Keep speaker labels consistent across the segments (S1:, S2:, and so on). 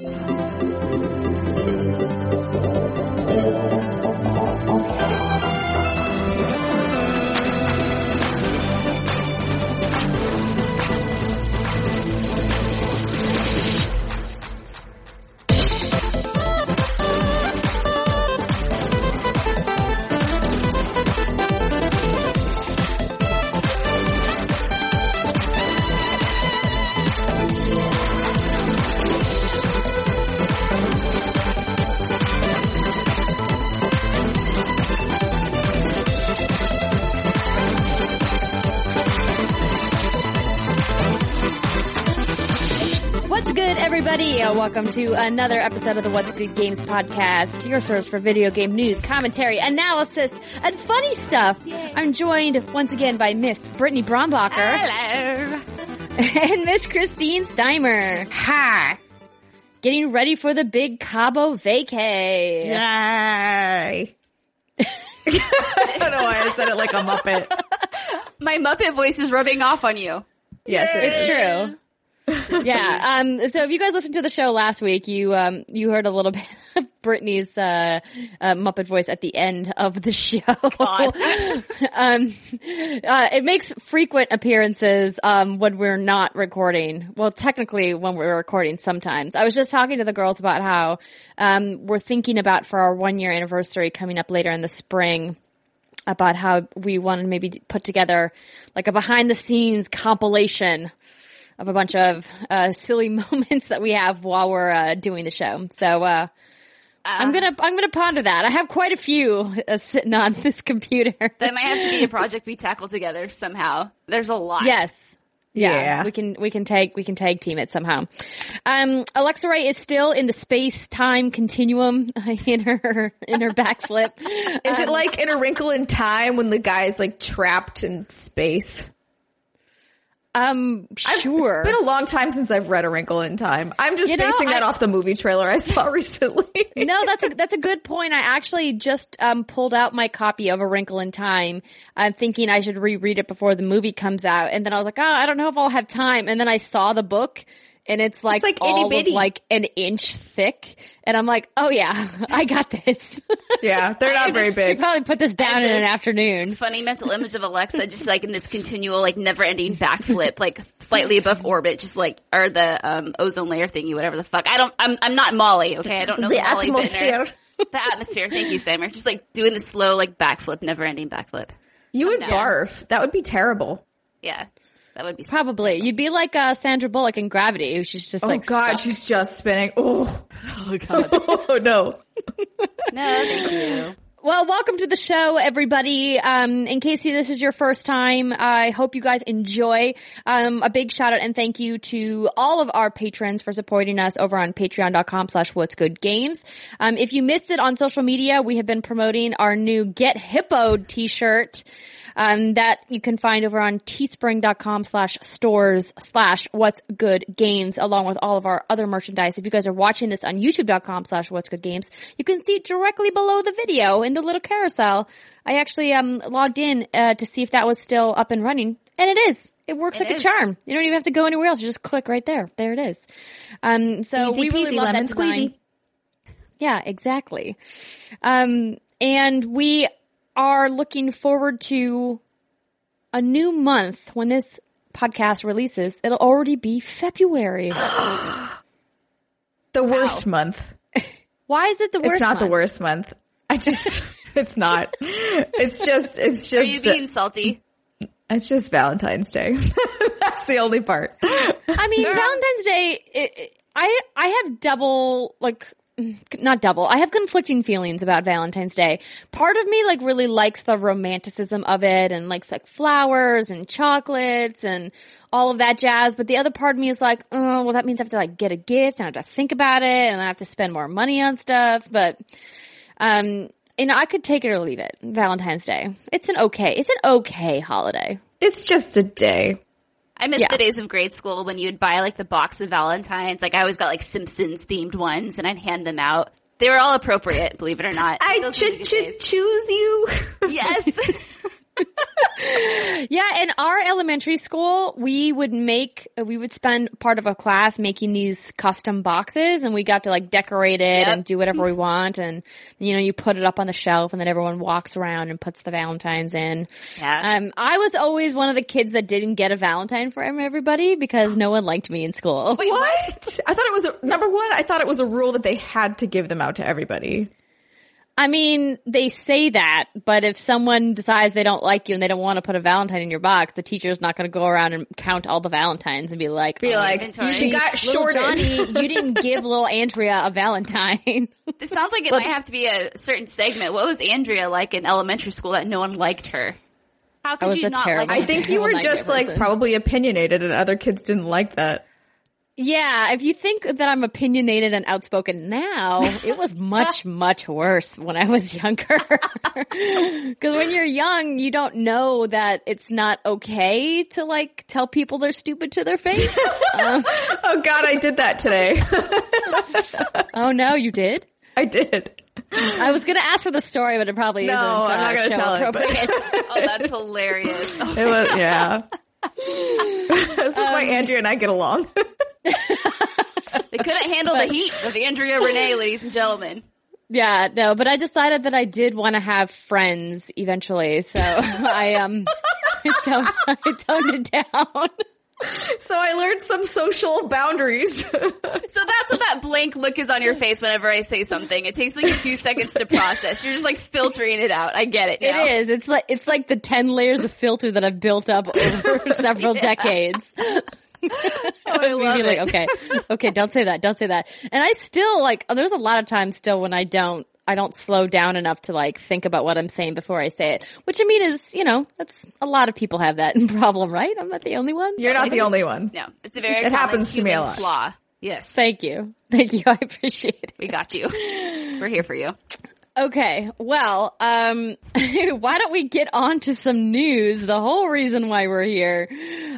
S1: Thank you. Welcome to another episode of the What's Good Games podcast, your source for video game news, commentary, analysis, and funny stuff. I'm joined once again by Miss Brittany Brombacher.
S2: Hello.
S1: And Miss Christine Steimer.
S2: Hi.
S1: Getting ready for the big Cabo vacay.
S2: Yay. I don't know why I said it like a Muppet.
S3: My Muppet voice is rubbing off on you.
S2: Yes, it
S1: It's
S2: is.
S1: true. yeah. Um, so if you guys listened to the show last week, you, um, you heard a little bit of Brittany's, uh, uh, Muppet voice at the end of the show. um, uh, it makes frequent appearances, um, when we're not recording. Well, technically when we're recording sometimes. I was just talking to the girls about how, um, we're thinking about for our one year anniversary coming up later in the spring about how we want to maybe put together like a behind the scenes compilation of a bunch of uh, silly moments that we have while we're uh, doing the show. So uh, I'm gonna I'm gonna ponder that. I have quite a few uh, sitting on this computer.
S3: That might have to be a project we tackle together somehow. There's a lot.
S1: yes. Yeah,
S2: Yeah.
S1: we can we can tag we can tag team it somehow. Um, Alexa Ray is still in the space time continuum in her in her backflip.
S2: Is it like in a wrinkle in time when the guy's like trapped in space?
S1: Um, sure.
S2: It's been a long time since I've read A Wrinkle in Time. I'm just
S1: You know,
S2: basing that
S1: I-
S2: off the movie trailer I saw recently.
S1: no, that's a that's a good point. I actually just um pulled out my copy of A Wrinkle in Time. I'm thinking I should reread it before the movie comes out, and then I was like, oh, I don't know if I'll have time. And then I saw the book, and it's like,
S2: like
S1: all of
S2: itty-bitty.
S1: like an inch thick, and I'm like, oh yeah, I got this.
S2: yeah, they're not very
S1: You
S2: big.
S1: probably put this down in an afternoon.
S3: Funny mental image of Alexa just like in this continual like never ending backflip, like slightly above orbit, just like or the um ozone layer thingy, whatever the fuck. I don't I'm I'm not Molly, okay? I don't know
S2: The
S3: Molly Bittner.
S2: atmosphere.
S3: The atmosphere. Thank you, Steimer. Just like doing the slow like backflip, never ending backflip.
S2: You would
S3: No.
S2: barf. That would be terrible.
S3: Yeah. That would be
S1: Probably you'd be like uh, Sandra Bullock in Gravity. She's just like
S2: Oh
S1: like
S2: god,
S1: stuck.
S2: she's just spinning. Oh,
S3: Oh god.
S2: oh no.
S3: No, thank you.
S1: Well, welcome to the show, everybody. Um, in case you this is your first time, I hope you guys enjoy. Um, a big shout out and thank you to all of our patrons for supporting us over on patreon.com slash what's good games. Um, if you missed it on social media, we have been promoting our new Get Hippoed t-shirt. Um, that you can find over on teespring.com slash stores slash what's good games along with all of our other merchandise. If you guys are watching this on youtube.com slash what's good games, you can see directly below the video in the little carousel. I actually, um, logged in, uh, to see if that was still up and running and it is. It works like
S3: is.
S1: a charm. You don't even have to go anywhere else. You just click right there. There it is. Um, so
S2: Easy
S1: we really
S2: peasy,
S1: love
S2: lemon
S1: that design.
S2: squeezy.
S1: Yeah, exactly. Um, and we are looking forward to a new month when this podcast releases. It'll already be February.
S2: The worst month.
S1: Why is it the worst?
S2: It's not the worst month. I just, it's not. It's just, it's just.
S3: Are you
S2: just,
S3: being salty?
S2: it's just Valentine's Day. That's the only part.
S1: I mean, Valentine's Day. It, it- I I have double like. Not double. I have conflicting feelings about Valentine's Day. Part of me like really likes the romanticism of it and likes like flowers and chocolates and all of that jazz. But the other part of me is like, oh, well, that means I have to like get a gift and I have to think about it and I have to spend more money on stuff. But, um, you know, I could take it or leave it. Valentine's Day. It's an okay, it's an okay holiday.
S2: It's just a day.
S3: I miss
S1: Yeah.
S3: the days of grade school when you'd buy like the box of Valentines. Like I always got like Simpsons themed ones and I'd hand them out. They were all appropriate, believe it or not.
S2: I should, should choose you.
S3: Yes.
S1: Yeah, in our elementary school, we would make, we would spend part of a class making these custom boxes and we got to like decorate it
S3: Yep.
S1: and do whatever we want. And, you know, you put it up on the shelf and then everyone walks around and puts the Valentines in.
S3: Yeah.
S1: Um, I was always one of the kids that didn't get a Valentine for everybody because no one liked me in school.
S3: Wait, what?
S2: What? I thought it was a, number one. I thought it was a rule that they had to give them out to everybody.
S1: I mean, they say that, but if someone decides they don't like you and they don't want to put a Valentine in your box, the teacher's not going to go around and count all the Valentines and be like,
S2: Be
S1: "Oh,
S2: like,
S3: inventory.
S2: she got
S1: little
S2: shorted.
S1: Johnny, you didn't give little Andrea a Valentine.
S3: This sounds like it might have to be a certain segment. What was Andrea like in elementary school that no one liked her? How could you not
S1: terrible-
S3: like
S2: I think you were just like
S1: person.
S2: probably opinionated, and other kids didn't like that.
S1: Yeah, if you think that I'm opinionated and outspoken now, it was much, much worse when I was younger. Cause when you're young, you don't know that it's not okay to like tell people they're stupid to their face. Um,
S2: Oh God, I did that today.
S1: oh no, you did?
S2: I did.
S1: I was gonna ask for the story, but it probably
S2: No,
S1: isn't.
S2: I'm not
S1: uh,
S2: gonna tell it, but-
S1: appropriate.
S3: Oh, that's hilarious.
S2: It was yeah. this is why Andrea and I get along.
S3: They couldn't handle the heat of Andrea Rene, ladies and gentlemen.
S1: yeah, no, but I decided that I did want to have friends eventually, so I um, I toned, I toned it down.
S2: so I learned some social boundaries.
S3: So that's what that blank look is on your face whenever I say something. It takes like a few seconds to process. You're just like filtering it out. I get it. now.
S1: It is. It's like it's like the ten layers of filter that I've built up over several decades.
S3: Oh, I love
S1: Be like,
S3: it.
S1: okay, okay, don't say that, don't say that. And I still like. There's a lot of times still when I don't. I don't slow down enough to like think about what I'm saying before I say it, which I mean is, you know, that's a lot of people have that problem, right? I'm not the only one.
S2: You're not the only one.
S3: No, it's a very
S2: It happens to me a lot.
S3: Flaw. Yes,
S1: Thank you. Thank you. I appreciate it.
S3: we got you. We're here for you.
S1: Okay. Well, um, why don't we get on to some news? The whole reason why we're here,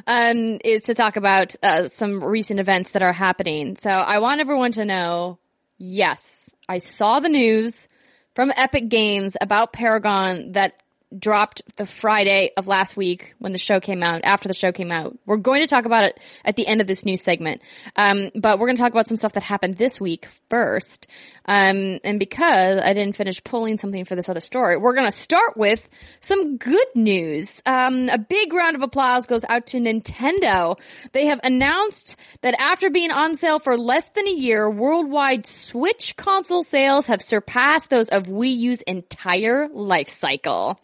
S1: um, is to talk about, uh, some recent events that are happening. So I want everyone to know, yes, I saw the news from Epic Games about Paragon that dropped the Friday of last week when the show came out, after the show came out. We're going to talk about it at the end of this news segment. Um, but we're going to talk about some stuff that happened this week first. Um, and because I didn't finish pulling something for this other story, we're going to start with some good news. Um, a big round of applause goes out to Nintendo. They have announced that after being on sale for less than a year, worldwide Switch console sales have surpassed those of Wii U's entire life cycle.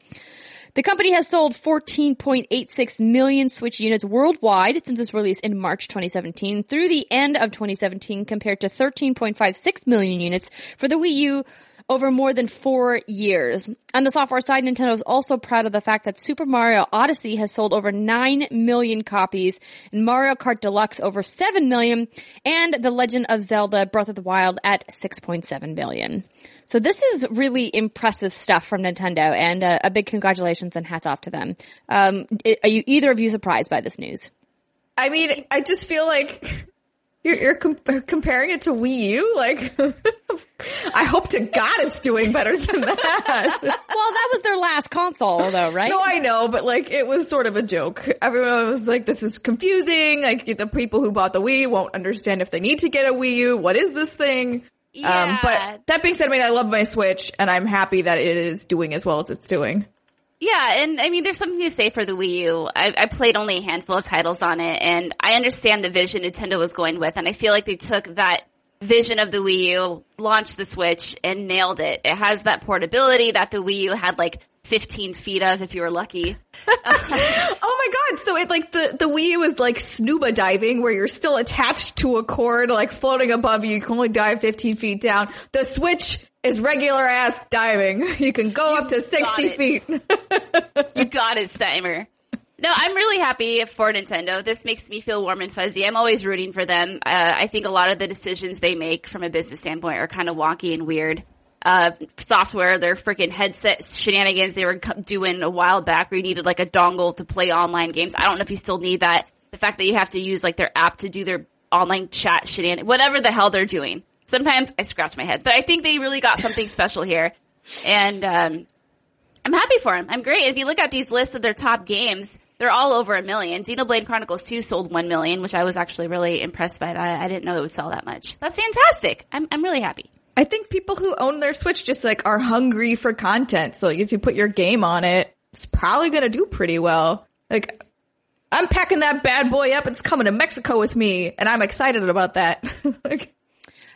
S1: The company has sold 14.86 million Switch units worldwide since its release in March 2017 through the end of 2017 compared to 13.56 million units for the Wii U over more than four years. On the software side, Nintendo is also proud of the fact that Super Mario Odyssey has sold over 9 million copies and Mario Kart Deluxe over 7 million and The Legend of Zelda Breath of the Wild at 6.7 million. So this is really impressive stuff from Nintendo, and uh, a big congratulations and hats off to them. Um, are you either of you surprised by this news?
S2: I mean, I just feel like you're, you're com- comparing it to Wii U. Like, I hope to God it's doing better than that.
S1: Well, that was their last console, though, right?
S2: No, I know, but like it was sort of a joke. Everyone was like, "This is confusing." Like the people who bought the Wii won't understand if they need to get a Wii U. What is this thing? Um, but that being said, I mean, I love my Switch, and I'm happy that it is doing as well as it's doing.
S3: Yeah, and I mean, there's something to say for the Wii U. I, I played only a handful of titles on it, and I understand the vision Nintendo was going with, and I feel like they took that vision of the Wii U, launched the Switch, and nailed it. It has that portability that the Wii U had like 15 feet of, if you were lucky.
S2: Oh my god! So it like the the Wii U is like snuba diving, where you're still attached to a cord, like floating above you. You can only dive 15 feet down. The Switch is regular ass diving. You can go up to 60
S3: it.
S2: feet.
S3: You got it, Steimer. No, I'm really happy for Nintendo. This makes me feel warm and fuzzy. I'm always rooting for them. Uh, I think a lot of the decisions they make from a business standpoint are kind of wonky and weird. Uh, software, their freaking headset shenanigans they were doing a while back where you needed like a dongle to play online games. I don't know if you still need that. The fact that you have to use like their app to do their online chat shenanigans, whatever the hell they're doing. Sometimes I scratch my head, but I think they really got something special here. And, um, I'm happy for them. I'm great. If you look at these lists of their top games, they're all over a million. Xenoblade Chronicles 2 sold 1 million, which I was actually really impressed by that. I didn't know it would sell that much. That's fantastic. I'm, I'm really happy.
S2: I think people who own their Switch just like are hungry for content. So if you put your game on it, it's probably going to do pretty well. Like I'm packing that bad boy up. It's coming to Mexico with me and I'm excited about that. like,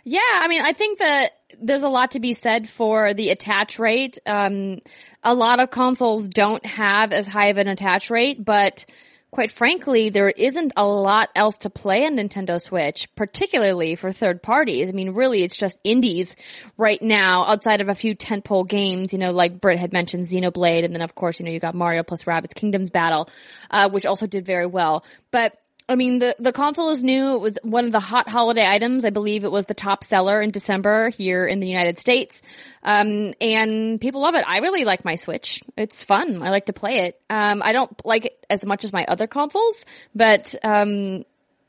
S1: yeah, I mean, I think that there's a lot to be said for the attach rate. Um, a lot of consoles don't have as high of an attach rate, but quite frankly, there isn't a lot else to play on Nintendo Switch, particularly for third parties. I mean, really, it's just indies right now outside of a few tentpole games, you know, like Britt had mentioned Xenoblade. And then, of course, you know, you got Mario plus Rabbids Kingdoms Battle, uh, which also did very well. But I mean, the, the console is new. It was one of the hot holiday items. I believe it was the top seller in December here in the United States. Um, and people love it. I really like my Switch. It's fun. I like to play it. Um, I don't like it as much as my other consoles, but, um,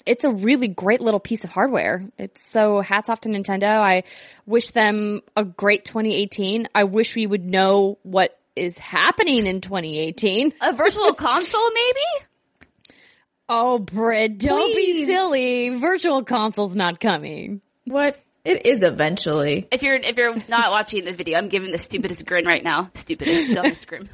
S1: it's a really great little piece of hardware. It's so hats off to Nintendo. I wish them a great 2018. I wish we would know what is happening in 2018.
S3: A virtual console, maybe?
S1: Oh, Britt, don't
S2: Please.
S1: be silly. Virtual console's not coming.
S2: what? It is eventually.
S3: If you're if you're not watching the video, I'm giving the stupidest grin right now. Stupidest, dumbest grin.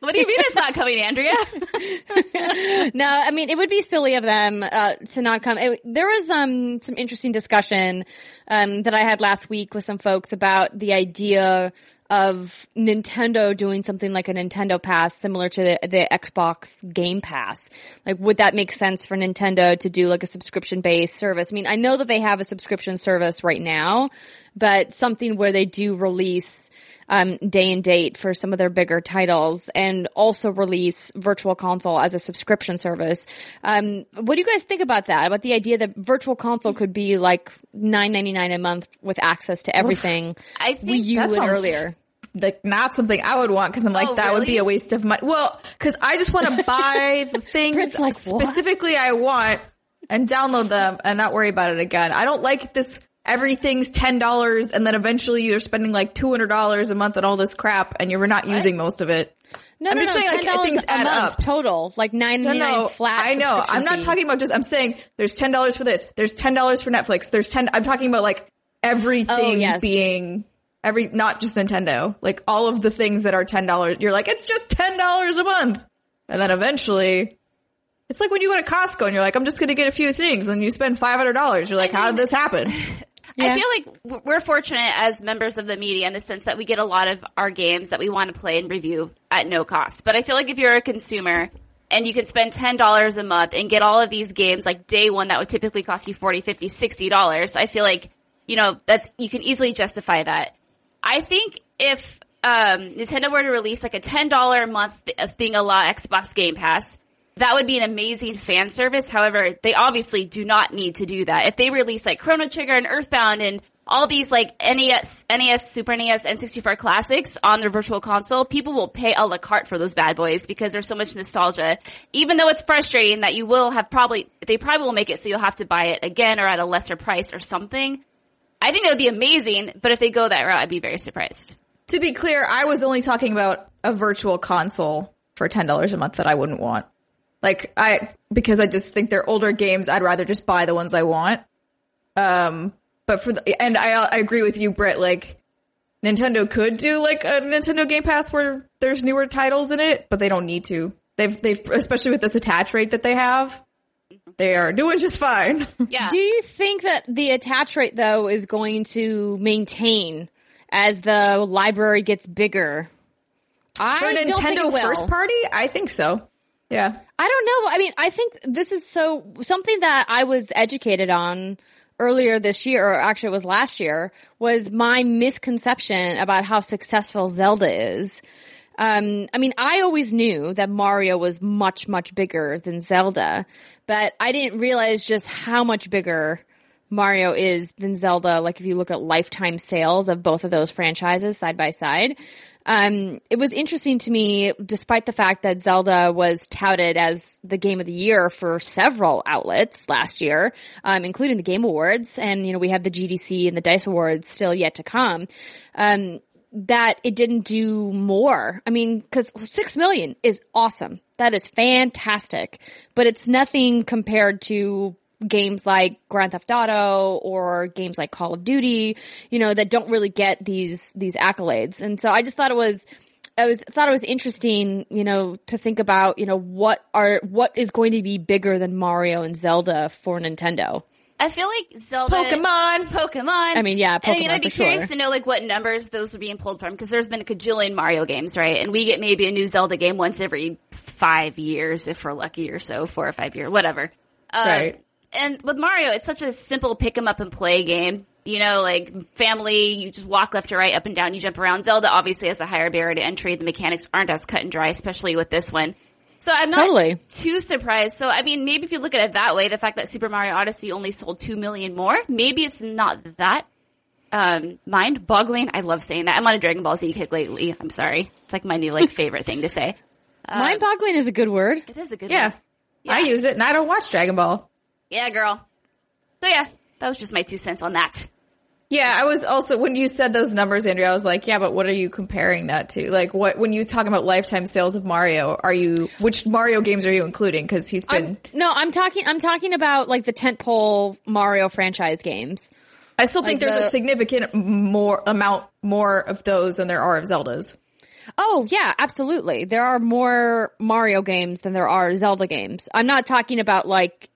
S3: What do you mean it's not coming, Andrea?
S1: No, I mean, it would be silly of them, uh, to not come. It, there was, um, some interesting discussion, um, that I had last week with some folks about the idea of Nintendo doing something like a Nintendo Pass similar to the, the Xbox Game Pass. Like, would that make sense for Nintendo to do like a subscription based service? I mean, I know that they have a subscription service right now, but something where they do release, um, day and date for some of their bigger titles and also release virtual console as a subscription service. Um, what do you guys think about that? About the idea that virtual console could be like nine ninety nine a month with access to everything
S3: I think
S1: we you
S2: that
S1: would
S2: sounds-
S1: earlier.
S2: Like not something I would want because I'm like
S3: Oh,
S2: that would be a waste of money. Well, because I just want to buy the things
S1: like, "What?"
S2: specifically I want and download them and not worry about it again. I don't like this. Everything's ten dollars and then eventually you're spending like two hundred dollars a month on all this crap and you're not using most of it.
S1: No,
S2: I'm
S1: no,
S2: just
S1: no,
S2: saying, like,
S1: ten dollars
S2: things
S1: a
S2: add
S1: month
S2: up.
S1: total, like nine
S2: No, no,
S1: flat.
S2: I know. I'm not
S1: fee.
S2: talking about just. I'm saying there's ten dollars for this. There's ten dollars for Netflix. There's ten. I'm talking about like everything
S1: Oh, yes.
S2: being every not just Nintendo. Like all of the things that are ten dollars. You're like it's just ten dollars a month, and then eventually. It's like when you go to Costco and you're like, I'm just going to get a few things, and you spend five hundred dollars. You're like, how did this happen?
S1: Yeah.
S3: I feel like we're fortunate as members of the media in the sense that we get a lot of our games that we want to play and review at no cost. But I feel like if you're a consumer and you can spend $10 a month and get all of these games like day one that would typically cost you 40, 50, 60 dollars, I feel like, you know, that's, you can easily justify that. I think if, um, Nintendo were to release like a $10 a month thing a la Xbox Game Pass, that would be an amazing fan service. However, they obviously do not need to do that. If they release like Chrono Trigger and Earthbound and all these like NES, NES, Super NES, N64 classics on their virtual console, people will pay a la carte for those bad boys because there's so much nostalgia. Even though it's frustrating that you will have probably, they probably will make it so you'll have to buy it again or at a lesser price or something. I think that would be amazing, but if they go that route, I'd be very surprised.
S2: to be clear, I was only talking about a virtual console for ten dollars a month that I wouldn't want. Like I because I just think they're older games. I'd rather just buy the ones I want. Um, but for the and I I agree with you, Britt. Like Nintendo could do like a Nintendo Game Pass where there's newer titles in it, but they don't need to. They've they've especially with this attach rate that they have, they are doing just fine.
S3: Yeah.
S1: Do you think that the attach rate though is going to maintain as the library gets bigger? I
S2: For
S1: don't think
S2: Nintendo
S1: it will.
S2: first party, I think so. Yeah.
S1: I don't know. I mean, I think this is so something that I was educated on earlier this year, or actually it was last year, was my misconception about how successful Zelda is. Um, I mean, I always knew that Mario was much, much bigger than Zelda, but I didn't realize just how much bigger Mario is than Zelda. Like if you look at lifetime sales of both of those franchises side by side. Um, it was interesting to me, despite the fact that Zelda was touted as the game of the year for several outlets last year, um, including the Game Awards, and you know we have the GDC and the Dice Awards still yet to come. Um, that it didn't do more. I mean, cause six million is awesome. That is fantastic, but it's nothing compared to games like Grand Theft Auto or games like Call of Duty, you know, that don't really get these, these accolades. And so I just thought it was, I was thought it was interesting, you know, to think about, you know, what are what is going to be bigger than Mario and Zelda for Nintendo.
S3: I feel like Zelda,
S2: Pokemon.
S3: Pokemon.
S1: I mean, yeah,
S3: And I mean,
S1: Pokemon
S3: I'd be curious
S1: sure.
S3: to know like what numbers those are being pulled from because there's been a cajillion Mario games, right? And we get maybe a new Zelda game once every five years if we're lucky or so, four or five years, whatever. Uh,
S2: Right.
S3: And with Mario, it's such a simple pick 'em up and play game. You know, like family, you just walk left to right, up and down, you jump around. Zelda obviously has a higher barrier to entry. The mechanics aren't as cut and dry, especially with this one. So I'm not
S1: Totally.
S3: too surprised. So I mean, maybe if you look at it that way, the fact that Super Mario Odyssey only sold two million more, maybe it's not that um, mind-boggling. I love saying that. I'm on a Dragon Ball Z kick lately. I'm sorry. It's like my new like favorite thing to say.
S1: Mind boggling is a good word.
S3: It is a good
S2: word.
S3: Yeah.
S2: I use it and I don't watch Dragon Ball.
S3: Yeah, girl. So yeah, that was just my two cents on that.
S2: Yeah, I was also when you said those numbers, Andrea, I was like, yeah, but what are you comparing that to? Like, what when you talking about lifetime sales of Mario? Are you which Mario games are you including? Because he's been.
S1: I'm, no, I'm talking. I'm talking about like the tentpole Mario franchise games.
S2: I still think
S1: like
S2: there's
S1: the-
S2: a significant more amount more of those than there are of Zeldas.
S1: Oh yeah, absolutely. There are more Mario games than there are Zelda games. I'm not talking about like.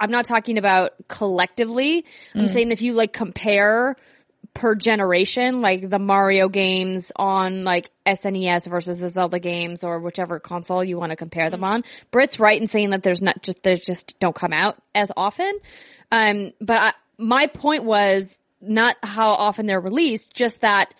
S1: I'm not talking about collectively. I'm saying if you like compare per generation, like the Mario games on like SNES versus the Zelda games or whichever console you want to compare them on. Brit's right in saying that there's not just, there's just don't come out as often. Um, but I, my point was not how often they're released, just that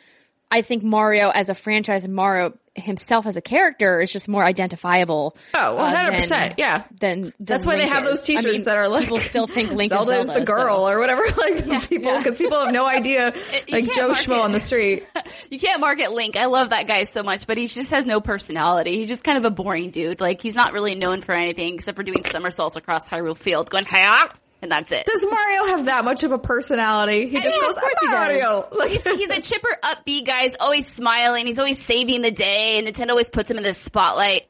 S1: I think Mario as a franchise and Mario himself as a character is just more identifiable.
S2: Oh,
S1: uh,
S2: 100%, yeah.
S1: then,
S2: That's why they have those T-shirts
S1: I mean,
S2: that are like
S1: people still think Link
S2: Zelda
S1: is
S2: is the girl
S1: so-
S2: or whatever. Like people, because people have no idea.
S3: you
S2: like Joe
S3: market-
S2: Schmo on the street.
S3: You can't market Link. I love that guy so much, but he just has no personality. He's just kind of a boring dude. Like he's not really known for anything except for doing somersaults across Hyrule Field, going hi and that's it.
S2: Does Mario have that much of a personality? He just
S3: mean,
S2: goes,
S3: of course he
S2: "I'm
S3: does."
S2: Mario. Like
S3: He's, he's a chipper, upbeat guy. He's always smiling. He's always saving the day, and Nintendo always puts him in the spotlight.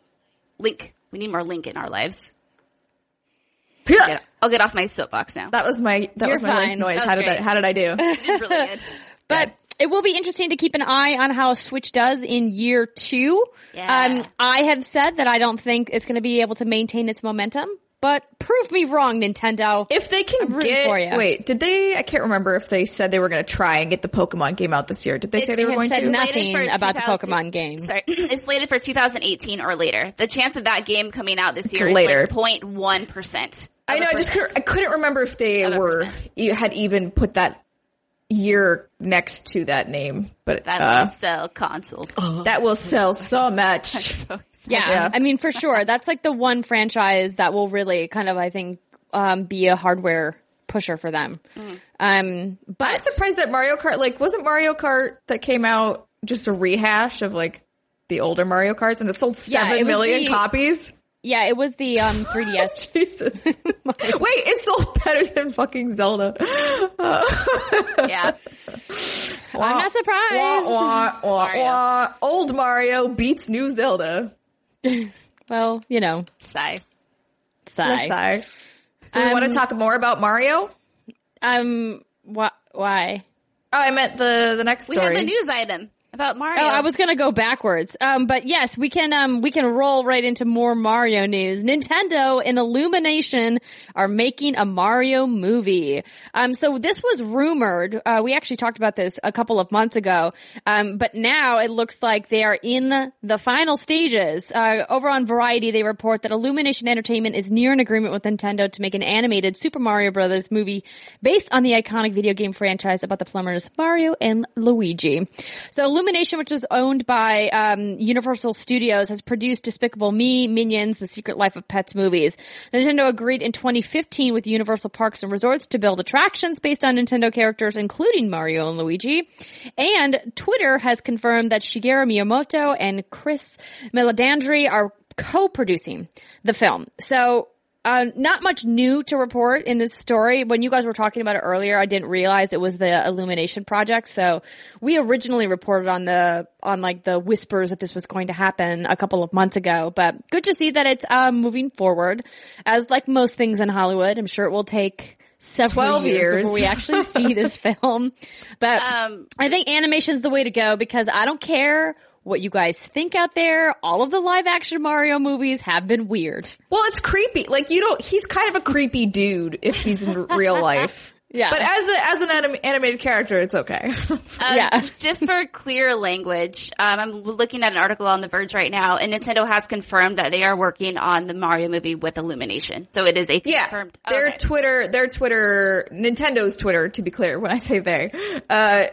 S3: Link, we need more Link in our lives. Get- I'll get off my soapbox now.
S2: That was my that
S1: You're
S2: was my like noise.
S3: That
S2: How
S3: was
S2: did
S3: great.
S2: that? How did I do?
S3: It's really good.
S1: But it will be interesting to keep an eye on how Switch does in year two.
S3: Yeah.
S1: Um, I have said that I don't think it's going to be able to maintain its momentum, but prove me wrong, Nintendo.
S2: If they can
S1: I'm rooting
S2: get
S1: for ya.
S2: wait, did they? I can't remember if they said they were going to try and get the Pokemon game out this year. Did they say they
S1: they
S2: were going
S1: said
S2: to?
S1: no- Nothing about the Pokemon game.
S3: Sorry, it's slated for 2018 or later. The chance of that game coming out this year
S2: Later.
S3: is like 0.1 percent.
S2: I know. I just couldn't, I couldn't remember if they
S3: Other
S2: were
S3: percent.
S2: you had even put that year next to that name, but
S3: that
S2: uh,
S3: will sell consoles.
S2: that will sell so much.
S3: So.
S1: Yeah,
S2: Yeah.
S1: I mean, for sure. That's like the one franchise that will really kind of, I think, um, be a hardware pusher for them. Um, but I'm
S2: surprised that Mario Kart, like, wasn't Mario Kart that came out just a rehash of like the older Mario Karts, and it sold
S1: Yeah, it
S2: million
S1: the-
S2: copies.
S1: Yeah, it was the, um, 3DS.
S2: Jesus. Wait, it's sold better than fucking Zelda.
S3: yeah.
S1: I'm not surprised.
S2: Wah, wah, wah,
S3: Mario.
S2: wah. Old Mario beats new Zelda.
S1: Well, you know,
S3: Sigh.
S1: sigh.
S2: Sigh. Do we want
S1: Um,
S2: to talk more about Mario?
S1: Um, wh- why?
S2: Oh, I meant the the next
S3: We
S2: story.
S3: have a news item about Mario.
S1: Oh, I was gonna go backwards. Um, but yes, we can, um, we can roll right into more Mario news. Nintendo and Illumination are making a Mario movie. Um, so this was rumored. Uh, we actually talked about this a couple of months ago. Um, but now it looks like they are in the final stages. Uh, over on Variety, they report that Illumination Entertainment is near an agreement with Nintendo to make an animated Super Mario Brothers movie based on the iconic video game franchise about the plumbers Mario and Luigi. So Illumination, which is owned by um, Universal Studios, has produced Despicable Me, Minions, The Secret Life of Pets movies. Nintendo agreed in 2015 with Universal Parks and Resorts to build attractions based on Nintendo characters, including Mario and Luigi. And Twitter has confirmed that Shigeru Miyamoto and Chris Meledandri are co-producing the film. So uh, not much new to report in this story. When you guys were talking about it earlier, I didn't realize it was the Illumination project. So we originally reported on the on like the whispers that this was going to happen a couple of months ago. But good to see that it's uh, moving forward. As like most things in Hollywood, I'm sure it will take several
S2: 12
S1: years,
S2: years.
S1: before we actually see this film. But
S3: Um,
S1: I think animation's the way to go because I don't care what you guys think out there. All of the live action Mario movies have been weird.
S2: Well, it's creepy. Like you don't. He's kind of a creepy dude if he's in real life.
S1: Yeah.
S2: But as a, as an anim- animated character, it's okay.
S3: Um,
S1: Yeah.
S3: just for clear language, um, I'm looking at an article on The Verge right now, and Nintendo has confirmed that they are working on the Mario movie with Illumination. So it is a confirmed.
S2: yeah,
S3: confirmed.
S2: their
S3: okay.
S2: Twitter, their Twitter, Nintendo's Twitter. To be clear, when I say they, uh,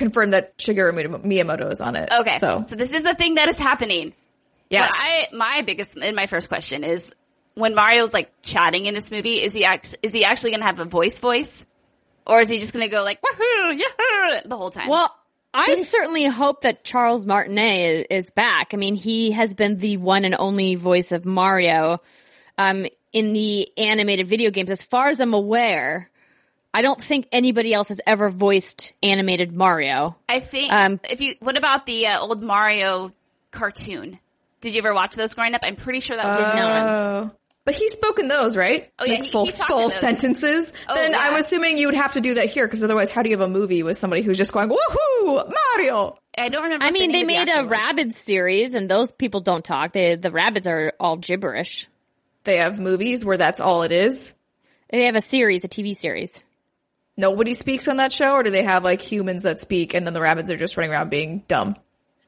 S2: confirmed that Shigeru Miyamoto is on it.
S3: okay,
S2: so
S3: so this is a thing that is happening. Yeah. I, my biggest, and my first question is, when Mario's like chatting in this movie, is he act- is he actually going to have a voice voice, or is he just going to go like woohoo, yahoo the whole time?
S1: Well, I certainly hope that Charles Martinet is, is back. I mean, he has been the one and only voice of Mario um, in the animated video games. As far as I'm aware, I don't think anybody else has ever voiced animated Mario.
S3: I think
S1: um,
S3: if you, what about the uh, old Mario cartoon? Did you ever watch those growing up? I'm pretty sure that was
S2: Oh. But he's spoken those, right?
S3: Oh, yeah,
S2: Like
S3: he-
S2: full
S3: he
S2: full
S3: those.
S2: sentences.
S3: Oh,
S2: then
S3: yeah.
S2: I'm assuming you would have to do that here because otherwise, how do you have a movie with somebody who's just going woohoo Mario?
S3: I don't remember.
S1: I mean,
S3: name
S1: they
S3: of the
S1: made a
S3: actor was.
S1: Rabbids series, and those people don't talk. They, the Rabbids are all gibberish.
S2: They have movies where that's all it is.
S1: They have a series, a TV series.
S2: Nobody speaks on that show, or do they have like humans that speak and then the Rabbids are just running around being dumb?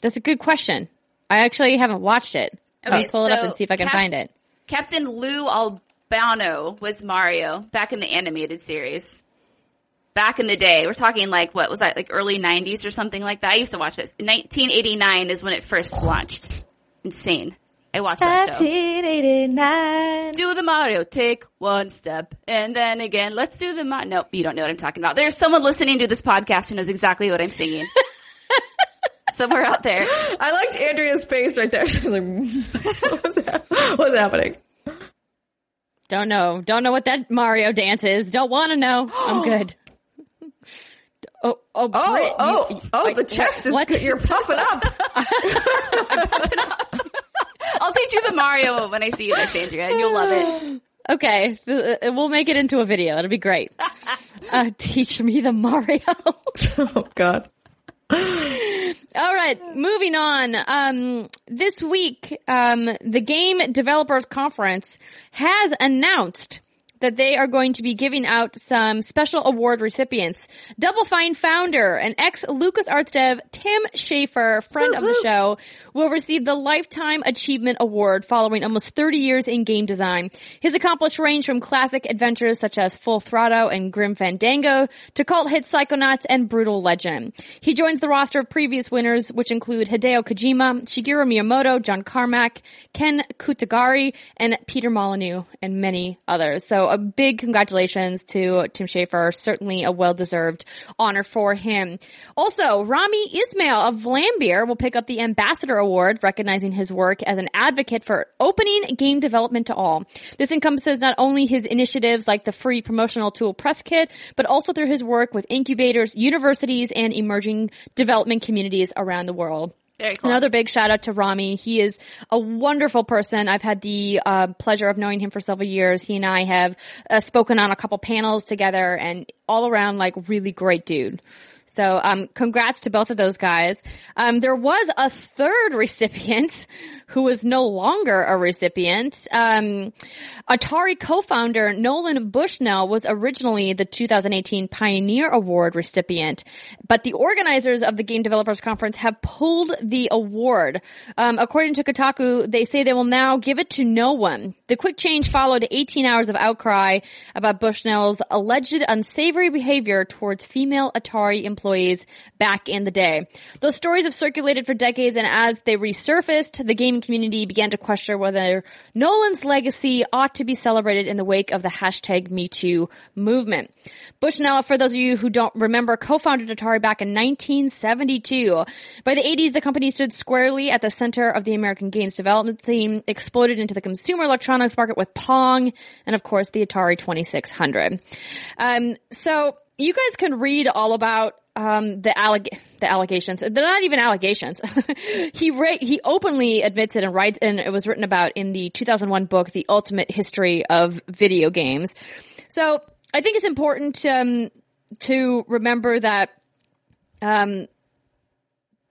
S1: That's a good question. I actually haven't watched it. I'll
S3: Okay,
S1: pull it up and see if I can
S3: Cap-
S1: find it.
S3: Captain Lou Albano was Mario back in the animated series. Back in the day, we're talking like what was that, like early '90s or something like that. I used to watch this. 1989 is when it first launched. Insane. I watched that show.
S2: 1989.
S3: Do the Mario, take one step, and then again, let's do the Mario. Nope, you don't know what I'm talking about. There's someone listening to this podcast who knows exactly what I'm singing. Somewhere out there.
S2: I liked Andrea's face right there. She was like, what's, that? what's happening?
S1: Don't know. Don't know what that Mario dance is. Don't want to know. I'm good. Oh, oh,
S2: Oh,
S1: Brit,
S2: oh,
S1: you-
S2: oh,
S1: wait,
S2: the chest is,
S1: what?
S2: you're puffing up.
S3: I'll teach you the Mario when I see you next, Andrea, and you'll love it.
S1: Okay, uh, we'll make it into a video. It'll be great. Uh, teach me the Mario.
S2: oh, God.
S1: All right, moving on. Um, this week, um, the Game Developers Conference has announced that they are going to be giving out some special award recipients. Double Fine founder and ex LucasArts dev Tim Schafer, friend of the show, will receive the Lifetime Achievement Award following almost 30 years in game design. His accomplishments range from classic adventures such as Full Throttle and Grim Fandango to cult hits Psychonauts and Brutal Legend. He joins the roster of previous winners, which include Hideo Kojima, Shigeru Miyamoto, John Carmack, Ken Kutaragi, and Peter Molyneux, and many others. So a big congratulations to Tim Schafer. Certainly a well-deserved honor for him. Also, Rami Ismail of Vlambeer will pick up the Ambassador Award, recognizing his work as an advocate for opening game development to all. This encompasses not only his initiatives like the free promotional tool press kit, but also through his work with incubators, universities, and emerging development communities around the world.
S3: Very cool.
S1: Another big shout out to Rami. He is a wonderful person. I've had the uh, pleasure of knowing him for several years. He and I have uh, spoken on a couple panels together and all around like really great dude. So, um, congrats to both of those guys. Um, there was a third recipient who is no longer a recipient. Um, Atari co-founder Nolan Bushnell was originally the 2018 Pioneer Award recipient, but the organizers of the Game Developers Conference have pulled the award. Um, according to Kotaku, they say they will now give it to no one. The quick change followed 18 hours of outcry about Bushnell's alleged unsavory behavior towards female Atari employees back in the day. Those stories have circulated for decades and as they resurfaced, the gaming community began to question whether Nolan's legacy ought to be celebrated in the wake of the hashtag MeToo movement. Bushnell, for those of you who don't remember, co-founded Atari back in 1972. By the 80s, the company stood squarely at the center of the American games development scene, exploded into the consumer electronics market with Pong, and of course the Atari 2600. Um, so you guys can read all about um, the alleg- the allegations. They're not even allegations. he ra- he openly admits it and writes, and it was written about in the 2001 book, The Ultimate History of Video Games. So I think it's important um, to remember that um,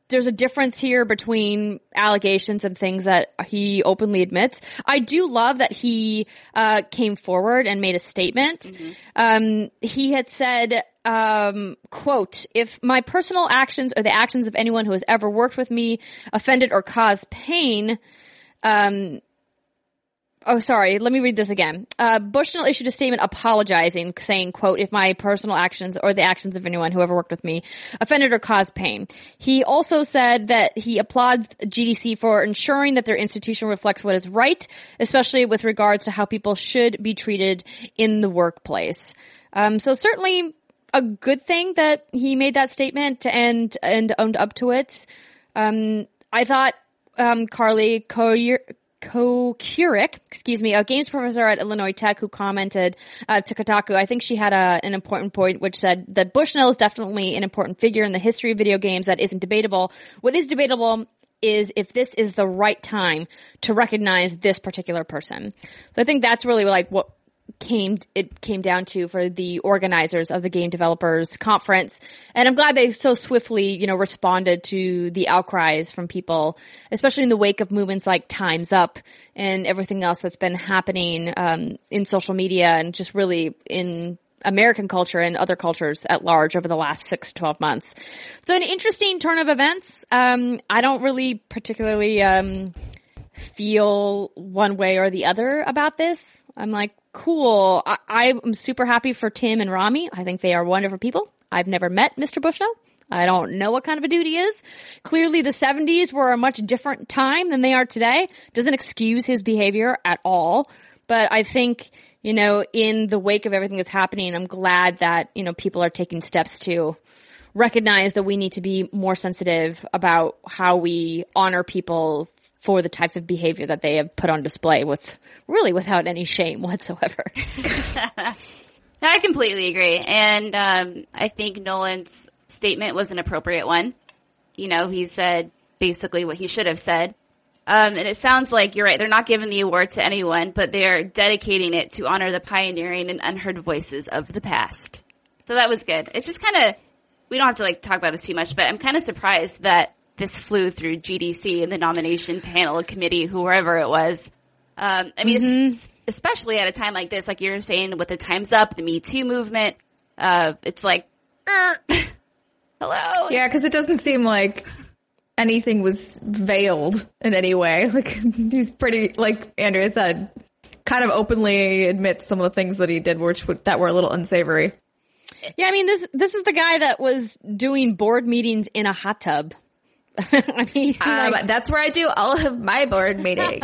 S1: there's a difference here between allegations and things that he openly admits. I do love that he uh, came forward and made a statement. Mm-hmm. Um, he had said, um, quote, if my personal actions or the actions of anyone who has ever worked with me offended or caused pain, um, Oh, sorry. Let me read this again. Uh, Bushnell issued a statement apologizing, saying, quote, if my personal actions or the actions of anyone who ever worked with me offended or caused pain. He also said that he applauds GDC for ensuring that their institution reflects what is right, especially with regards to how people should be treated in the workplace. Um, so certainly a good thing that he made that statement and, and owned up to it. Um, I thought, um, Carly Coyer, Kocurek, excuse me, a games professor at Illinois Tech who commented uh, to Kotaku. I think she had a, an important point which said that Bushnell is definitely an important figure in the history of video games that isn't debatable. What is debatable is if this is the right time to recognize this particular person. So I think that's really like what came it came down to for the organizers of the game developers conference and i'm glad they so swiftly you know responded to the outcries from people especially in the wake of movements like times up and everything else that's been happening um, in social media and just really in American culture and other cultures at large over the last six to 12 months. So an interesting turn of events. Um, I don't really particularly, um, feel one way or the other about this. I'm like, cool. I, am super happy for Tim and Rami. I think they are wonderful people. I've never met Mr. Bushnell. I don't know what kind of a dude he is. Clearly the 70s were a much different time than they are today. Doesn't excuse his behavior at all. But I think, you know, in the wake of everything that's happening, I'm glad that, you know, people are taking steps to recognize that we need to be more sensitive about how we honor people for the types of behavior that they have put on display with really without any shame whatsoever.
S3: I completely agree. And um, I think Nolan's statement was an appropriate one. You know, he said basically what he should have said. Um, and it sounds like you're right. They're not giving the award to anyone, but they're dedicating it to honor the pioneering and unheard voices of the past. So that was good. It's just kind of, we don't have to like talk about this too much, but I'm kind of surprised that this flew through GDC and the nomination panel committee, whoever it was. Um, I mean, mm-hmm. especially at a time like this, like you're saying with the Times Up, the Me Too movement, uh, it's like, hello.
S2: Yeah, because it doesn't seem like anything was veiled in any way. Like he's pretty, like Andrea said, kind of openly admits some of the things that he did, which that were a little unsavory.
S1: Yeah, I mean this this is the guy that was doing board meetings in a hot tub.
S2: I mean, um, like, that's where I do all of my board meetings.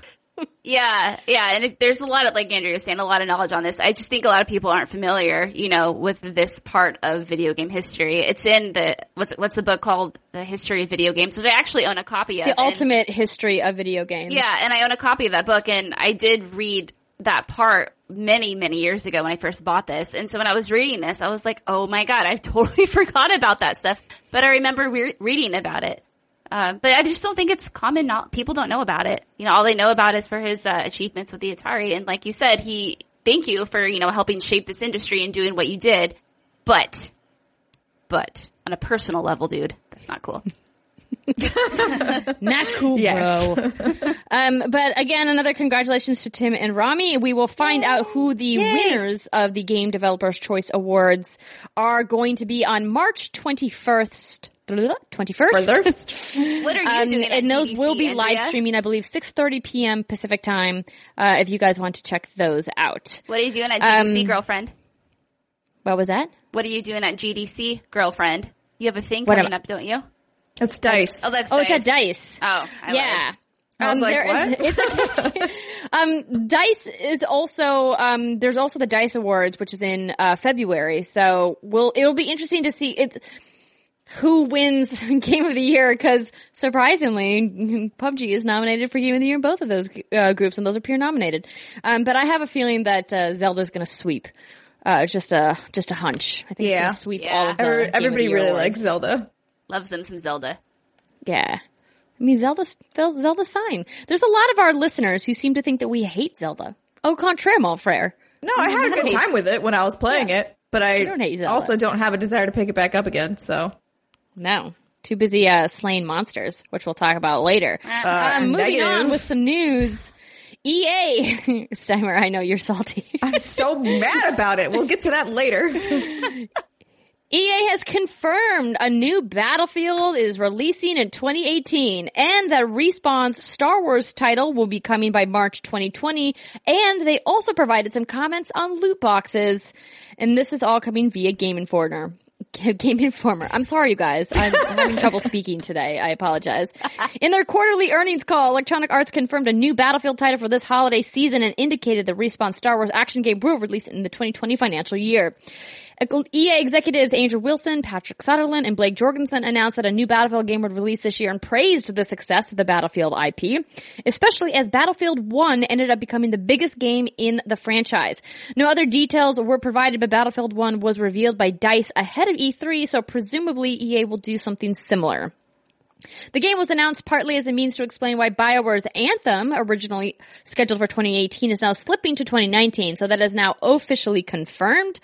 S3: yeah, yeah, and it, there's a lot of like Andrew was saying, a lot of knowledge on this. I just think a lot of people aren't familiar, you know, with this part of video game history. It's in the what's what's the book called, The History of Video Games, which I actually own a copy of.
S1: The Ultimate History of Video Games.
S3: Yeah, and I own a copy of that book, and I did read that part many, many years ago when I first bought this. And so when I was reading this, I was like, oh my God, I totally forgot about that stuff. But I remember re- reading about it. Uh, but I just don't think it's common. Not people don't know about it. You know, all they know about is for his uh, achievements with the Atari. And like you said, he thank you for you know helping shape this industry and doing what you did. But, but on a personal level, dude, that's not cool.
S1: Not cool, yes. bro. um, but again, another congratulations to Tim and Rami. We will find Yay. out who the Yay. winners of the Game Developers Choice Awards are going to be on March 21st. 21st.
S3: what are you um, doing?
S1: and those
S3: GDC,
S1: will be
S3: Andrea?
S1: live streaming, I believe, 6.30 p.m. Pacific time, uh, if you guys want to check those out.
S3: What are you doing at GDC, um, girlfriend?
S1: What was that?
S3: What are you doing at GDC, girlfriend? You have a thing
S1: What
S3: coming
S1: am-
S3: up, don't you?
S2: That's dice.
S3: Oh, that's
S1: Oh, it's
S3: Dice.
S1: at Dice.
S3: Oh, I
S1: yeah.
S3: lied.
S2: I was like,
S1: there is-
S2: what?
S1: it's okay. um, Dice is also um, there's also the Dice Awards, which is in uh, February. So we'll it'll be interesting to see it who wins Game of the Year because surprisingly, PUBG is nominated for Game of the Year in both of those uh, groups, and those are peer nominated. Um, but I have a feeling that uh, Zelda's going to sweep. Uh, just a just a hunch. I think it's
S2: Yeah.
S1: going to sweep
S3: Yeah.
S1: all of the
S2: Every-
S1: Game of the
S2: everybody
S1: Year
S2: really
S1: awards.
S2: likes Zelda.
S3: Loves them some Zelda.
S1: Yeah. I mean, Zelda's, Zelda's fine. There's a lot of our listeners who seem to think that we hate Zelda. Au contraire, mon frère.
S2: No, I had a good time with it when I was playing it, but I
S1: don't hate Zelda.
S2: also don't have a desire to pick it back up again. So
S1: No. Too busy, uh, slaying monsters, which we'll talk about later.
S2: Uh,
S1: um, moving
S2: negative.
S1: on with some news. EA. Steimer, I know you're salty.
S2: I'm so mad about it. We'll get to that later.
S1: EA has confirmed a new Battlefield is releasing in 2018 and that Respawn's Star Wars title will be coming by March 2020 and they also provided some comments on loot boxes and this is all coming via Game Informer. Game Informer. I'm sorry, you guys. I'm having trouble speaking today. I apologize. In their quarterly earnings call, Electronic Arts confirmed a new Battlefield title for this holiday season and indicated the Respawn Star Wars action game will release in the 2020 financial year. EA executives Andrew Wilson, Patrick Sutherland, and Blake Jorgensen announced that a new Battlefield game would release this year and praised the success of the Battlefield IP, especially as Battlefield 1 ended up becoming the biggest game in the franchise. No other details were provided, but Battlefield 1 was revealed by DICE ahead of E3, so presumably EA will do something similar. The game was announced partly as a means to explain why BioWare's Anthem, originally scheduled for 2018, is now slipping to 2019, so that is now officially confirmed.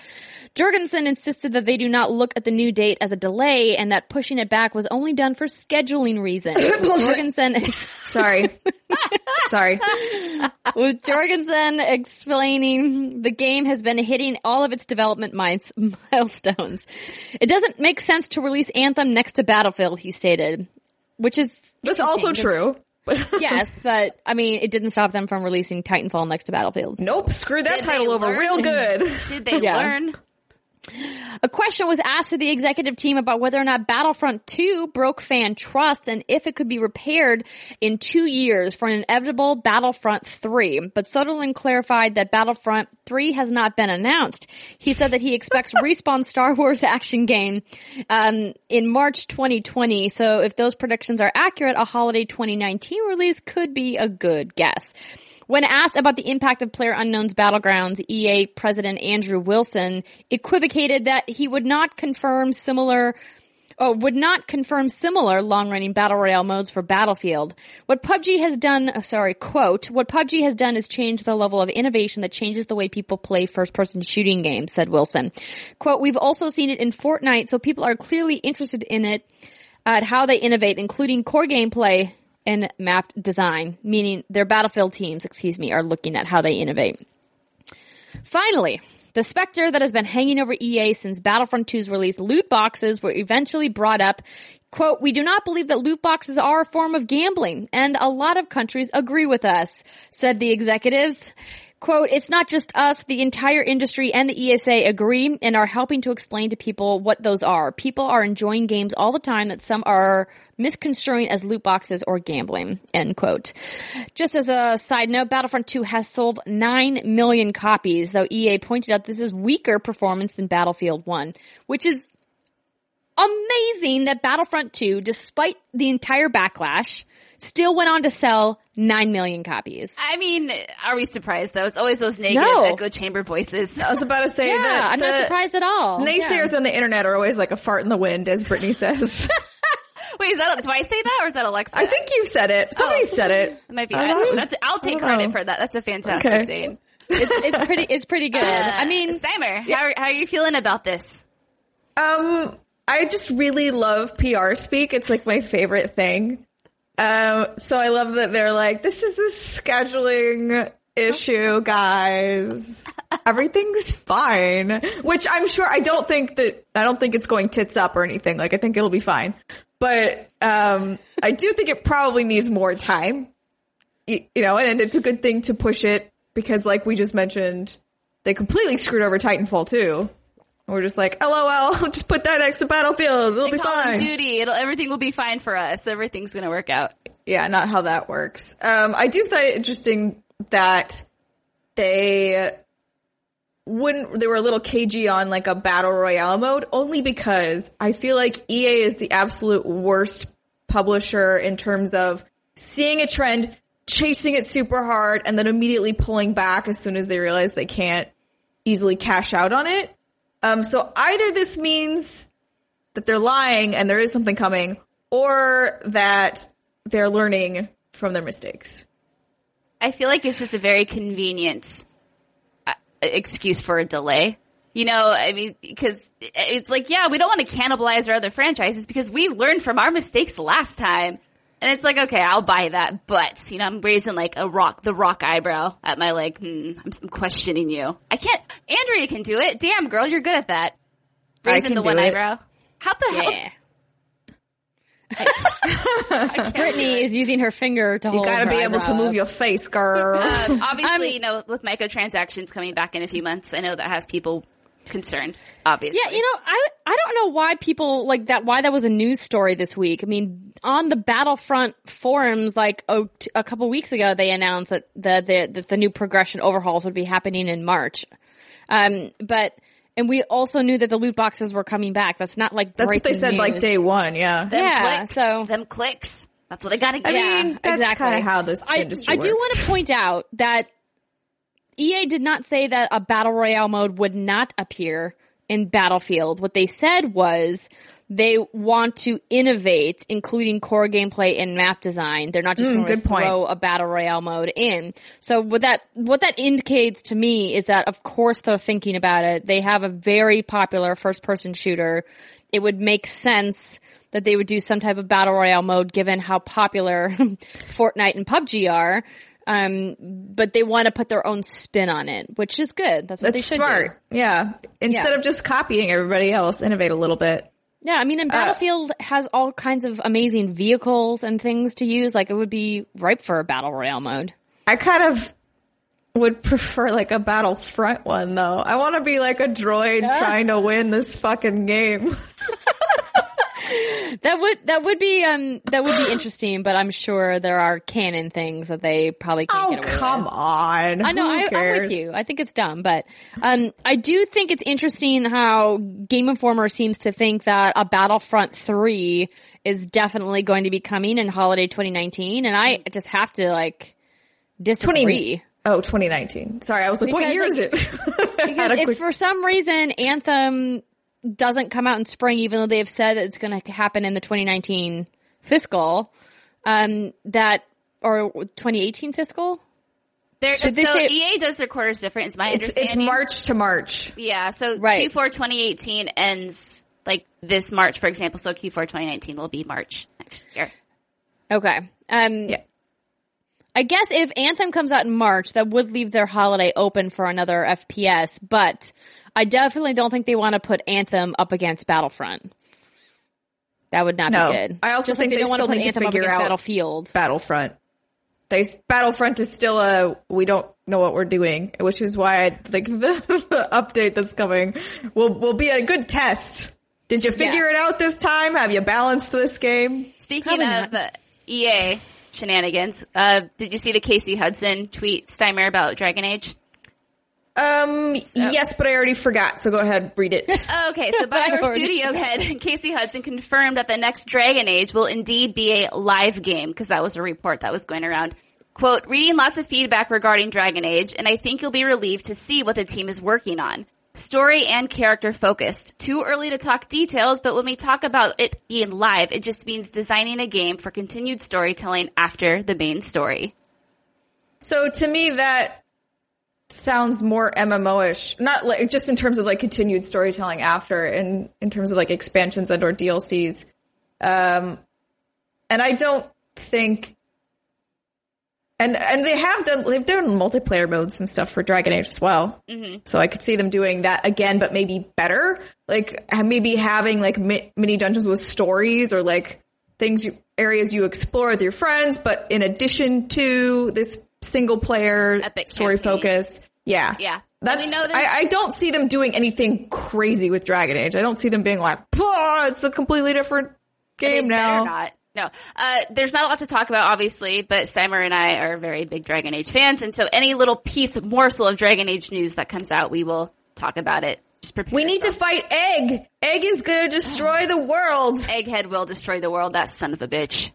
S1: Jorgensen insisted that they do not look at the new date as a delay and that pushing it back was only done for scheduling reasons. Jorgensen,
S2: Sorry. Sorry.
S1: with Jorgensen explaining the game has been hitting all of its development milestones. It doesn't make sense to release Anthem next to Battlefield, he stated. Which is
S2: That's also
S1: interesting.
S2: true.
S1: yes, but I mean, it didn't stop them from releasing Titanfall next to Battlefield.
S2: Nope, screw that
S3: Did
S2: title over
S3: learn?
S2: real good.
S3: Did they
S1: Yeah.
S3: learn?
S1: A question was asked to the executive team about whether or not Battlefront 2 broke fan trust and if it could be repaired in two years for an inevitable Battlefront 3. But Sutherland clarified that Battlefront 3 has not been announced. He said that he expects Respawn Star Wars action game um, in March 2020. So if those predictions are accurate, a holiday 2019 release could be a good guess. When asked about the impact of Player Unknown's Battlegrounds, EA President Andrew Wilson equivocated that he would not confirm similar or would not confirm similar long-running battle royale modes for Battlefield. What PUBG has done, oh, sorry, quote, what PUBG has done is change the level of innovation that changes the way people play first-person shooting games, said Wilson. Quote, we've also seen it in Fortnite, so people are clearly interested in it at how they innovate, including core gameplay and map design, meaning their battlefield teams, excuse me, are looking at how they innovate. Finally, the specter that has been hanging over EA since Battlefront 2's release, loot boxes were eventually brought up. Quote, we do not believe that loot boxes are a form of gambling, and a lot of countries agree with us, said the executives. Quote, it's not just us, the entire industry and the ESA agree and are helping to explain to people what those are. People are enjoying games all the time that some are misconstruing as loot boxes or gambling, end quote. Just as a side note, Battlefront 2 has sold 9 million copies, though EA pointed out this is weaker performance than Battlefield 1, which is amazing that Battlefront 2, despite the entire backlash, still went on to sell 9 million copies.
S3: I mean, are we surprised though? It's always those negative
S1: No.
S3: echo chamber voices.
S2: I was about to say
S1: Yeah,
S2: that
S1: I'm not surprised at all.
S2: Naysayers on the internet are always like a fart in the wind, as Brittany says.
S3: Wait, is that, do I say that or is that Alexa?
S2: I think you said it. Somebody
S3: Oh.
S2: said it.
S3: It might be.
S2: I,
S3: I
S2: was,
S3: that's, I'll take
S2: I
S3: credit
S2: know.
S3: for that. That's a fantastic
S2: Okay.
S3: saying.
S1: It's, it's pretty, it's pretty good. I mean,
S3: Steimer, how, how are you feeling about this?
S2: Um, I just really love PR speak. It's like my favorite thing. Um, so I love that they're like, this is a scheduling issue, guys. Everything's fine. Which I'm sure, I don't think that, I don't think it's going tits up or anything. Like, I think it'll be fine. But, um, I do think it probably needs more time. Y- You know, and it's a good thing to push it because like we just mentioned, they completely screwed over Titanfall too. We're just like, LOL, just put that next to Battlefield. It'll be
S3: Call of
S2: fine.
S3: Duty, it'll everything will be fine for us. Everything's gonna work out.
S2: Yeah, not how that works. Um, I do find it interesting that they wouldn't, they were a little cagey on like a battle royale mode only because I feel like EA is the absolute worst publisher in terms of seeing a trend, chasing it super hard, and then immediately pulling back as soon as they realize they can't easily cash out on it. Um, so either this means that they're lying and there is something coming, or that they're learning from their mistakes.
S3: I feel like it's just a very convenient uh, excuse for a delay. You know, I mean, because it's like, yeah, we don't want to cannibalize our other franchises because we learned from our mistakes last time. And it's like, okay, I'll buy that, but you know, I'm raising like a rock, the rock eyebrow at my like, hmm, I'm, I'm questioning you. I can't. Andrea can do it. Damn, girl, you're good at that. Raising the one
S2: it.
S3: eyebrow. How the hell?
S1: Yeah. Brittany is using her finger to
S2: You
S1: hold.
S2: gotta
S1: her
S2: be able to move
S1: up.
S2: your face, girl.
S3: Um, obviously, you know, with microtransactions coming back in a few months, I know that has people concerned. Obviously,
S1: Yeah, you know, I I don't know why people like that. Why that was a news story this week. I mean, on the Battlefront forums, like oh, t- a couple weeks ago, they announced that the, the that the new progression overhauls would be happening in March. Um, but and we also knew that the loot boxes were coming back. That's not like
S2: That's what they
S1: breaking
S2: said like day one, yeah.
S3: them
S1: yeah,
S3: clicks,
S1: so-
S3: them clicks. That's what they got to
S2: I
S3: get.
S1: Yeah,
S2: mean, that's
S1: exactly.
S2: kind of how this
S1: I,
S2: industry
S1: I
S2: works.
S1: I do want to point out that EA did not say that a battle royale mode would not appear in Battlefield. What they said was they want to innovate, including core gameplay and map design. They're not just going to
S2: Mm, good point.
S1: throw a battle royale mode in. So what that what that indicates to me is that of course they're thinking about it. They have a very popular first person shooter. It would make sense that they would do some type of battle royale mode given how popular Fortnite and PUBG are. Um, but they want to put their own spin on it, which is good. That's what
S2: That's
S1: they should
S2: smart. Yeah. Instead
S1: Yeah.
S2: of just copying everybody else, innovate a little bit.
S1: Yeah, I mean,
S2: Uh,
S1: and Battlefield has all kinds of amazing vehicles and things to use. Like it would be ripe for a battle royale mode.
S2: I kind of would prefer like a Battlefront one though. I want to be like a droid trying to win this fucking game.
S1: That would that would be um that would be interesting, but I'm sure there are canon things that they probably can't
S2: Oh,
S1: get away with.
S2: come on.
S1: I know, I, I'm with you. I think it's dumb, but um, I do think it's interesting how Game Informer seems to think that a Battlefront 3 is definitely going to be coming in holiday 2019, and I just have to like disagree.
S2: Oh, 2019. Sorry, I was like, what year
S1: like,
S2: is it?
S1: Because if for some reason Anthem doesn't come out in spring, even though they've said that it's going to happen in the 2019 fiscal, um, that or 2018 fiscal.
S3: They're, so
S1: say-
S3: EA does their quarters different. Is my
S2: it's, it's. March to March.
S3: Yeah. So
S1: Right.
S3: Q4 2018 ends like this March, for example. So Q4 2019 will be March next year.
S1: Okay. Um,
S2: Yeah.
S1: I guess if Anthem comes out in March, that would leave their holiday open for another FPS, but I definitely don't think they want to put Anthem up against Battlefront. That would not
S2: No.
S1: be good.
S2: I also
S1: Just like
S2: think
S1: they
S2: they
S1: don't want to
S2: still
S1: put
S2: need to
S1: Anthem up
S2: figure
S1: against
S2: out-
S1: Battlefield.
S2: Battlefront. They Battlefront is still a we don't know what we're doing, which is why I think the, the update that's coming will will be a good test. Did you figure it out this time? Have you balanced this game?
S3: Speaking
S1: Probably
S3: of uh, EA shenanigans, uh, did you see the Casey Hudson tweet Steimer about Dragon Age?
S2: Um, yes, but I already forgot. So go ahead, read it.
S3: Okay, so BioWare studio head Casey Hudson confirmed that the next Dragon Age will indeed be a live game because that was a report that was going around. Quote, reading lots of feedback regarding Dragon Age, and I think you'll be relieved to see what the team is working on. Story and character focused. Too early to talk details, but when we talk about it being live, it just means designing a game for continued storytelling after the main story.
S2: So to me, that sounds more MMO-ish. Not like just in terms of like continued storytelling after, and in terms of like expansions and or DLCs. Um, and I don't think. And and they have done they've done multiplayer modes and stuff for Dragon Age as well. Mm-hmm. So I could see them doing that again, but maybe better. Like maybe having like mi- mini dungeons with stories or like things you, areas you explore with your friends, but in addition to this single player
S3: Epic
S2: story
S3: campaign.
S2: focus. Yeah.
S3: Yeah.
S2: That's,
S3: we know
S2: I, I don't see them doing anything crazy with Dragon Age. I don't see them being like, "Pah, it's a completely different game now.
S3: not. No, uh, there's not a lot to talk about, obviously, but Simon and I are very big Dragon Age fans, and so any little piece, morsel of Dragon Age news that comes out, we will talk about it. Just prepare.
S2: We need to fight Egg. Egg is gonna destroy the world.
S3: Egghead will destroy the world. That son of a bitch,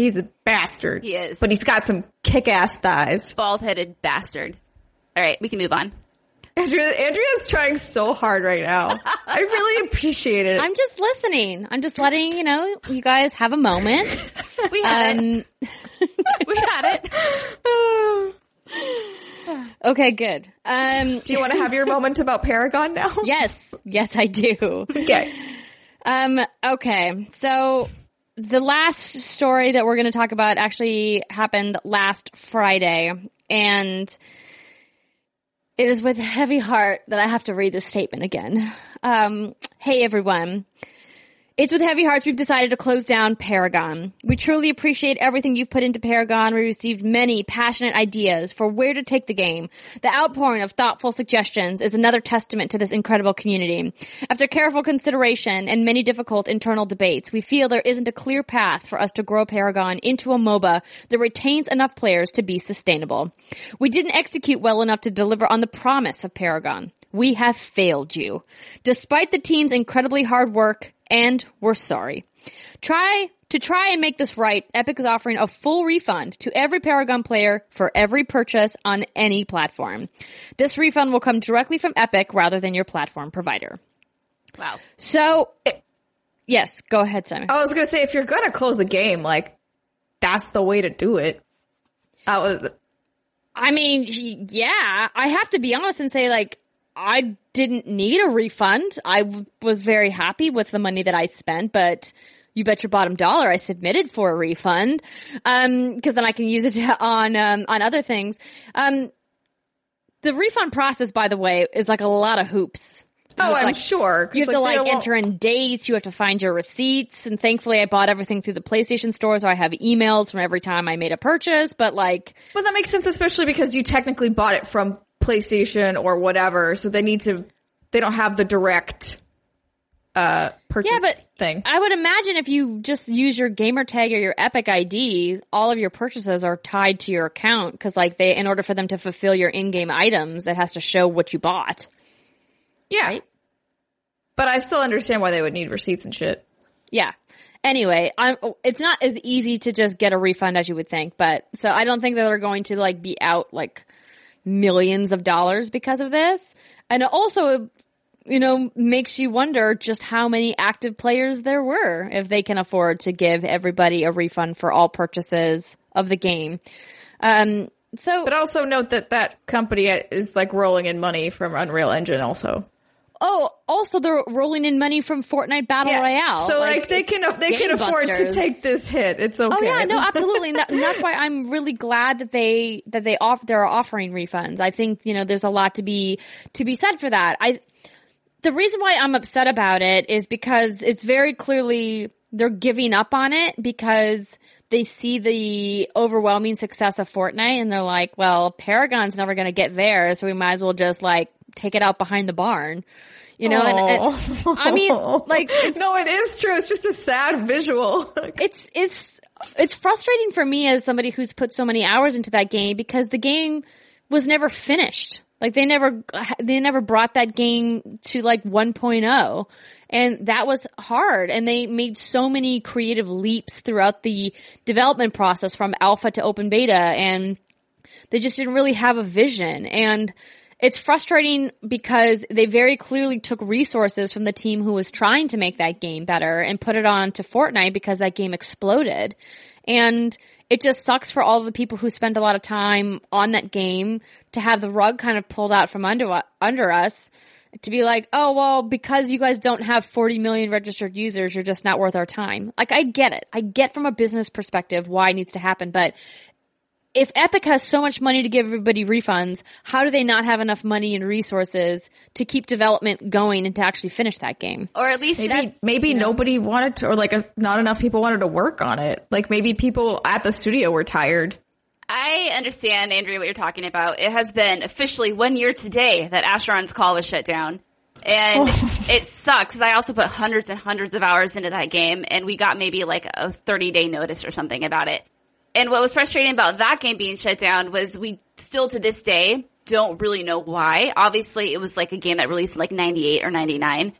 S2: He's a bastard.
S3: He is.
S2: But he's got some kick-ass thighs.
S3: bald-headed bastard. All right, we can move on.
S2: Andrea, Andrea's trying so hard right now. I really appreciate it.
S1: I'm just listening. I'm just letting you know you guys have a moment.
S3: We had it.
S1: Um,
S3: We had it.
S1: okay, good. Um,
S2: Do you want to have your moment about Paragon now?
S1: yes, yes, I do.
S2: Okay.
S1: Um, okay. So the last story that we're going to talk about actually happened last Friday and it is with a heavy heart that I have to read this statement again. Um, hey everyone. It's with heavy hearts we've decided to close down Paragon. We truly appreciate everything you've put into Paragon. We received many passionate ideas for where to take the game. The outpouring of thoughtful suggestions is another testament to this incredible community. After careful consideration and many difficult internal debates, we feel there isn't a clear path for us to grow Paragon into a MOBA that retains enough players to be sustainable. We didn't execute well enough to deliver on the promise of Paragon. We have failed you. Despite the team's incredibly hard work, and we're sorry. Try to try and make this right. Epic is offering a full refund to every Paragon player for every purchase on any platform. This refund will come directly from Epic rather than your platform provider.
S3: Wow.
S1: So, yes, go ahead, Simon.
S2: I was gonna say if you're gonna close a game, like that's the way to do it. I was
S1: I mean, yeah, I have to be honest and say like, I didn't need a refund. I w- was very happy with the money that I spent, but you bet your bottom dollar I submitted for a refund. Um, cause then I can use it on, um, on other things. Um, the refund process, by the way, is like a lot of hoops.
S2: oh, I'm
S1: like,
S2: sure.
S1: You have to like enter in dates. You have to find your receipts. And thankfully I bought everything through the PlayStation store. So I have emails from every time I made a purchase, but like,
S2: But that makes sense, especially because you technically bought it from PlayStation or whatever, so they need to. They don't have the direct uh purchase
S1: Yeah, but
S2: thing.
S1: I would imagine if you just use your gamer tag or your Epic ID, all of your purchases are tied to your account because like they, in order for them to fulfill your in-game items, it has to show what you bought.
S2: yeah,
S1: right?
S2: but I still understand why they would need receipts and shit.
S1: Yeah. Anyway, I'm, it's not as easy to just get a refund as you would think, but so I don't think that they're going to like be out like millions of dollars because of this. And it also, you know, makes you wonder just how many active players there were if they can afford to give everybody a refund for all purchases of the game. Um, so,
S2: But also note that that company is like rolling in money from Unreal Engine also.
S1: Oh, also they're rolling in money from Fortnite Battle Royale.
S2: So like, they can they can afford to take this hit. It's okay.
S1: Oh yeah, no, absolutely. And, that, and that's why I'm really glad that they that they off they're offering refunds. I think you know there's a lot to be to be said for that. I the reason why I'm upset about it is because it's very clearly they're giving up on it because they see the overwhelming success of Fortnite and they're like, well, Paragon's never going to get there, so we might as well just like take it out behind the barn. You know, and, and I mean, like,
S2: no, it is true. It's just a sad visual.
S1: it's it's it's frustrating for me as somebody who's put so many hours into that game because the game was never finished. Like they never they never brought that game to like 1.0 and that was hard and they made so many creative leaps throughout the development process from alpha to open beta and they just didn't really have a vision and it's frustrating because they very clearly took resources from the team who was trying to make that game better and put it on to Fortnite because that game exploded. And it just sucks for all the people who spent a lot of time on that game to have the rug kind of pulled out from under under us to be like, "Oh, well, because you guys don't have 40 million registered users, you're just not worth our time." Like I get it. I get from a business perspective why it needs to happen, but if Epic has so much money to give everybody refunds, how do they not have enough money and resources to keep development going and to actually finish that game?
S3: Or at least
S2: Maybe maybe nobody wanted to, or like a, not enough people wanted to work on it. Like maybe people at the studio were tired.
S3: I understand, Andrea, what you're talking about. It has been officially one year today that Asheron's call was shut down. And oh. it sucks. I also put hundreds and hundreds of hours into that game and we got maybe like a 30 day notice or something about it. And what was frustrating about that game being shut down was we still to this day don't really know why. Obviously it was like a game that released in like 98 or 99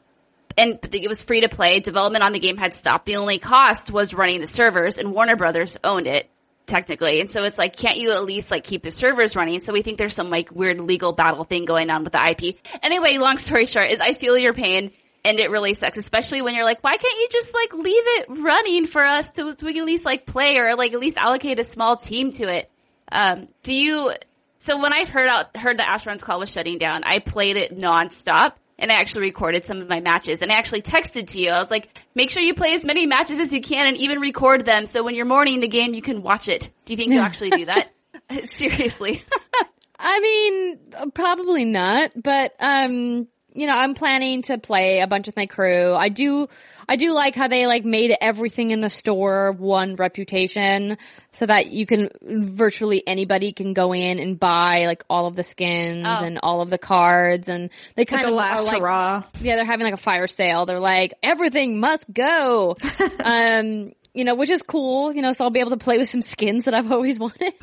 S3: and it was free to play. Development on the game had stopped. The only cost was running the servers and Warner Brothers owned it technically. And so it's like, can't you at least like keep the servers running? So we think there's some like weird legal battle thing going on with the IP. Anyway, long story short is I feel your pain and it really sucks, especially when you're like, why can't you just like leave it running for us to, so we can at least like play or like at least allocate a small team to it? Um, do you, so when I heard out, heard the Asheron's call was shutting down, I played it nonstop and I actually recorded some of my matches and I actually texted to you. I was like, make sure you play as many matches as you can and even record them so when you're mourning the game, you can watch it. Do you think you'll actually do that? Seriously.
S1: I mean, probably not, but, um, you know, I'm planning to play a bunch with my crew. I do, I do like how they like made everything in the store one reputation so that you can virtually anybody can go in and buy like all of the skins
S3: Oh.
S1: and all of the cards and they kind
S2: Like a
S1: of
S2: last
S1: like,
S2: hurrah.
S1: yeah, they're having like a fire sale. They're like, everything must go. um, you know, which is cool, you know, so I'll be able to play with some skins that I've always wanted.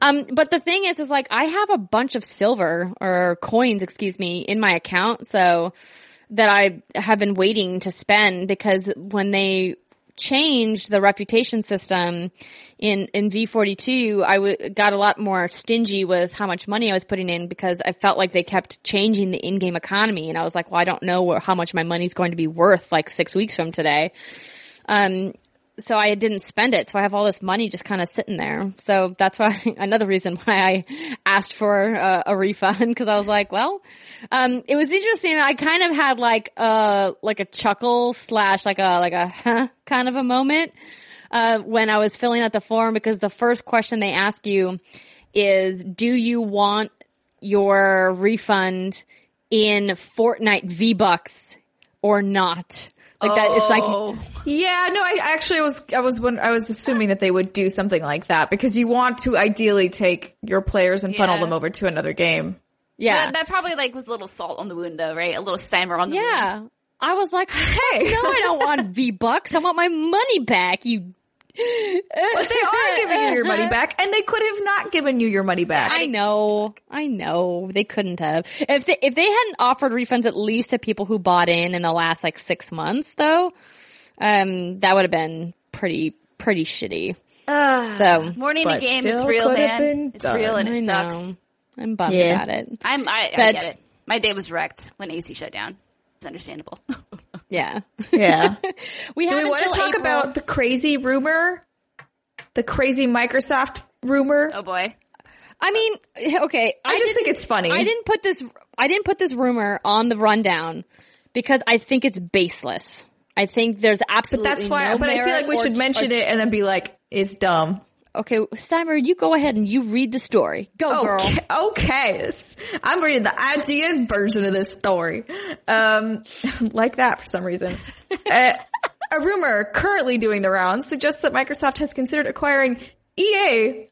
S1: um, but the thing is, is like, I have a bunch of silver or coins, excuse me, in my account. So that I have been waiting to spend because when they changed the reputation system in in V42, I w- got a lot more stingy with how much money I was putting in because I felt like they kept changing the in-game economy, and I was like, well, I don't know where, how much my money's going to be worth like six weeks from today. Um, so I didn't spend it. So I have all this money just kind of sitting there. So that's why another reason why I asked for a refund because I was like, well, um, it was interesting. I kind of had like a like a chuckle slash like a like a huh kind of a moment uh, when I was filling out the form because the first question they ask you is, do you want your refund in Fortnite V Bucks or not? Like that, it's like oh.
S2: Yeah, no, I actually was, I was, won- I was assuming that they would do something like that because you want to ideally take your players and funnel
S3: Yeah.
S2: them over to another game.
S1: yeah.
S3: That, that probably like was a little salt on the wound though, right? A little Steimer on the wound.
S1: Yeah. I was like,
S2: Hey.
S1: no, I don't want V Bucks. I want my money back. You.
S2: But they are giving you your money back and they could have not given you your money back.
S1: I know. I know. They couldn't have. If they, if they hadn't offered refunds at least to people who bought in in the last like six months though, um, that would have been pretty, pretty shitty. so.
S3: Morning a game, it's real, man.
S2: been
S3: It's real and
S1: I
S3: it
S1: know.
S3: sucks.
S1: I'm bummed
S2: Yeah.
S1: about it.
S3: I'm, I, I get it. My day was wrecked when AC shut down. It's understandable.
S1: Yeah.
S2: Yeah.
S1: we
S2: Do
S1: have
S2: we want to talk
S1: April.
S2: about the crazy rumor? The crazy Microsoft rumor?
S3: oh boy.
S1: I mean, okay.
S2: I just think it's funny.
S1: I didn't put this. I didn't put this rumor on the rundown because I think it's baseless. I think there's absolutely but
S2: That's why,
S1: no
S2: but I feel like we
S1: or-
S2: should mention
S1: or-
S2: it and then be like, it's dumb.
S1: Okay, Steimer, you go ahead and you read the story. Go, girl.
S2: Okay, okay. I'm reading the IGN version of this story. Um, like that for some reason. uh, a rumor currently doing the rounds suggests that Microsoft has considered acquiring EA,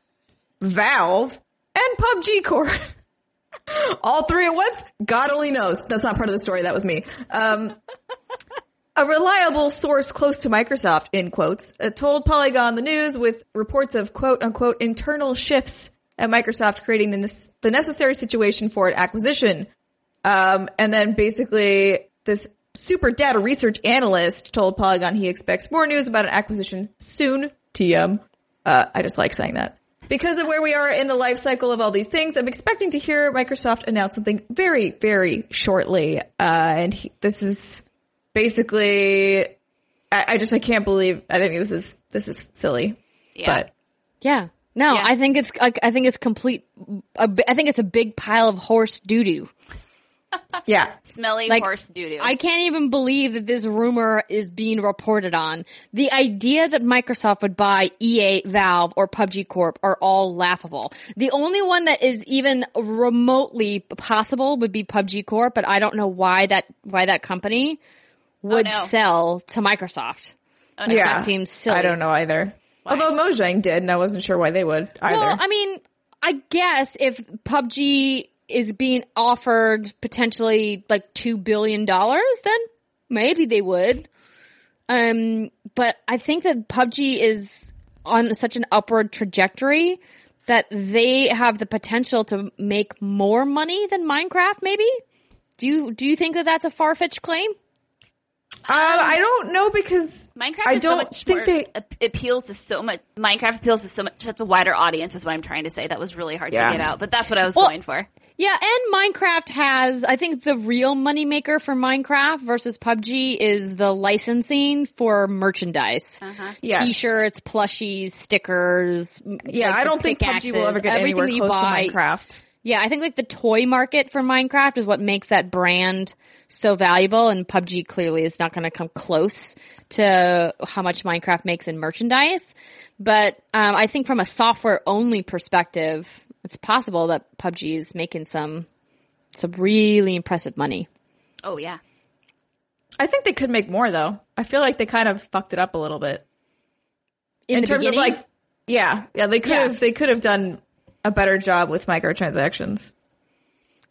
S2: Valve, and PUBG Corp. All three at once? God only knows. That's not part of the story. That was me. Um, a reliable source close to Microsoft, in quotes, uh, told Polygon the news with reports of quote unquote internal shifts at Microsoft creating the, nes- the necessary situation for an acquisition. Um, and then basically this super data research analyst told Polygon he expects more news about an acquisition soon. TM. Uh, I just like saying that. Because of where we are in the life cycle of all these things, I'm expecting to hear Microsoft announce something very, very shortly. Uh, and he, this is basically, I, I just, I can't believe, I think this is, this is silly.
S3: Yeah.
S2: But
S1: Yeah. No,
S3: Yeah.
S1: I think it's like I think it's complete. a I think it's a big pile of horse doo doo.
S2: yeah.
S3: Smelly
S1: Like,
S3: horse doo doo.
S1: I can't even believe that this rumor is being reported on. The idea that Microsoft would buy EA, Valve, or PUBG Corp are all laughable. The only one that is even remotely possible would be PUBG Corp, but I don't know why that why that company would
S3: no.
S1: sell to Microsoft.
S3: Oh, no.
S2: Yeah.
S1: That seems silly.
S2: I don't know either. Although Mojang did, and I wasn't sure why they would either.
S1: Well, I mean, I guess if PUBG is being offered potentially like two billion dollars, then maybe they would. Um, but I think that PUBG is on such an upward trajectory that they have the potential to make more money than Minecraft. Maybe. Do you do you think that that's a far fetched claim?
S2: Um, I don't know because
S3: Minecraft
S2: I
S3: is so
S2: don't
S3: much
S2: think
S3: more,
S2: they-
S3: appeals to so much. Minecraft appeals to so much such a wider audience. Is what I'm trying to say. That was really hard
S2: Yeah.
S3: to get out, but that's what I was
S1: Well-
S3: going for.
S1: Yeah, and Minecraft has, I think the real moneymaker for Minecraft versus PUBG is the licensing for merchandise.
S2: Yes.
S1: T-shirts, plushies, stickers.
S2: yeah,
S1: like
S2: I don't think PUBG will ever get
S1: everything
S2: anywhere
S1: that you
S2: close
S1: buy.
S2: to Minecraft.
S1: Yeah, I think like the toy market for Minecraft is what makes that brand so valuable and PUBG clearly is not going to come close to how much Minecraft makes in merchandise. But um, I think from a software only perspective, it's possible that PUBG is making some some really impressive money.
S3: Oh yeah.
S2: I think they could make more though. I feel like they kind of fucked it up a little bit
S1: In,
S2: in,
S1: the
S2: terms of like, yeah, yeah, they could
S1: Yeah.
S2: have they could have done a better job with microtransactions.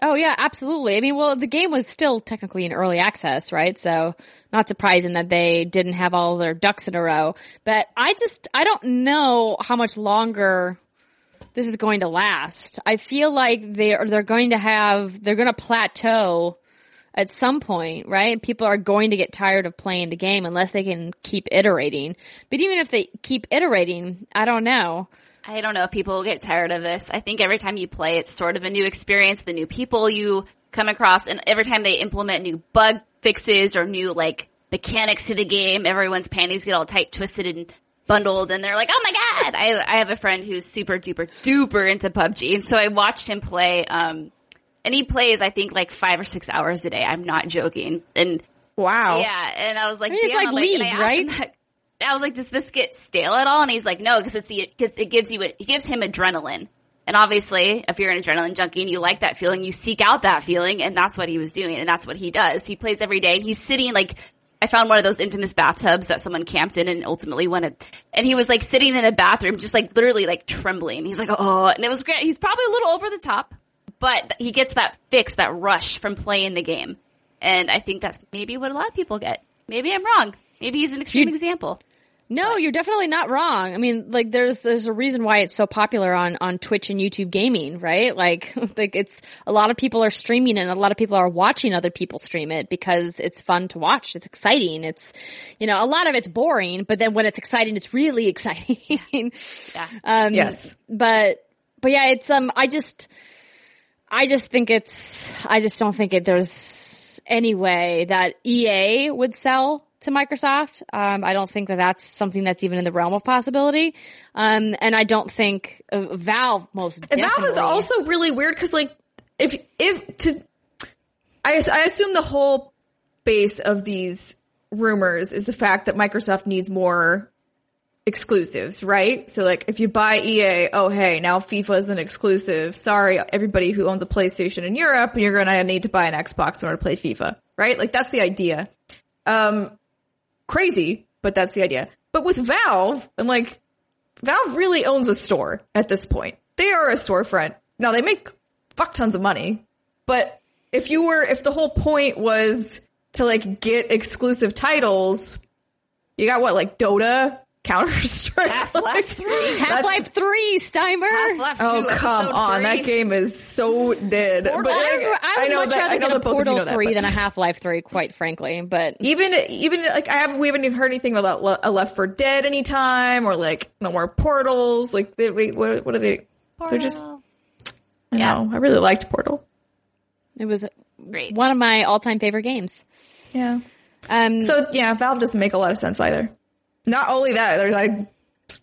S1: Oh yeah, absolutely. I mean, well, the game was still technically in early access, right? So not surprising that they didn't have all their ducks in a row. But I just, I don't know how much longer this is going to last. I feel like they're, they're going to have, they're going to plateau at some point, right? People are going to get tired of playing the game unless they can keep iterating. But even if they keep iterating, I don't know.
S3: I don't know if people will get tired of this. I think every time you play, it's sort of a new experience, the new people you come across, and every time they implement new bug fixes or new like mechanics to the game, everyone's panties get all tight twisted and bundled, and they're like, "Oh my god!" I I have a friend who's super duper duper into PUBG, and so I watched him play. Um, and he plays, I think, like five or six hours a day. I'm not joking, and
S2: Wow.
S3: yeah, and I was like,
S1: I mean, it's
S3: damn,
S1: like
S3: like,
S1: League, right?
S3: that- I was like, does this get stale at all? And he's like, no, because it's the because it gives you it gives him adrenaline. And obviously, if you're an adrenaline junkie and you like that feeling, you seek out that feeling, and that's what he was doing, and that's what he does. He plays every day, and he's sitting like. I found one of those infamous bathtubs that someone camped in and ultimately wanted, and he was like sitting in a bathroom, just like literally like trembling. He's like, oh, and it was great. He's probably a little over the top, but he gets that fix, that rush from playing the game. And I think that's maybe what a lot of people get. Maybe I'm wrong. Maybe he's an extreme
S1: You-
S3: example.
S1: No, you're definitely not wrong. I mean, like there's there's a reason why it's so popular on on Twitch and YouTube gaming, right? Like like it's a lot of people are streaming and a lot of people are watching other people stream it because it's fun to watch. It's exciting. It's you know, a lot of it's boring, but then when it's exciting, it's really exciting.
S3: Yeah.
S1: Um
S2: Yes.
S1: but but yeah, it's um I just I just think it's I just don't think it there's any way that EA would sell to Microsoft. Um, I don't think that that's something that's even in the realm of possibility. Um, and I don't think uh, Valve most definitely.
S2: Valve is also really weird because, like, if if to, I I assume the whole base of these rumors is the fact that Microsoft needs more exclusives, right? So, like, if you buy EA, oh hey, now FIFA is an exclusive. Sorry, everybody who owns a PlayStation in Europe, you're gonna need to buy an Xbox in order to play FIFA, right? Like, that's the idea. Um, crazy, but that's the idea. But with Valve, and like, Valve really owns a store at this point. They are a storefront. Now they make fuck tons of money, but if you were, if the whole point was to like get exclusive titles, you got what, like Dota, Counter Strike,
S3: Half-Life 3.
S1: Half Life Three, Steimer.
S3: Half-Life
S2: Oh
S3: 2,
S2: come on,
S3: 3.
S2: that game is so dead.
S1: Portal,
S2: But,
S1: I,
S2: like,
S1: I would
S2: know
S1: much
S2: that-
S1: rather
S2: know
S1: get a
S2: that both of you
S1: Portal
S2: know that,
S1: Three
S2: but-
S1: than a Half Life Three, quite frankly. But
S2: even even like I haven't we haven't even heard anything about Le- a Left 4 Dead anytime or like no more portals. Like they, wait, what what are they? They're just
S3: Portal.
S2: I
S3: Yeah.
S2: know. I really liked Portal.
S1: it was
S3: Great.
S1: one of my all-time favorite games.
S2: Yeah.
S1: Um,
S2: So yeah, Valve doesn't make a lot of sense either. Not only that, there's I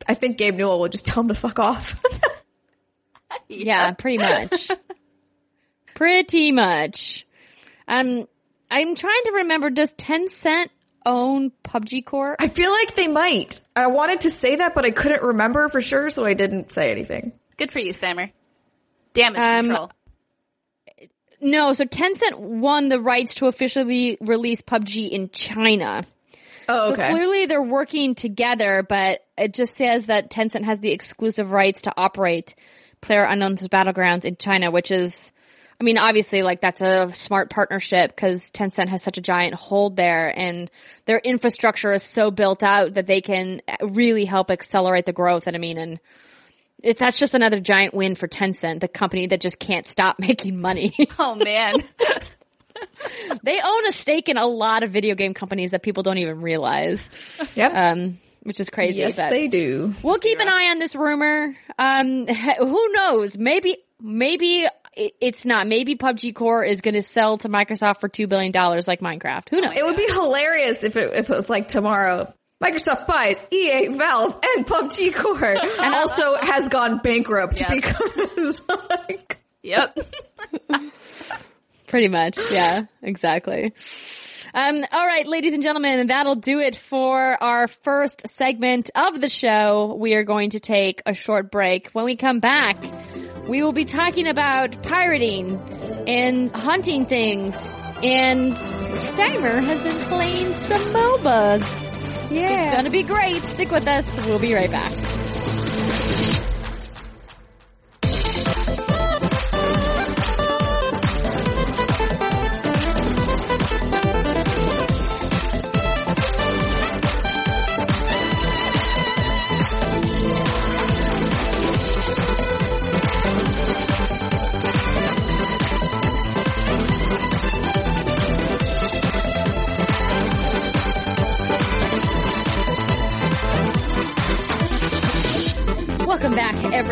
S2: I think Gabe Newell will just tell him to fuck off.
S1: Yeah, pretty much. pretty much. Um, I'm trying to remember. Does Tencent own PUBG Corp?
S2: I feel like they might. I wanted to say that, but I couldn't remember for sure, so I didn't say anything.
S3: Good for you, Sammer. Damage
S1: Um,
S3: control.
S1: No. So Tencent won the rights to officially release PUBG in China.
S2: Oh,
S1: So clearly they're working together, but it just says that Tencent has the exclusive rights to operate Player Unknown's Battlegrounds in China, which is, I mean, obviously like that's a smart partnership because Tencent has such a giant hold there and their infrastructure is so built out that they can really help accelerate the growth. And I mean, and if that's just another giant win for Tencent, the company that just can't stop making money.
S3: Oh man.
S1: they own a stake in a lot of video game companies that people don't even realize.
S2: Yep.
S1: Um, which is crazy.
S2: yes, they do.
S1: we'll keep an eye on this rumor. Um, who knows? Maybe, maybe it's not. Maybe PUBG Corp is going to sell to Microsoft for two billion dollars like Minecraft. Who knows?
S2: It would be hilarious if it, if it was like tomorrow. Microsoft buys EA, Valve, and PUBG Corp, and also has gone bankrupt because like
S3: Yep.
S1: Pretty much. Yeah, exactly. Um, all right, ladies and gentlemen, that'll do it for our first segment of the show. We are going to take a short break. When we come back, we will be talking about pirating and hunting things. And Steimer has been playing some MOBAs. Yeah. It's gonna be great. Stick with us. We'll be right back.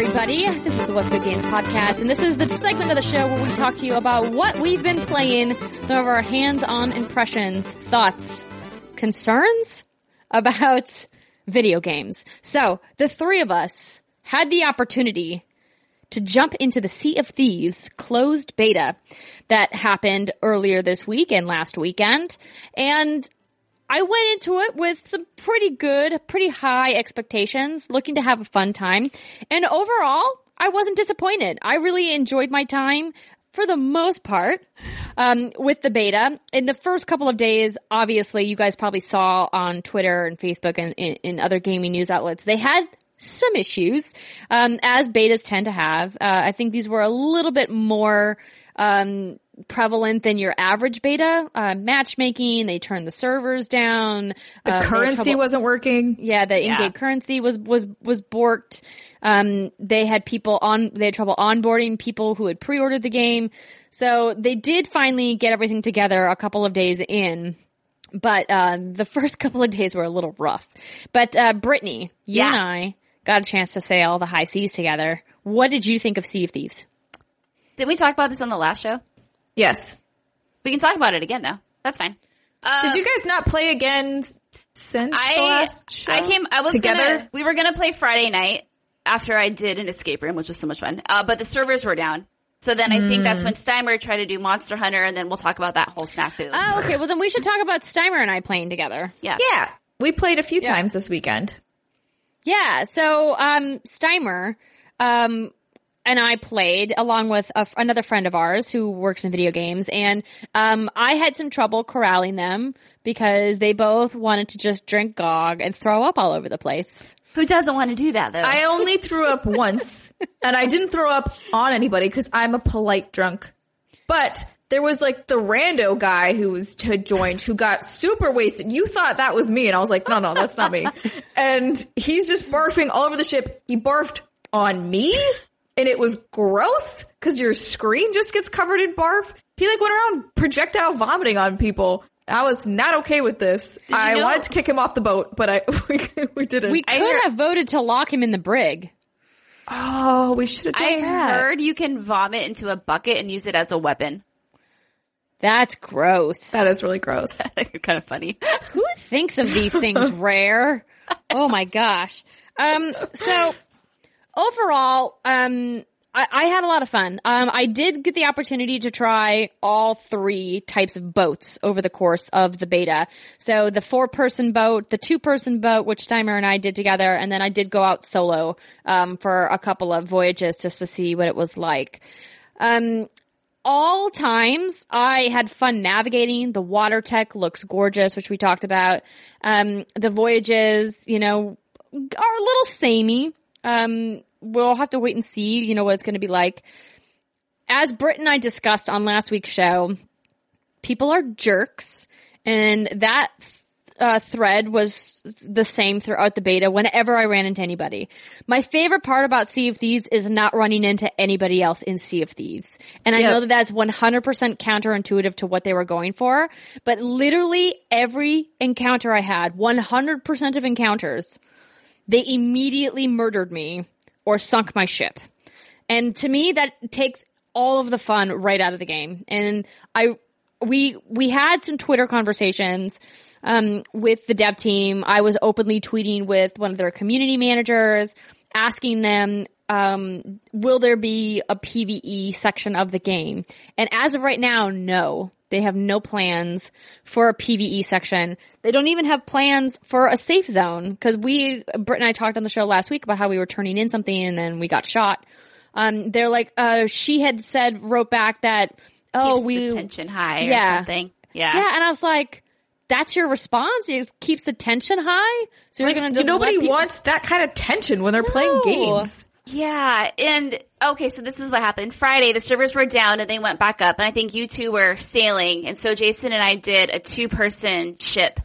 S1: Everybody. This is the What's Good Games podcast, and this is the segment of the show where we talk to you about what we've been playing, some of our hands-on impressions, thoughts, concerns about video games. So, the three of us had the opportunity to jump into the Sea of Thieves closed beta that happened earlier this week and last weekend. And I went into it with some pretty good, pretty high expectations, looking to have a fun time. And overall, I wasn't disappointed. I really enjoyed my time for the most part um, with the beta. In the first couple of days, obviously, you guys probably saw on Twitter and Facebook and in, other gaming news outlets, they had some issues, um, as betas tend to have. Uh, I think these were a little bit more um, prevalent than your average beta. Uh, matchmaking, they turned the servers down.
S2: the
S1: Uh,
S2: currency
S1: trouble-
S2: wasn't working.
S1: yeah, the in-game
S3: Yeah.
S1: currency was was was borked. Um, they had people on. They had trouble onboarding people who had pre-ordered the game. So they did finally get everything together a couple of days in. But uh, the first couple of days were a little rough. But uh, Brittany, you
S3: Yeah.
S1: and I got a chance to sail the high seas together. What did you think of Sea of Thieves?
S3: Did we talk about this on the last show?
S2: Yes.
S3: We can talk about it again though. That's fine. Uh,
S2: Did you guys not play again since the last show?
S3: I came. I was
S2: together.
S3: Gonna, we were gonna play Friday night after I did an escape room, which was so much fun. Uh, but the servers were down. So then I think
S2: Mm.
S3: that's when Steimer tried to do Monster Hunter, and then we'll talk about that whole snafu.
S1: Oh, okay. Well, then we should talk about Steimer and I playing together.
S3: yeah.
S2: Yeah, we played a few
S1: Yeah.
S2: times this weekend.
S1: Yeah. So, um, Steimer, um, and I played along with a, another friend of ours who works in video games, and um, I had some trouble corralling them because they both wanted to just drink grog and throw up all over the place.
S3: Who doesn't want to do that though?
S2: I only threw up once, and I didn't throw up on anybody because I'm a polite drunk. But there was like the rando guy who was had joined who got super wasted. You thought that was me, and I was like, no, no, that's not me. and he's just barfing all over the ship. He barfed on me, and it was gross because your screen just gets covered in barf. He like went around projectile vomiting on people. I was not okay with this. I
S3: know-
S2: wanted to kick him off the boat, but I we, we didn't.
S1: We could
S3: hear-
S1: have voted to lock him in the brig.
S2: Oh, we should have done
S3: I
S2: that.
S3: heard you can vomit into a bucket and use it as a weapon.
S1: That's gross.
S2: That is really gross.
S3: kind of funny.
S1: Who thinks of these things rare? Oh my gosh. Um, so overall, um, I, I had a lot of fun. Um, I did get the opportunity to try all three types of boats over the course of the beta. So the four person boat, the two person boat, which Steimer and I did together, and then I did go out solo, um, for a couple of voyages just to see what it was like. Um, all times I had fun navigating. The water tech looks gorgeous, which we talked about. Um, the voyages, you know, are a little samey. Um, we'll have to wait and see, you know, what it's going to be like. As Britt and I discussed on last week's show, people are jerks and that uh, thread was the same throughout the beta whenever I ran into anybody. My favorite part about Sea of Thieves is not running into anybody else in Sea of Thieves. And I
S2: Yep.
S1: know that that's 100% counterintuitive to what they were going for, but literally every encounter I had, 100% of encounters, they immediately murdered me or sunk my ship. And to me, that takes all of the fun right out of the game. And I, we, we had some Twitter conversations, um, with the dev team. I was openly tweeting with one of their community managers, asking them, um, will there be a PvE section of the game? And as of right now, no. They have no plans for a PvE section. They don't even have plans for a safe zone because we, Britt and I talked on the show last week about how we were turning in something and then we got shot. Um, they're like, uh, she had said, wrote back that, oh, we,
S3: the tension high or
S1: Yeah.
S3: something. Yeah.
S1: yeah, and I was like, that's your response? It keeps the tension high? So you're gonna
S2: Nobody
S1: let people-
S2: wants that kind of tension when they're playing games.
S3: Yeah, and okay, so this is what happened. Friday, the servers were down and they went back up, and I think you two were sailing, and so Jason and I did a two-person ship,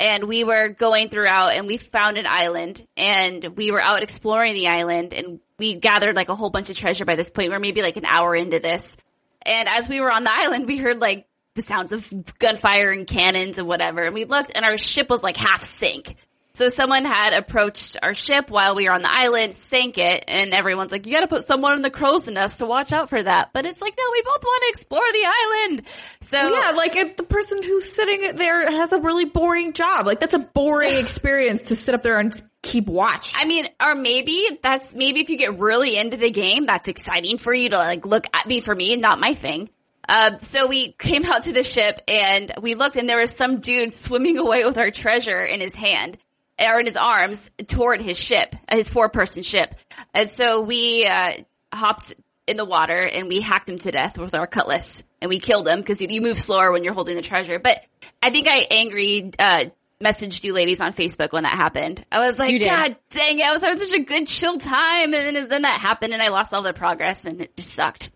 S3: and we were going throughout, and we found an island, and we were out exploring the island, and we gathered like a whole bunch of treasure by this point. We're maybe like an hour into this, and as we were on the island, we heard like the sounds of gunfire and cannons and whatever, and we looked, and our ship was like half sink. So someone had approached our ship while we were on the island, sank it, and everyone's like, you gotta put someone in the crow's nest to watch out for that. But it's like, no, we both want to explore the island. So
S2: Yeah, like if the person who's sitting there has a really boring job. Like that's a boring experience to sit up there and keep watch.
S3: I mean, or maybe that's, maybe if you get really into the game, that's exciting for you to like look at me for me, and not my thing. Uh, so we came out to the ship and we looked and there was some dude swimming away with our treasure in his hand or in his arms toward his ship, his four person ship. And so we, uh, hopped in the water and we hacked him to death with our cutlass and we killed him because you move slower when you're holding the treasure. But I think I angry, uh, messaged you ladies on Facebook when that happened. I was like. God dang it, I was having such a good chill time and then, then that happened and I lost all the progress and it just sucked.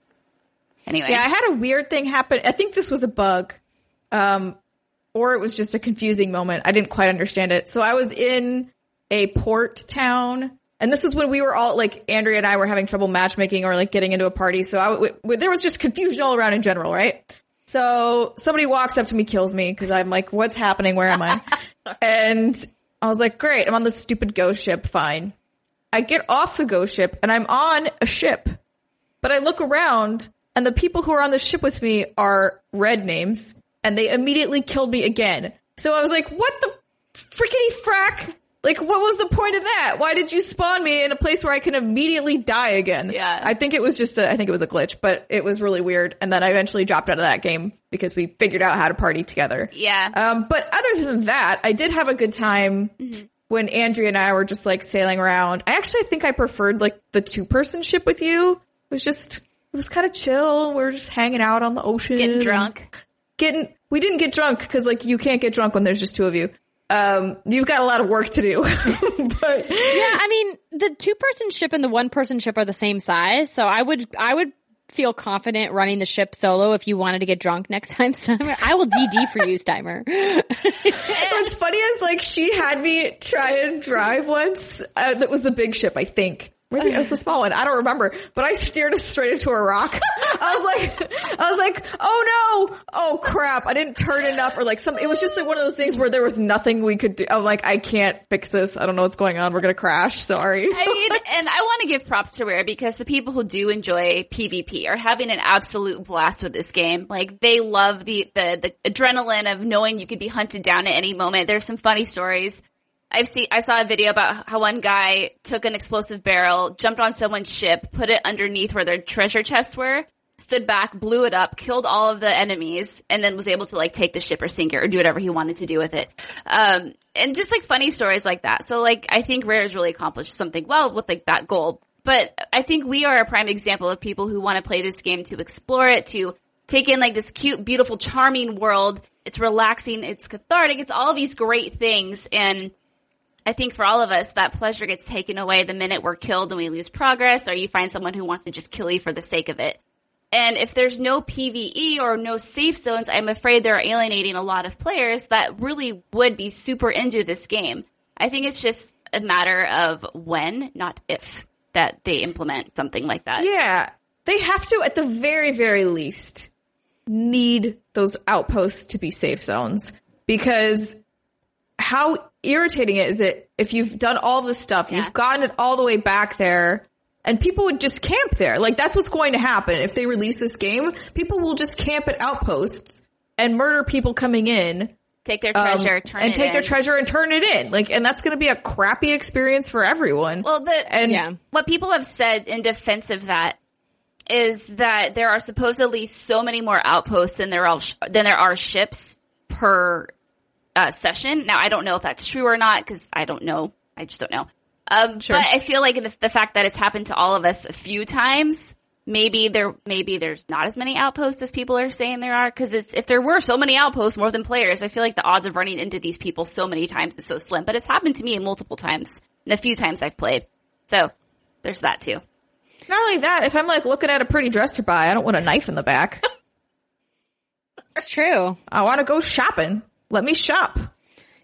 S3: Anyway.
S2: Yeah, I had a weird thing happen. I think this was a bug. Um, or it was just a confusing moment. I didn't quite understand it. So I was in a port town and this is when we were all like Andrea and I were having trouble matchmaking or like getting into a party. So I w- w- there was just confusion all around in general, right? So somebody walks up to me, kills me because I'm like, what's happening? Where am I? and I was like, great. I'm on this stupid ghost ship. Fine. I get off the ghost ship and I'm on a ship. But I look around and the people who are on the ship with me are red names and they immediately killed me again. So I was like, what the frickety frack? Like, what was the point of that? Why did you spawn me in a place where I can immediately die again?
S3: Yeah.
S2: I think it was just a, I think it was a glitch, but it was really weird. And then I eventually dropped out of that game because we figured out how to party together.
S3: Yeah.
S2: Um, but other than that, I did have a good time when Andrea and I were just like sailing around. I actually think I preferred like the two person ship with you. It was just, it was kind of chill. We were just hanging out on the ocean.
S3: Getting drunk.
S2: Getting, we didn't get drunk because like you can't get drunk when there's just two of you. Um, you've got a lot of work to do. but
S1: Yeah, I mean, the two person ship and the one person ship are the same size, so I would, I would feel confident running the ship solo if you wanted to get drunk next time, Steimer. I will DD for you, Steimer.
S2: What's funny is like she had me try and drive once. Uh, that was the big ship, I think. Maybe it was the small one. I don't remember. But I steered us straight into a rock. I was like, I was like, oh no, oh crap! I didn't turn enough, or like some. It was just like one of those things where there was nothing we could do. I'm like, I can't fix this. I don't know what's going on. We're gonna crash. Sorry.
S3: I mean, and I want to give props to Rare because the people who do enjoy PvP are having an absolute blast with this game. Like they love the, the, the adrenaline of knowing you could be hunted down at any moment. There's some funny stories. I've seen, I saw a video about how one guy took an explosive barrel, jumped on someone's ship, put it underneath where their treasure chests were, stood back, blew it up, killed all of the enemies, and then was able to like take the ship or sink it or do whatever he wanted to do with it. Um, and just like funny stories like that. So like, I think Rare has really accomplished something well with like that goal. But I think we are a prime example of people who want to play this game to explore it, to take in like this cute, beautiful, charming world. It's relaxing. It's cathartic. It's all these great things. And I think for all of us, that pleasure gets taken away the minute we're killed and we lose progress or you find someone who wants to just kill you for the sake of it. And if there's no PvE or no safe zones, I'm afraid they're alienating a lot of players that really would be super into this game. I think it's just a matter of when, not if, that they implement something like that.
S2: Yeah. They have to, at the very, very least, need those outposts to be safe zones because how irritating is that if you've done all this stuff,
S3: Yeah.
S2: you've gotten it all the way back there, and people would just camp there. Like that's what's going to happen if they release this game. People will just camp at outposts and murder people coming in.
S3: Take their
S2: um,
S3: treasure, turn
S2: and
S3: it
S2: take their treasure and turn it in. Like, and that's going to be a crappy experience for everyone.
S3: Well, the
S2: and
S1: Yeah.
S3: what people have said in defense of that is that there are supposedly so many more outposts than there are than there are ships per uh, session. Now, I don't know if that's true or not because I don't know. I just don't know. Um,
S2: Sure.
S3: But I feel like the, the fact that it's happened to all of us a few times, maybe there, maybe there's not as many outposts as people are saying there are. Because it's if there were so many outposts more than players, I feel like the odds of running into these people so many times is so slim. But it's happened to me multiple times, the few times I've played. So there's that too.
S2: not only that, if I'm like looking at a pretty dress to buy, I don't want a knife in the back.
S1: It's true.
S2: I want to go shopping. Let me shop.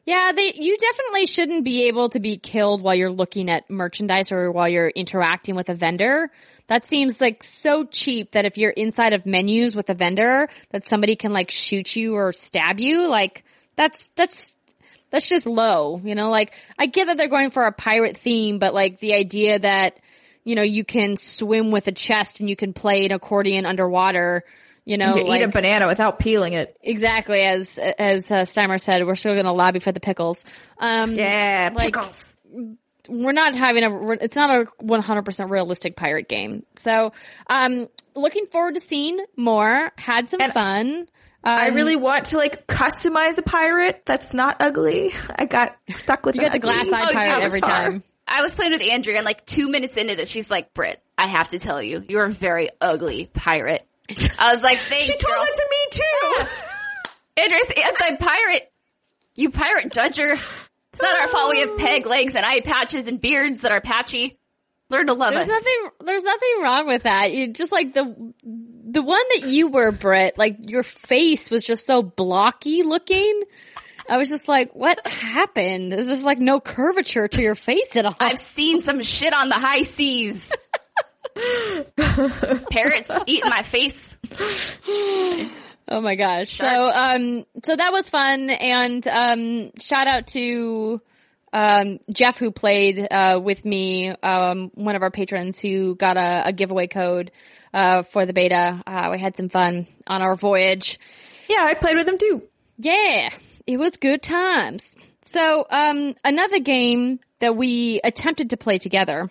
S1: Yeah, they you definitely shouldn't be able to be killed while you're looking at merchandise or while you're interacting with a vendor. That seems like so cheap that if you're inside of menus with a vendor, that somebody can like shoot you or stab you. Like that's that's that's just low, you know, like I get that they're going for a pirate theme, but like the idea that, you know, you can swim with a chest and you can play an accordion underwater, you know,
S2: to
S1: like,
S2: eat a banana without peeling it.
S1: exactly as, as uh, Steimer said, we're still going to lobby for the pickles. Um,
S2: Yeah,
S1: Like-
S2: pickles.
S1: we're not having a it's not a 100% realistic pirate game so um looking forward to seeing more had some
S2: And
S1: fun
S2: I
S1: Um,
S2: really want to like customize a pirate that's not ugly. I got stuck with
S1: you got the glass eye
S3: Oh,
S1: pirate
S3: dude,
S1: every
S2: avatar.
S1: time
S3: I was playing with Andrea and like two minutes into this, she's like, "Brit, I have to tell you, you're a very ugly pirate. I was like, thanks,
S2: She told
S3: girl.
S2: that to me too.
S3: Andrea's anti-pirate. You pirate judger. It's not our fault we have peg legs and eye patches and beards that are patchy. Learn to love us.
S1: there's
S3: us.
S1: nothing there's nothing wrong with that you just like the the one that you were Brit like your face was just so blocky looking I was just like what happened there's like no curvature to your face at all
S3: I've seen some shit on the high seas. Parrots eating my face.
S1: Oh my gosh.
S3: Sharks.
S1: So, um, so that was fun and, um, shout out to, um, Jeff who played, uh, with me, um, one of our patrons who got a, a giveaway code, uh, for the beta. Uh, we had some fun on our voyage.
S2: yeah, I played with him too.
S1: Yeah, it was good times. So, um, another game that we attempted to play together,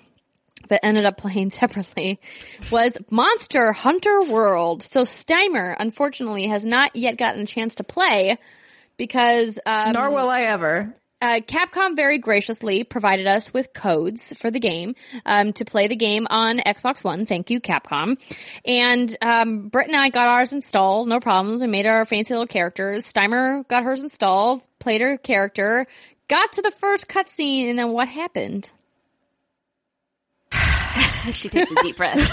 S1: but ended up playing separately, was Monster Hunter World. So Steimer, unfortunately, has not yet gotten a chance to play because um,
S2: Nor will I ever.
S1: uh, Capcom very graciously provided us with codes for the game um, to play the game on Xbox One. Thank you, Capcom. And um, Britt and I got ours installed, no problems. We made our fancy little characters. Steimer got hers installed, played her character, got to the first cutscene, and then what happened?
S3: She takes a deep breath.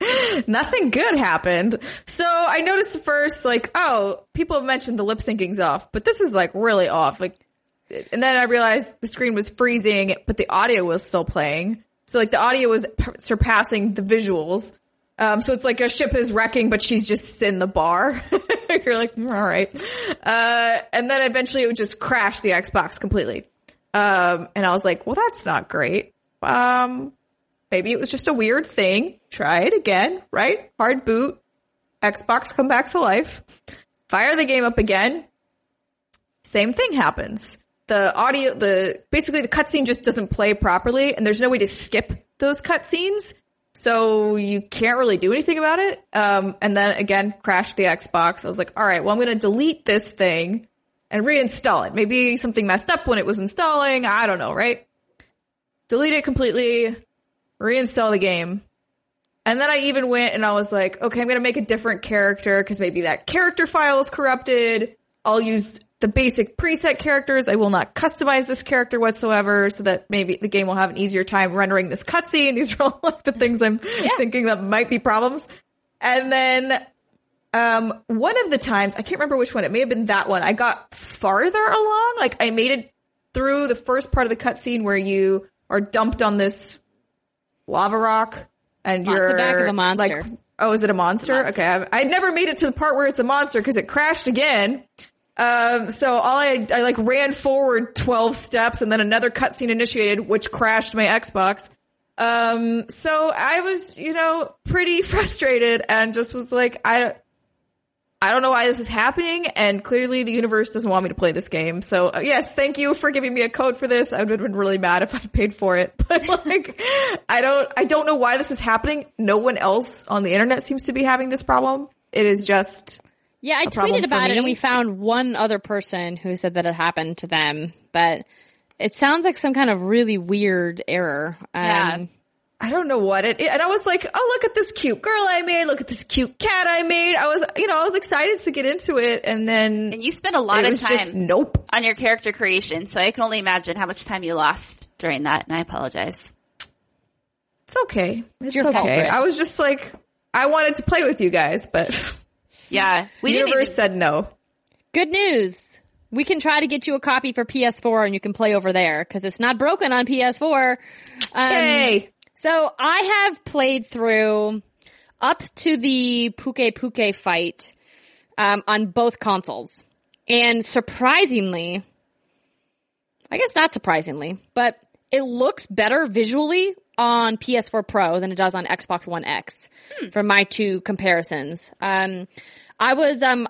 S2: Nothing good happened. So I noticed first, like, oh, people have mentioned the lip syncing's off, but this is like really off. Like, and then I realized the screen was freezing, but the audio was still playing. So like the audio was p- surpassing the visuals. Um, so it's like a ship is wrecking, but she's just in the bar. You're like, "Mm, all right. Uh, and then eventually it would just crash the Xbox completely. Um, and I was like, well, that's not great. Um, maybe it was just a weird thing. Try it again, right? Hard boot. Xbox come back to life. Fire the game up again. Same thing happens. The audio, the, basically the cutscene just doesn't play properly and there's no way to skip those cutscenes. So you can't really do anything about it. Um, and then again, crash the Xbox. I was like, all right, well, I'm going to delete this thing and reinstall it. Maybe something messed up when it was installing. I don't know, right? Delete it completely. Reinstall the game. And then I even went and I was like, okay, I'm going to make a different character because maybe that character file is corrupted. I'll use the basic preset characters. I will not customize this character whatsoever so that maybe the game will have an easier time rendering this cutscene. These are all like the things I'm thinking that might be problems. And then, um, one of the times, I can't remember which one, it may have been that one, I got farther along. Like I made it through the first part of the cutscene where you are dumped on this lava rock and you're
S1: the back of a monster.
S2: like, oh, is it a monster? Okay. I, I never made it to the part where it's a monster because it crashed again. Um, so all I, I like ran forward 12 steps and then another cutscene initiated, which crashed my Xbox. Um, so I was, you know, pretty frustrated and just was like, I, I don't know why this is happening, and clearly the universe doesn't want me to play this game. So uh, yes, thank you for giving me a code for this. I would have been really mad if I paid for it, but like, I don't, I don't know why this is happening. No one else on the internet seems to be having this problem. It is just
S1: Yeah, I tweeted about it and we found one other person who said that it happened to them, but it sounds like some kind of really weird error. Um,
S3: Yeah.
S2: I don't know what it, and I was like, oh, look at this cute girl I made. Look at this cute cat I made. I was, you know, I was excited to get into it, and then
S3: And you spent a lot of time
S2: just nope.
S3: on your character creation, so I can only imagine how much time you lost during that, and I apologize.
S2: It's okay. It's
S1: your
S2: okay.
S1: Britt.
S2: I was just like, I wanted to play with you guys, but
S3: Yeah, we
S2: the
S3: didn't
S2: universe
S3: even,
S2: said no.
S1: Good news. We can try to get you a copy for PS4 and you can play over there because it's not broken on PS4. Um,
S2: Yay!
S1: So I have played through up to the Pukei-Pukei fight um, on both consoles, and surprisingly, I guess not surprisingly, but it looks better visually on PS4 Pro than it does on Xbox One X for my two comparisons. Um, I was um,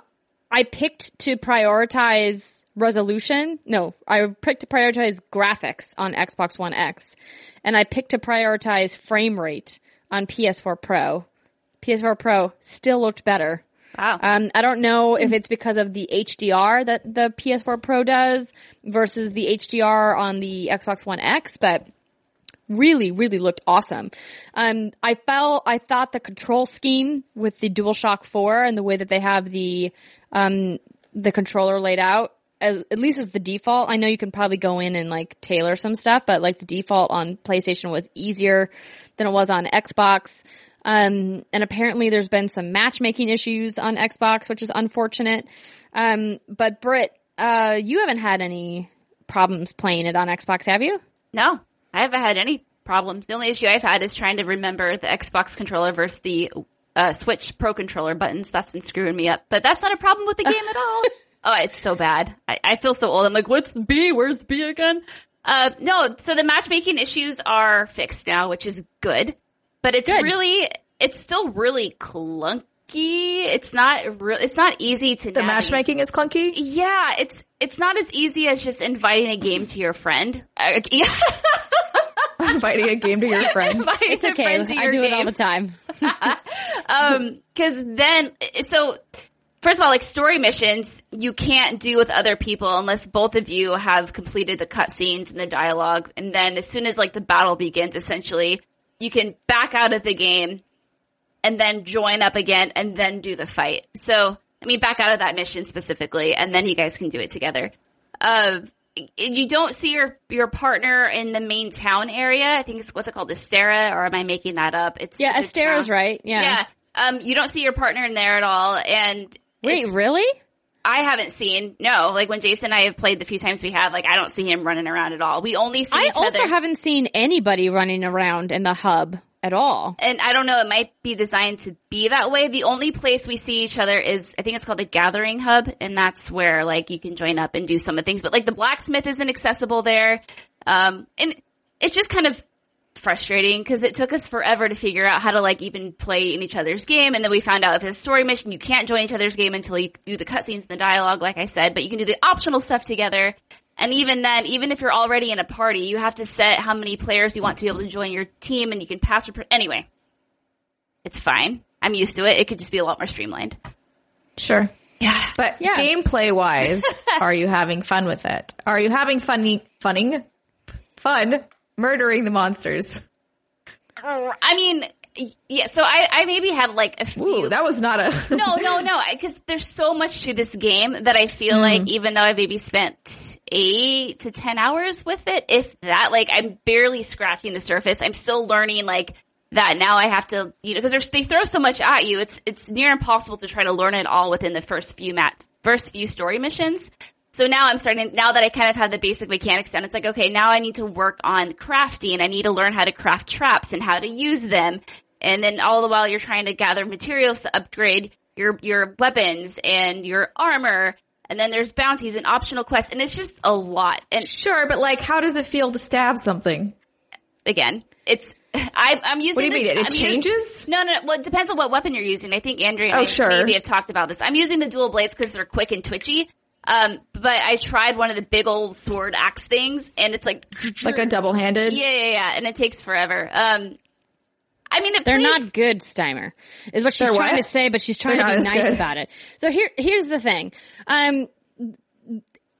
S1: I picked to prioritize resolution. No, I picked to prioritize graphics on Xbox One X, and I picked to prioritize frame rate on PS4 Pro. PS4 Pro still looked better.
S3: Wow.
S1: Um, I don't know if it's because of the HDR that the PS4 Pro does versus the HDR on the Xbox One X, but really, really looked awesome. Um, I felt, I thought the control scheme with the DualShock 4 and the way that they have the, um, the controller laid out, as, at least as the default. I know you can probably go in and like tailor some stuff, but like the default on PlayStation was easier than it was on Xbox. Um, and apparently there's been some matchmaking issues on Xbox, which is unfortunate. Um, but Britt, uh, you haven't had any problems playing it on Xbox, have you?
S3: No, I haven't had any problems. The only issue I've had is trying to remember the Xbox controller versus the uh, Switch Pro controller buttons. That's been screwing me up. But that's not a problem with the game at all. Oh, it's so bad. I, I feel so old. I'm like, what's B? Where's B again? Uh, no, so the matchmaking issues are fixed now, which is good. But it's
S1: Good.
S3: really, it's still really clunky. It's not real, it's not easy to
S2: The matchmaking is clunky.
S3: Yeah, it's, it's not as easy as just inviting a game to your friend. Uh, yeah.
S2: Inviting a game to your friend.
S3: Inviting
S1: It's okay.
S3: friend
S1: I
S3: your
S1: do it all the time.
S3: Um, cause then, so, first of all, like story missions, you can't do with other people unless both of you have completed the cutscenes and the dialogue. And then as soon as like the battle begins, essentially, you can back out of the game and then join up again and then do the fight. So, I mean, back out of that mission specifically, and then you guys can do it together. Uh, you don't see your your partner in the main town area. I think it's what's it called, Astera, or am I making that up? It's
S1: Yeah,
S3: it's a
S1: Astera's
S3: town.
S1: right. Yeah.
S3: Yeah. Um, you don't see your partner in there at all, and
S1: Wait,
S3: it's-
S1: really?
S3: I haven't seen no. Like when Jason and I have played the few times we have, like I don't see him running around at all. We only see
S1: I also
S3: other.
S1: haven't seen anybody running around in the hub at all.
S3: and I don't know, it might be designed to be that way. The only place we see each other is, I think it's called the Gathering Hub, and that's where like you can join up and do some of the things. But like the blacksmith isn't accessible there, um, and it's just kind of frustrating because it took us forever to figure out how to like even play in each other's game, and then we found out if it's a story mission, you can't join each other's game until you do the cutscenes and the dialogue, like I said, but you can do the optional stuff together. And even then, even if you're already in a party, you have to set how many players you want to be able to join your team and you can pass. Rep- anyway, it's fine. I'm used to it. It could just be a lot more streamlined.
S2: Sure.
S3: Yeah.
S2: But
S1: Yeah.
S2: gameplay wise, are you having fun with it? Are you having funny, funning, fun murdering the monsters?
S3: I mean, yeah. So I, I maybe had like a few.
S2: Ooh, that was not a.
S3: no, no, no. Because there's so much to this game that I feel
S2: Mm.
S3: like even though I maybe spent eight to ten hours with it, if that, like I'm barely scratching the surface. I'm still learning like that. Now I have to, you know, because they throw so much at you. It's it's near impossible to try to learn it all within the first few mat first few story missions. So now I'm starting, now that I kind of have the basic mechanics down, it's like, okay, now I need to work on crafting. I need to learn how to craft traps and how to use them. And then all the while you're trying to gather materials to upgrade your, your weapons and your armor. And then there's bounties and optional quests. And it's just a lot. And
S2: Sure, but like, how does it feel to stab something?
S3: again, it's, I, I'm using
S2: What do you
S3: the-
S2: mean? It,
S3: I'm
S2: changes?
S3: no, no, no. Well, it depends on what weapon you're using. I think Andrea oh, and
S2: Oh,
S3: I
S2: sure.
S3: maybe have talked about this. I'm using the dual blades because they're quick and twitchy. Um, but I tried one of the big old sword axe things and it's like,
S2: Like a double handed?
S3: yeah, yeah, yeah. And it takes forever. Um, I mean, it
S1: They're
S3: plays-
S1: not good, Steimer, is what she's
S2: They're
S1: trying
S2: what?
S1: to say, but she's trying
S2: They're
S1: to be nice
S2: good.
S1: about it. So here, here's the thing. Um,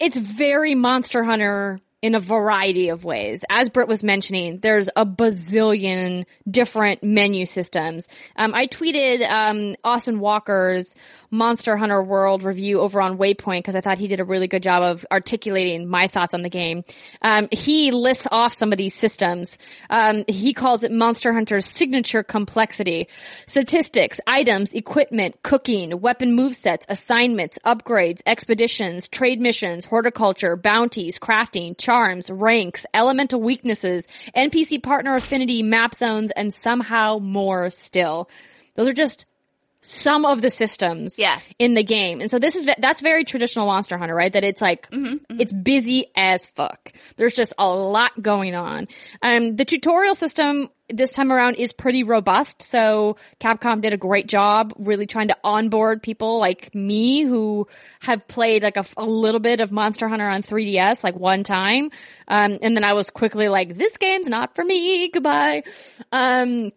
S1: it's very Monster Hunter in a variety of ways. As Britt was mentioning, there's a bazillion different menu systems. Um, I tweeted um, Austin Walker's Monster Hunter World review over on Waypoint because I thought he did a really good job of articulating my thoughts on the game. Um, he lists off some of these systems. Um, he calls it Monster Hunter's signature complexity. Statistics, items, equipment, cooking, weapon movesets, assignments, upgrades, expeditions, trade missions, horticulture, bounties, crafting, charms, ranks, elemental weaknesses, NPC partner affinity, map zones, and somehow more still. Those are just some of the systems
S3: Yeah.
S1: in the game. And so this is, that's very traditional Monster Hunter, right? That it's like, it's busy as fuck. There's just a lot going on. Um, the tutorial system this time around is pretty robust. So Capcom did a great job really trying to onboard people like me who have played like a little bit of Monster Hunter on 3DS like one time. Um, and then I was quickly like, this game's not for me. Goodbye. Um,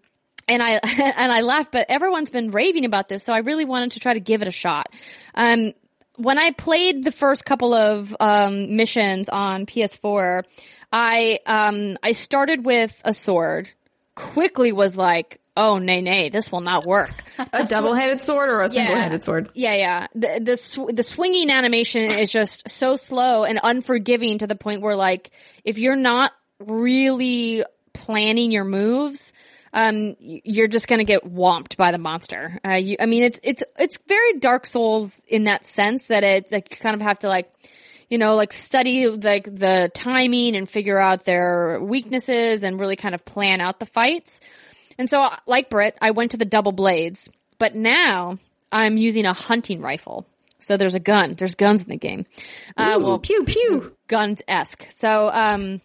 S1: and I and I laughed, but everyone's been raving about this, so I really wanted to try to give it a shot. Um, when I played the first couple of um, missions on PS4, I um, I started with a sword. Quickly was like, oh nay nay, this will not work.
S2: A double handed sword or a single handed sword?
S1: Yeah, yeah. The the sw- the swinging animation is just so slow and unforgiving to the point where like if you're not really planning your moves, um, you're just gonna get whomped by the monster. Uh, you, I mean, it's it's it's very Dark Souls in that sense that it like you kind of have to like you know, like study like the timing and figure out their weaknesses and really kind of plan out the fights. And so, like Britt, I went to the double blades, but now I'm using a hunting rifle. So there's a gun. There's guns in the game. Uh,
S2: Ooh,
S1: well,
S2: pew pew.
S1: guns esque. So, um,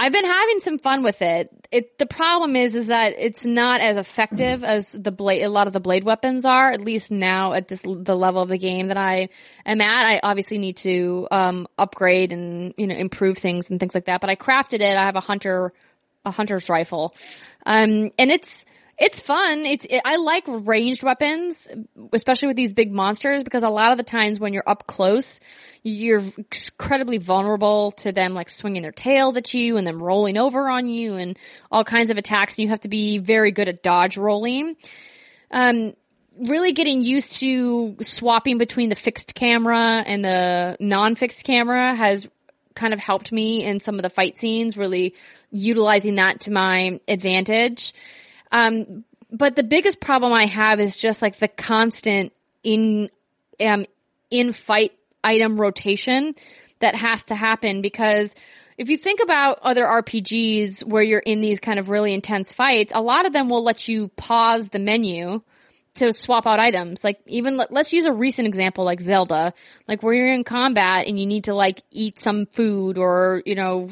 S1: I've been having some fun with it. It the problem is is that it's not as effective as the blade. A lot of the blade weapons are. At least now at this the level of the game that I am at. I obviously need to um, upgrade and you know improve things and things like that. But I crafted it. I have a hunter a hunter's rifle, um, and it's it's fun. It's it, I like ranged weapons, especially with these big monsters, because a lot of the times when you're up close, you're incredibly vulnerable to them like swinging their tails at you and them rolling over on you and all kinds of attacks. And you have to be very good at dodge rolling. Um, really getting used to swapping between the fixed camera and the non-fixed camera has kind of helped me in some of the fight scenes, really utilizing that to my advantage. Um, but the biggest problem I have is just like the constant in, um, in fight item rotation that has to happen because if you think about other RPGs where you're in these kind of really intense fights, a lot of them will let you pause the menu to swap out items. Like even let, let's use a recent example like Zelda, like where you're in combat and you need to like eat some food or, you know,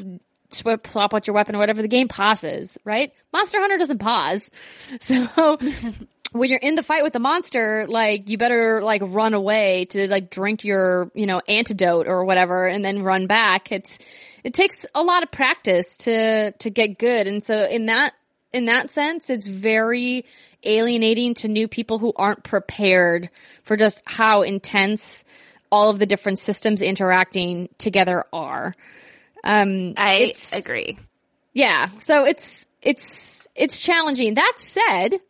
S1: swap, swap out your weapon or whatever, the game pauses, right? Monster Hunter doesn't pause. So when you're in the fight with the monster, like you better like run away to like drink your, you know, antidote or whatever and then run back. It's, it takes a lot of practice to, to get good. And so in that, in that sense, it's very alienating to new people who aren't prepared for just how intense all of the different systems interacting together are. Um,
S3: I agree.
S1: yeah. So it's, it's it's challenging. That said,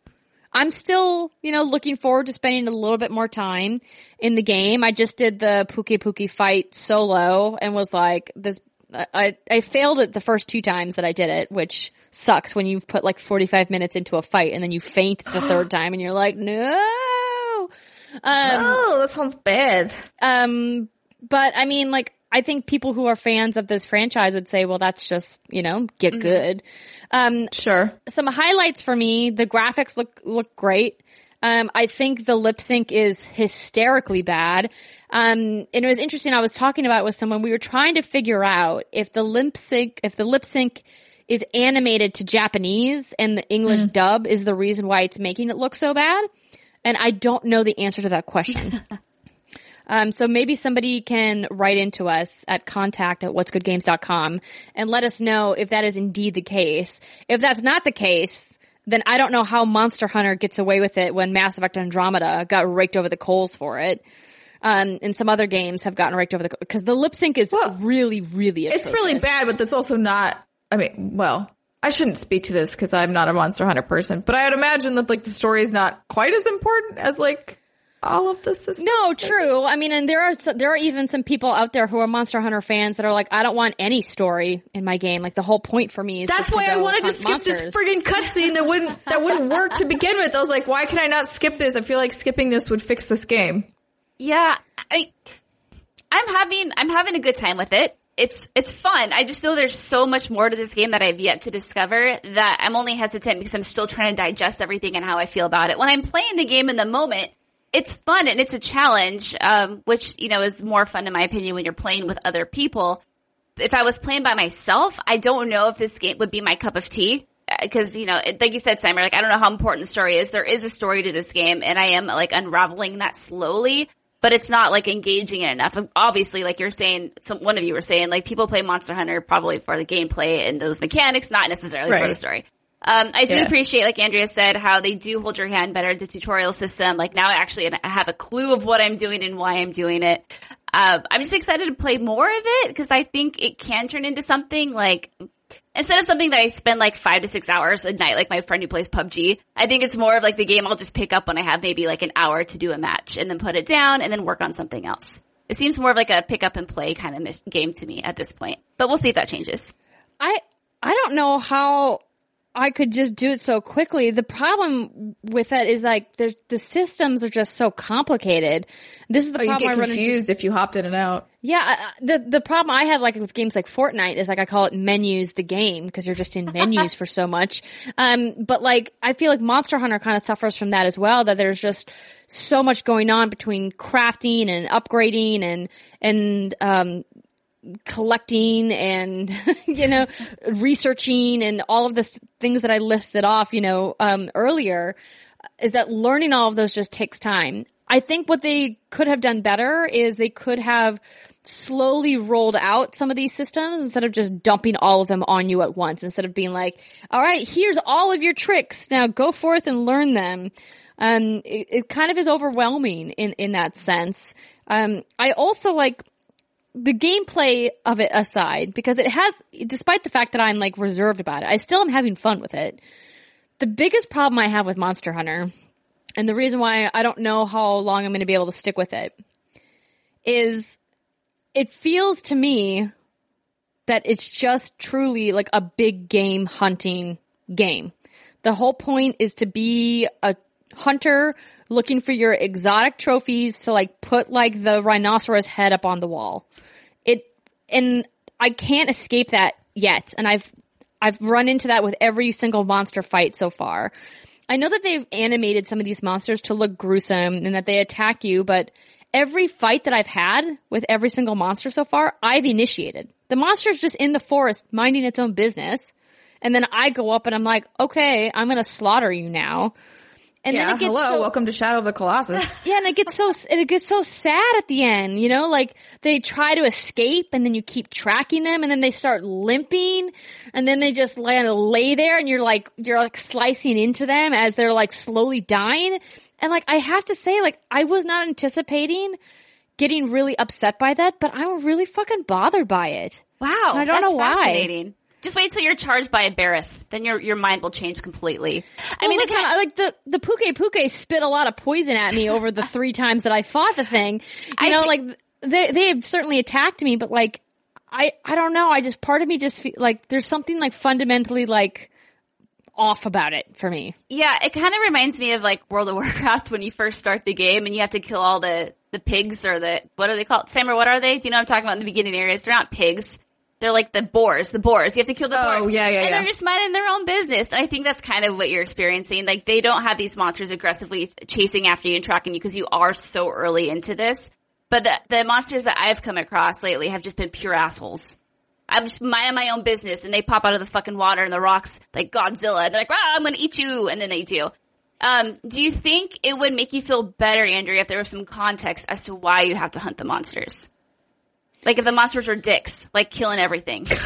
S1: I'm still, you know, looking forward to spending a little bit more time in the game. I just did the Pukei-Pukei fight solo and was like, this, I, I failed it the first two times that I did it, which sucks when you put like 45 minutes into a fight and then you faint the third time and you're like, no. Um,
S2: oh, that sounds bad.
S1: um, but I mean, like, I think people who are fans of this franchise would say, well, that's just, you know, get good. Um,
S2: Sure.
S1: some highlights for me. The graphics look look great. Um, I think the lip sync is hysterically bad. Um, and it was interesting. I was talking about it with someone. We were trying to figure out if the lip sync, if the lip sync is animated to Japanese and the English dub is the reason why it's making it look so bad. And I don't know the answer to that question. Um, so maybe somebody can write into us at contact at what'sgoodgames.com and let us know if that is indeed the case. If that's not the case, then I don't know how Monster Hunter gets away with it when Mass Effect Andromeda got raked over the coals for it. Um, and some other games have gotten raked over the, because the lip sync is
S2: Well,
S1: really, really
S2: It's really bad, but that's also not. I mean, well, I shouldn't speak to this because I'm not a Monster Hunter person, but I would imagine that like the story is not quite as important as like all of the systems.
S1: No, true. I mean, and there are so- there are even some people out there who are Monster Hunter fans that are like, I don't want any story in my game. Like the whole point for me is
S2: That's
S1: just to
S2: why I wanted to
S1: hunt
S2: skip this
S1: monsters.
S2: friggin' cutscene that wouldn't that wouldn't work to begin with. I was like, why can I not skip this? I feel like skipping this would fix this game.
S3: Yeah, I, I'm having I'm having a good time with it. It's it's fun. I just know there's so much more to this game that I've yet to discover that I'm only hesitant because I'm still trying to digest everything and how I feel about it. When I'm playing the game in the moment, it's fun and it's a challenge, um, which you know is more fun in my opinion when you're playing with other people. If I was playing by myself, I don't know if this game would be my cup of tea. Because you know, like you said, Steimer, like I don't know how important the story is. There is a story to this game, and I am like unraveling that slowly but it's not like engaging it enough. Obviously, like you're saying, some, one of you were saying, like people play Monster Hunter probably for the gameplay and those mechanics, not necessarily for the story. Um, I do
S2: Yeah.
S3: appreciate, like Andrea said, how they do hold your hand better. The tutorial system, like now, I actually have a clue of what I'm doing and why I'm doing it. Um, I'm just excited to play more of it because I think it can turn into something like instead of something that I spend like five to six hours a night, like my friend who plays PUBG, I think it's more of like the game I'll just pick up when I have maybe like an hour to do a match and then put it down and then work on something else. It seems more of like a pick up and play kind of game to me at this point, but we'll see if that changes.
S1: I I don't know how I could just do it so quickly. The problem with that is like the the systems are just so complicated. This is the
S2: Oh, you
S1: problem
S2: get
S1: I run into.
S2: confused if you hopped in and out.
S1: Yeah, I- the the problem I have like with games like Fortnite is like I call it menus the game because you're just in menus for so much. Um, but like I feel like Monster Hunter kind of suffers from that as well. That there's just so much going on between crafting and upgrading and and um collecting and you know researching and all of the things that I listed off you know um earlier is that learning all of those just takes time. I think what they could have done better is they could have slowly rolled out some of these systems instead of just dumping all of them on you at once instead of being like, all right, here's all of your tricks. Now go forth and learn them. Um, it, it kind of is overwhelming in, in that sense. Um, I also like the gameplay of it aside, because it has, despite the fact that I'm like reserved about it, I still am having fun with it. The biggest problem I have with Monster Hunter, and the reason why I don't know how long I'm going to be able to stick with it, is it feels to me that it's just truly like a big game hunting game. The whole point is to be a hunter looking for your exotic trophies to like put like the rhinoceros head up on the wall. It, and I can't escape that yet. And I've, I've run into that with every single monster fight so far. I know that they've animated some of these monsters to look gruesome and that they attack you, but every fight that I've had with every single monster so far, I've initiated. The monster's just in the forest minding its own business. And then I go up and I'm like, okay, I'm gonna slaughter you now. And
S2: yeah,
S1: then it gets
S2: hello,
S1: so,
S2: welcome to Shadow of the Colossus.
S1: yeah, and it gets so it gets so sad at the end, you know, like they try to escape and then you keep tracking them and then they start limping and then they just lay, lay there and you're like you're like slicing into them as they're like slowly dying. And like I have to say like I was not anticipating getting really upset by that, but I'm really fucking bothered by it.
S3: Wow,
S1: I don't know why.
S3: Just wait till you're charged by a Barroth. Then your your mind will change completely. I
S1: Well,
S3: mean,
S1: listen,
S3: the
S1: I- like the the Pukei-Pukei spit a lot of poison at me over the three times that I fought the thing. You
S3: I
S1: know, like they they have certainly attacked me, but like I I don't know. I just part of me just feel like there's something like fundamentally like off about it for me.
S3: Yeah, it kind of reminds me of like World of Warcraft when you first start the game and you have to kill all the the pigs or the what are they called? Sam or what are they? Do you know what I'm talking about in the beginning areas? They're not pigs. They're like the boars. The boars. You have to kill the
S2: Oh,
S3: boars.
S2: yeah, yeah,
S3: And
S2: yeah.
S3: they're just minding their own business. And I think that's kind of what you're experiencing. Like they don't have these monsters aggressively chasing after you and tracking you because you are so early into this. But the the monsters that I've come across lately have just been pure assholes. I'm just minding my own business and they pop out of the fucking water and the rocks like Godzilla. And they're like, ah, I'm gonna eat you. And then they do. Um, do you think it would make you feel better, Andrea, if there was some context as to why you have to hunt the monsters? Like if the monsters were dicks, like killing everything.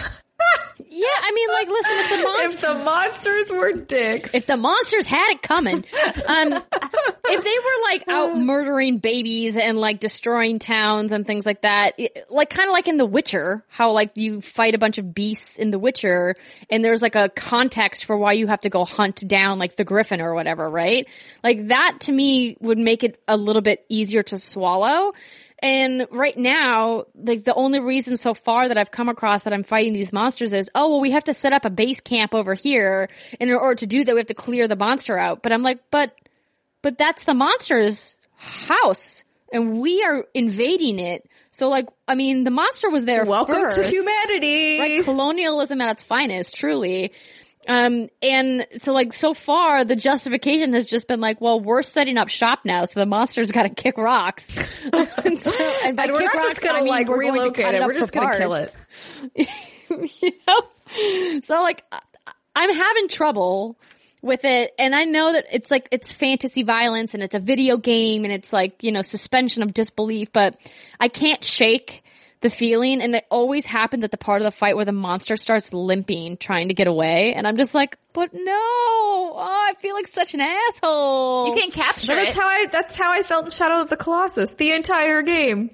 S1: Yeah, I mean, like, listen, if the monsters
S2: If the monsters were dicks.
S1: if the monsters had it coming, um, if they were like out murdering babies and like destroying towns and things like that, it- like kind of like in The Witcher, how like you fight a bunch of beasts in The Witcher and there's like a context for why you have to go hunt down like the griffin or whatever, right? Like that to me would make it a little bit easier to swallow. And right now, like the only reason so far that I've come across that I'm fighting these monsters is, oh, well, we have to set up a base camp over here. And in order to do that, we have to clear the monster out. But I'm like, but, but that's the monster's house and we are invading it. So like, I mean, the monster was there
S2: Welcome
S1: first.
S2: to humanity.
S1: Like colonialism at its finest, truly. Um, and so like so far the justification has just been like, well, we're setting up shop now, so the monster's got to kick rocks. and, so, and
S2: and we're not
S1: rocks,
S2: just gonna
S1: I mean
S2: like
S1: we're going to
S2: relocate
S1: cut
S2: it.
S1: up
S2: We're just gonna kill it.
S1: you know? So like, I'm having trouble with it. And I know that it's like, it's fantasy violence and it's a video game and it's like, you know, suspension of disbelief, but I can't shake the feeling. And it always happens at the part of the fight where the monster starts limping, trying to get away. And I'm just like, but no, oh, I feel like such an asshole.
S3: You can't capture
S2: But
S3: it.
S2: that's how I that's how I felt in Shadow of the Colossus the entire game.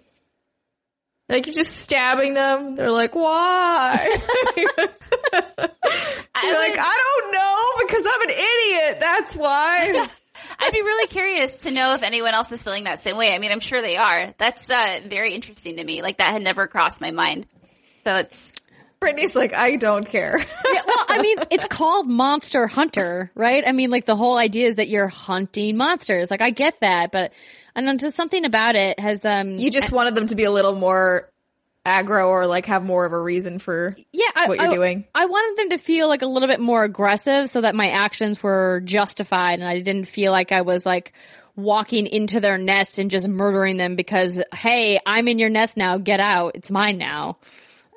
S2: Like you're just stabbing them. They're like, why? You're like,
S3: would-
S2: I don't know because I'm an idiot. That's why.
S3: I'd be really curious to know if anyone else is feeling that same way. I mean, I'm sure they are. That's uh, very interesting to me. Like that had never crossed my mind. So it's
S2: Brittany's like, I don't care.
S1: yeah, well, I mean, it's called Monster Hunter, right? I mean, like the whole idea is that you're hunting monsters. Like I get that, but I don't know, just something about it has, um,
S2: you just wanted them to be a little more aggro or like have more of a reason for
S1: yeah, I,
S2: what you're
S1: I-
S2: doing.
S1: I wanted them to feel like a little bit more aggressive so that my actions were justified and I didn't feel like I was like walking into their nest and just murdering them because, hey, I'm in your nest now, get out, it's mine now.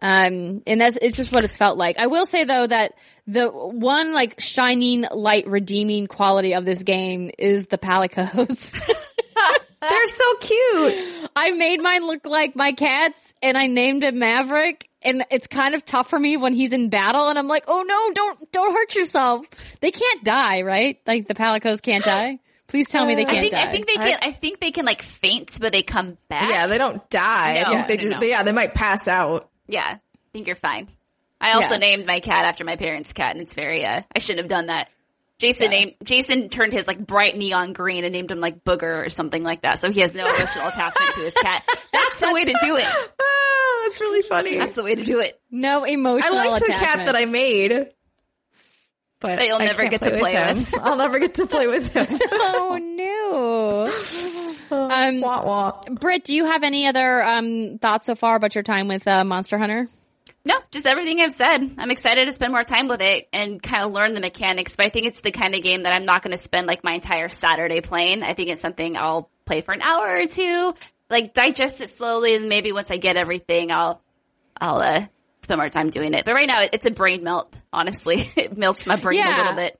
S1: Um, and that's, it's just what it's felt like. I will say though that the one like shining light redeeming quality of this game is the palicos.
S2: They're so cute.
S1: I made mine look like my cats and I named it Maverick and it's kind of tough for me when he's in battle and I'm like, oh no, don't, don't hurt yourself. They can't die, right? Like the palicos can't die. Please tell me they can't
S3: I think
S1: die.
S3: I think they can. I think they can like faint, but they come back.
S2: Yeah, they don't die.
S3: No,
S2: I think they
S3: no,
S2: just
S3: no.
S2: they- yeah, they might pass out.
S3: Yeah, I think you're fine. I also
S2: Yeah.
S3: named my cat after my parents' cat, and it's very. Uh, I shouldn't have done that. Jason named Jason turned his like bright neon green and named him like Booger or something like that. So he has no emotional attachment to his cat. That's the way to do it.
S2: Ah, that's really funny.
S3: That's the way to do it.
S1: no emotional.
S2: I
S1: emotional
S2: like the cat that I made. But
S3: That you'll never
S2: can't
S3: get to play
S2: him. I'll never get to play with him.
S1: oh no. Um,
S2: wah wah.
S1: Britt, do you have any other, um, thoughts so far about your time with, uh, Monster Hunter?
S3: No, just everything I've said. I'm excited to spend more time with it and kind of learn the mechanics. But I think it's the kind of game that I'm not going to spend like my entire Saturday playing. I think it's something I'll play for an hour or two, like digest it slowly, and maybe once I get everything, I'll I'll uh, spend more time doing it. But right now, it's a brain melt. Honestly, it melts my brain a little bit.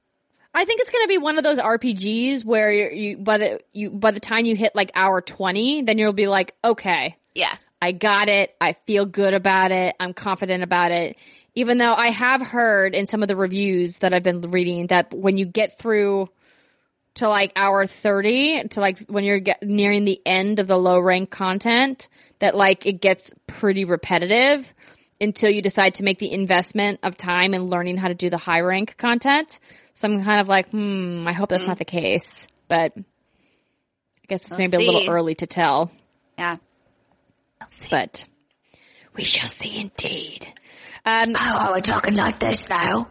S1: I think it's going to be one of those RPGs where you, you by the you by the time you hit like hour 20, then you'll be like, "Okay,
S3: Yeah,
S1: I got it. I feel good about it. I'm confident about it." Even though I have heard in some of the reviews that I've been reading that when you get through to like hour 30 to like when you're nearing the end of the low rank content that like it gets pretty repetitive until you decide to make the investment of time in learning how to do the high rank content. So I'm kind of like, hmm, I hope that's not the case, but I guess it's
S3: We'll
S1: maybe a little early to tell,
S3: Yeah.
S1: But we shall see indeed. Um,
S2: Oh, we're talking like this now.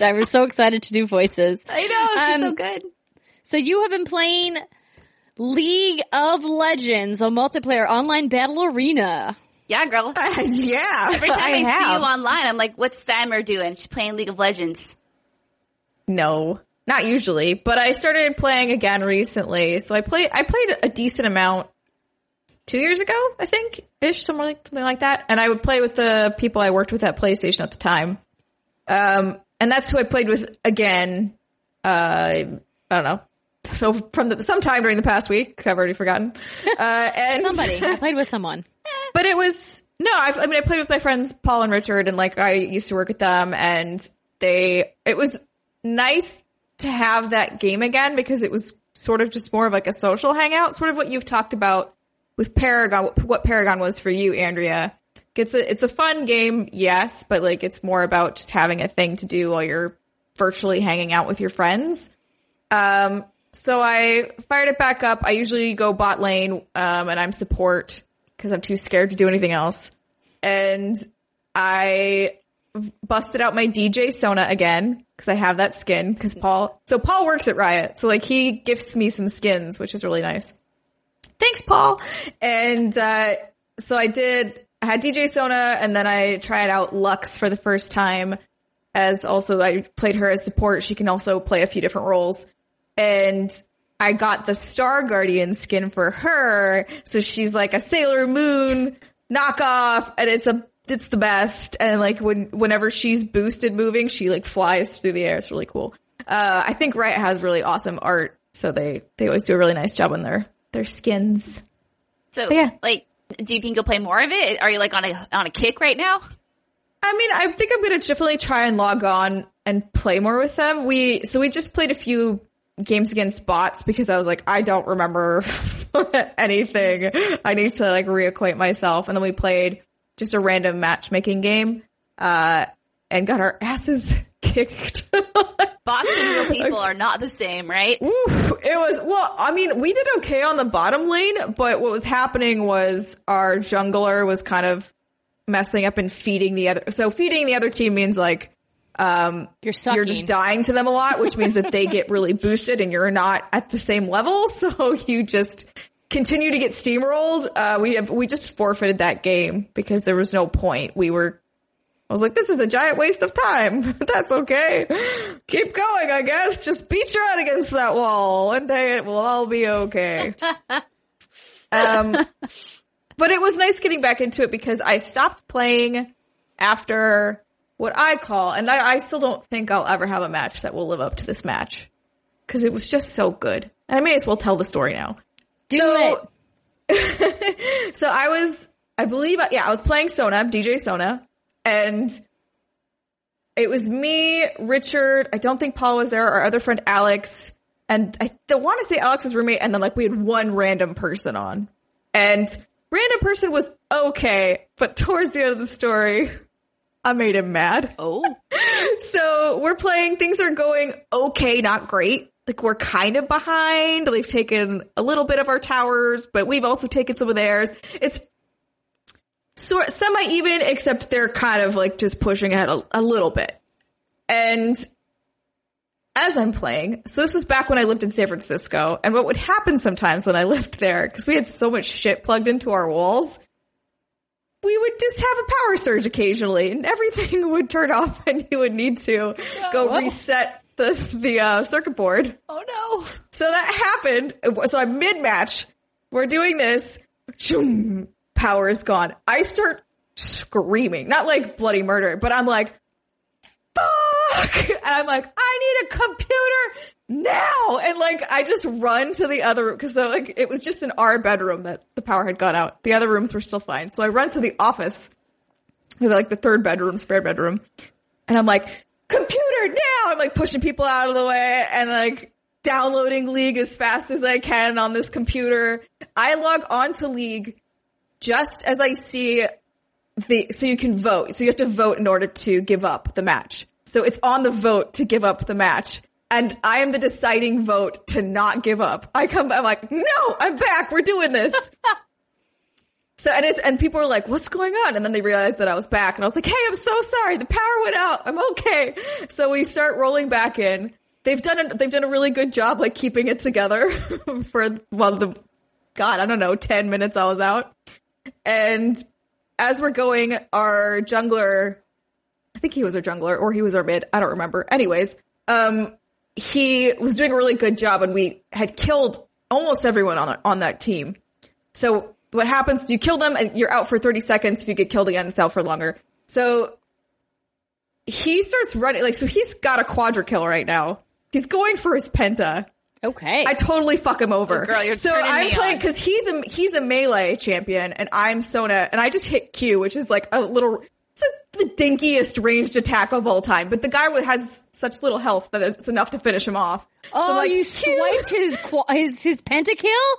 S1: I'm so excited to do voices.
S3: I know. She's so
S1: Um,
S3: good.
S1: So you have been playing League of Legends, a multiplayer online battle arena.
S3: Yeah, girl.
S2: yeah.
S3: Every time I, see you online, I'm like, what's Steimer doing? She's playing League of Legends.
S2: No, not usually, but I started playing again recently. So I played, I played a decent amount two years ago, I think, ish, something like, something like that. And I would play with the people I worked with at PlayStation at the time. Um, and that's who I played with again. Uh, I don't know. So from the, sometime during the past week, I've already forgotten. Uh, and
S1: Somebody. I played with someone.
S2: but it was no. I, I mean, I played with my friends Paul and Richard, and like I used to work with them, and they. It was nice to have that game again because it was sort of just more of like a social hangout, sort of what you've talked about with Paragon. What, Paragon was for you, Andrea. It's a it's a fun game, yes, but like it's more about just having a thing to do while you're virtually hanging out with your friends. Um, so I fired it back up. I usually go bot lane, um, and I'm support because I'm too scared to do anything else. And I busted out my DJ Sona again because I have that skin because Paul, so Paul works at Riot. So like he gifts me some skins, which is really nice. Thanks, Paul. And, uh, so I did, I had DJ Sona and then I tried out Lux for the first time as also I played her as support. She can also play a few different roles and I got the Star Guardian skin for her. So she's like a Sailor Moon knockoff and it's a, it's the best. And like when, whenever she's boosted moving, she like flies through the air. It's really cool. Uh, I think Riot has really awesome art. So they, they always do a really nice job on their, their skins.
S3: So,
S2: yeah.
S3: like, do you think you'll play more of it? Are you like on a on a kick right now?
S2: I mean, I think I'm gonna definitely try and log on and play more with them. We so we just played a few games against bots because I was like, I don't remember anything. I need to like reacquaint myself. And then we played just a random matchmaking game, uh, and got our asses kicked.
S3: And real people are not the same, right?
S2: Oof, it was well. I mean, we did okay on the bottom lane, but what was happening was our jungler was kind of messing up and feeding the other. So feeding the other team means like um,
S1: You're sucking.
S2: you're just dying to them a lot, which means that they get really boosted and you're not at the same level. So you just continue to get steamrolled. Uh, we have, we just forfeited that game because there was no point. We were, I was like, this is a giant waste of time. That's okay. Keep going, I guess. Just beat your head against that wall. One day it will all be okay. um, but it was nice getting back into it because I stopped playing after what I call, and I, I still don't think I'll ever have a match that will live up to this match because it was just so good. And I may as well tell the story now.
S1: Do
S2: So-
S1: it.
S2: So I was, I believe, yeah, I was playing Sona, DJ Sona, and it was me, Richard. I don't think Paul was there. Our other friend Alex, and I don't want to say Alex's roommate. And then like we had one random person on, and random person was okay, but towards the end of the story, I made him mad.
S3: Oh,
S2: So we're playing, things are going okay, not great. Like we're kind of behind. They've taken a little bit of our towers, but we've also taken some of theirs. It's sort semi even, except they're kind of like just pushing ahead a, a little bit. And as I'm playing, so this was back when I lived in San Francisco, and what would happen sometimes when I lived there, because we had so much shit plugged into our walls, we would just have a power surge occasionally and everything would turn off and you would need to go reset the the uh, circuit board.
S3: oh no!
S2: So that happened. So I'm mid match. We're doing this. Power is gone. I start screaming, not like bloody murder, but I'm like, fuck! And I'm like, I need a computer now! And like, I just run to the other room, cause so like, it was just in our bedroom that the power had gone out. The other rooms were still fine. So I run to the office, with like the third bedroom, spare bedroom. And I'm like, computer now! I'm like pushing people out of the way and like downloading League as fast as I can on this computer. I log on to League just as I see the so you can vote. So you have to vote in order to give up the match. So it's on the vote to give up the match. And I am the deciding vote to not give up. I come back, I'm like, no, I'm back. We're doing this. so, and it's, and people are like, what's going on? And then they realized that I was back and I was like, hey, I'm so sorry. The power went out. I'm okay. So we start rolling back in. They've done a, they've done a really good job, like keeping it together for, well, the, God, I don't know, 10 minutes I was out. And as we're going, our jungler, I think he was our jungler or he was our mid. I don't remember. Anyways, um, he was doing a really good job and we had killed almost everyone on, on that team. So what happens, you kill them and you're out for 30 seconds. If you get killed again, it's out for longer. So he starts running, like, so he's got a quadra kill right now. He's going for his penta.
S1: Okay.
S2: I totally fuck him over.
S3: Oh, girl, you're
S2: so
S3: turning
S2: I'm
S3: me
S2: playing because he's a he's a melee champion and I'm Sona and I just hit Q, which is like a little it's a, the dinkiest ranged attack of all time. But the guy has such little health that it's enough to finish him off.
S1: Oh,
S2: I'm like,
S1: you
S2: "Q."
S1: swiped his his his pentakill?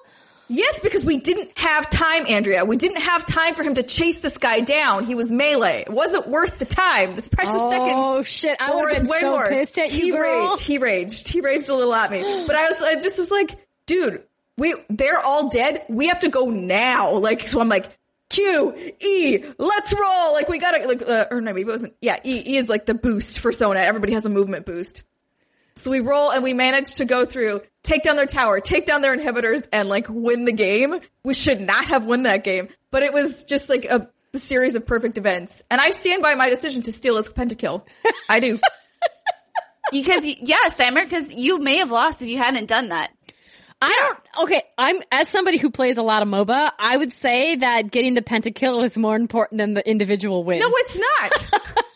S2: Yes, because we didn't have time, Andrea. We didn't have time for him to chase this guy down. He was melee. It wasn't worth the time. That's precious seconds.
S1: Oh shit! I would have been so
S2: more.
S1: pissed at
S2: he
S1: you, girl.
S2: raged. He raged. He raged a little at me. But I was, I just was like, dude, we, they're all dead. We have to go now. Like, so I'm like, Q, E, let's roll. Like, we gotta, like, uh, or no, maybe it wasn't, yeah, E, E is like the boost for Sona. Everybody has a movement boost. So we roll and we manage to go through, take down their tower, take down their inhibitors and like win the game. We should not have won that game, but it was just like a, a series of perfect events. And I stand by my decision to steal his pentakill. I do.
S3: Because yeah, Steimer, because you may have lost if you hadn't done that.
S1: I don't. Okay, I'm as somebody who plays a lot of MOBA. I would say that getting the pentakill is more important than the individual win.
S2: No, it's not.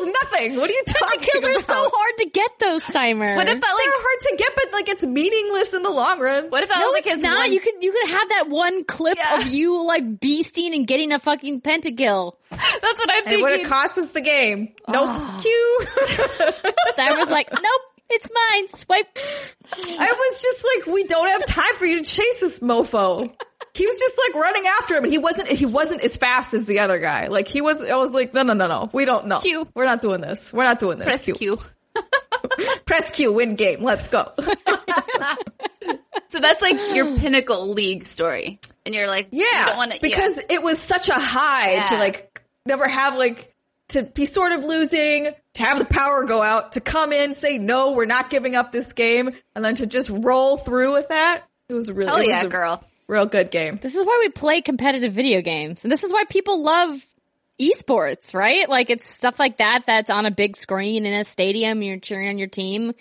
S2: the nothing. What are you talking
S1: pentakills
S2: about?
S1: are so hard to get. Those timer.
S3: What if that
S2: They're
S3: like?
S2: hard to get, but like it's meaningless in the long run.
S3: What if that
S1: No,
S3: was like
S1: it's not.
S3: one?
S1: You could you could have that one clip
S3: Yeah.
S1: of you like beasting and getting a fucking pentakill.
S3: That's what I'm
S2: and
S3: thinking.
S2: what it costs us the game. Nope. Ah. Q.
S1: I was like, nope, it's mine. Swipe.
S2: I was just like, we don't have time for you to chase this mofo. He was just like running after him, and he wasn't. He wasn't as fast as the other guy. Like he was. I was like, no, no, no, no. We don't know.
S3: Q.
S2: We're not doing this. We're not doing this.
S3: Press Q.
S2: Press Q. Win game. Let's go.
S3: So that's like your pinnacle league story, and you're like,
S2: Yeah,
S3: you don't want to
S2: because it was such a high to like never have like to be sort of losing, to have the power go out, to come in, say no, we're not giving up this game, and then to just roll through with that. It was really,
S3: hell yeah,
S2: a
S3: girl.
S2: Real good game.
S1: This is why we play competitive video games, and this is why people love esports, right? Like it's stuff like that that's on a big screen in a stadium. You're cheering on your team.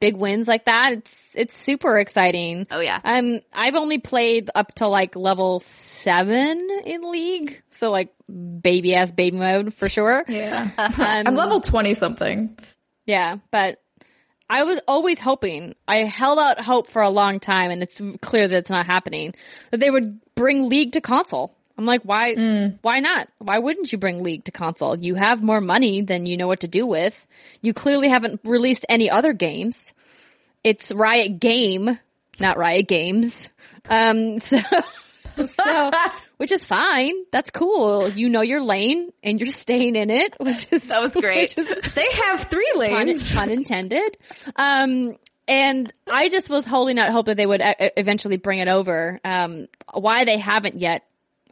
S1: Big wins like that. It's it's super exciting.
S3: Oh, yeah.
S1: Um, I've only played up to like level seven in League, so like baby ass baby mode for sure.
S2: Yeah,
S1: Um,
S2: I'm level twenty something.
S1: Yeah, but I was always hoping, I held out hope for a long time and it's clear that it's not happening, that they would bring League to console. I'm like, why, why not? Why wouldn't you bring League to console? You have more money than you know what to do with. You clearly haven't released any other games. It's Riot Game, not Riot Games. Um, so, so, which is fine. That's cool. You know your lane and you're staying in it, which is,
S3: That was great.
S1: is
S2: They have three
S1: pun,
S2: lanes.
S1: pun intended. Um, and I just was holding out hope that they would e- eventually bring it over. Um, why they haven't yet,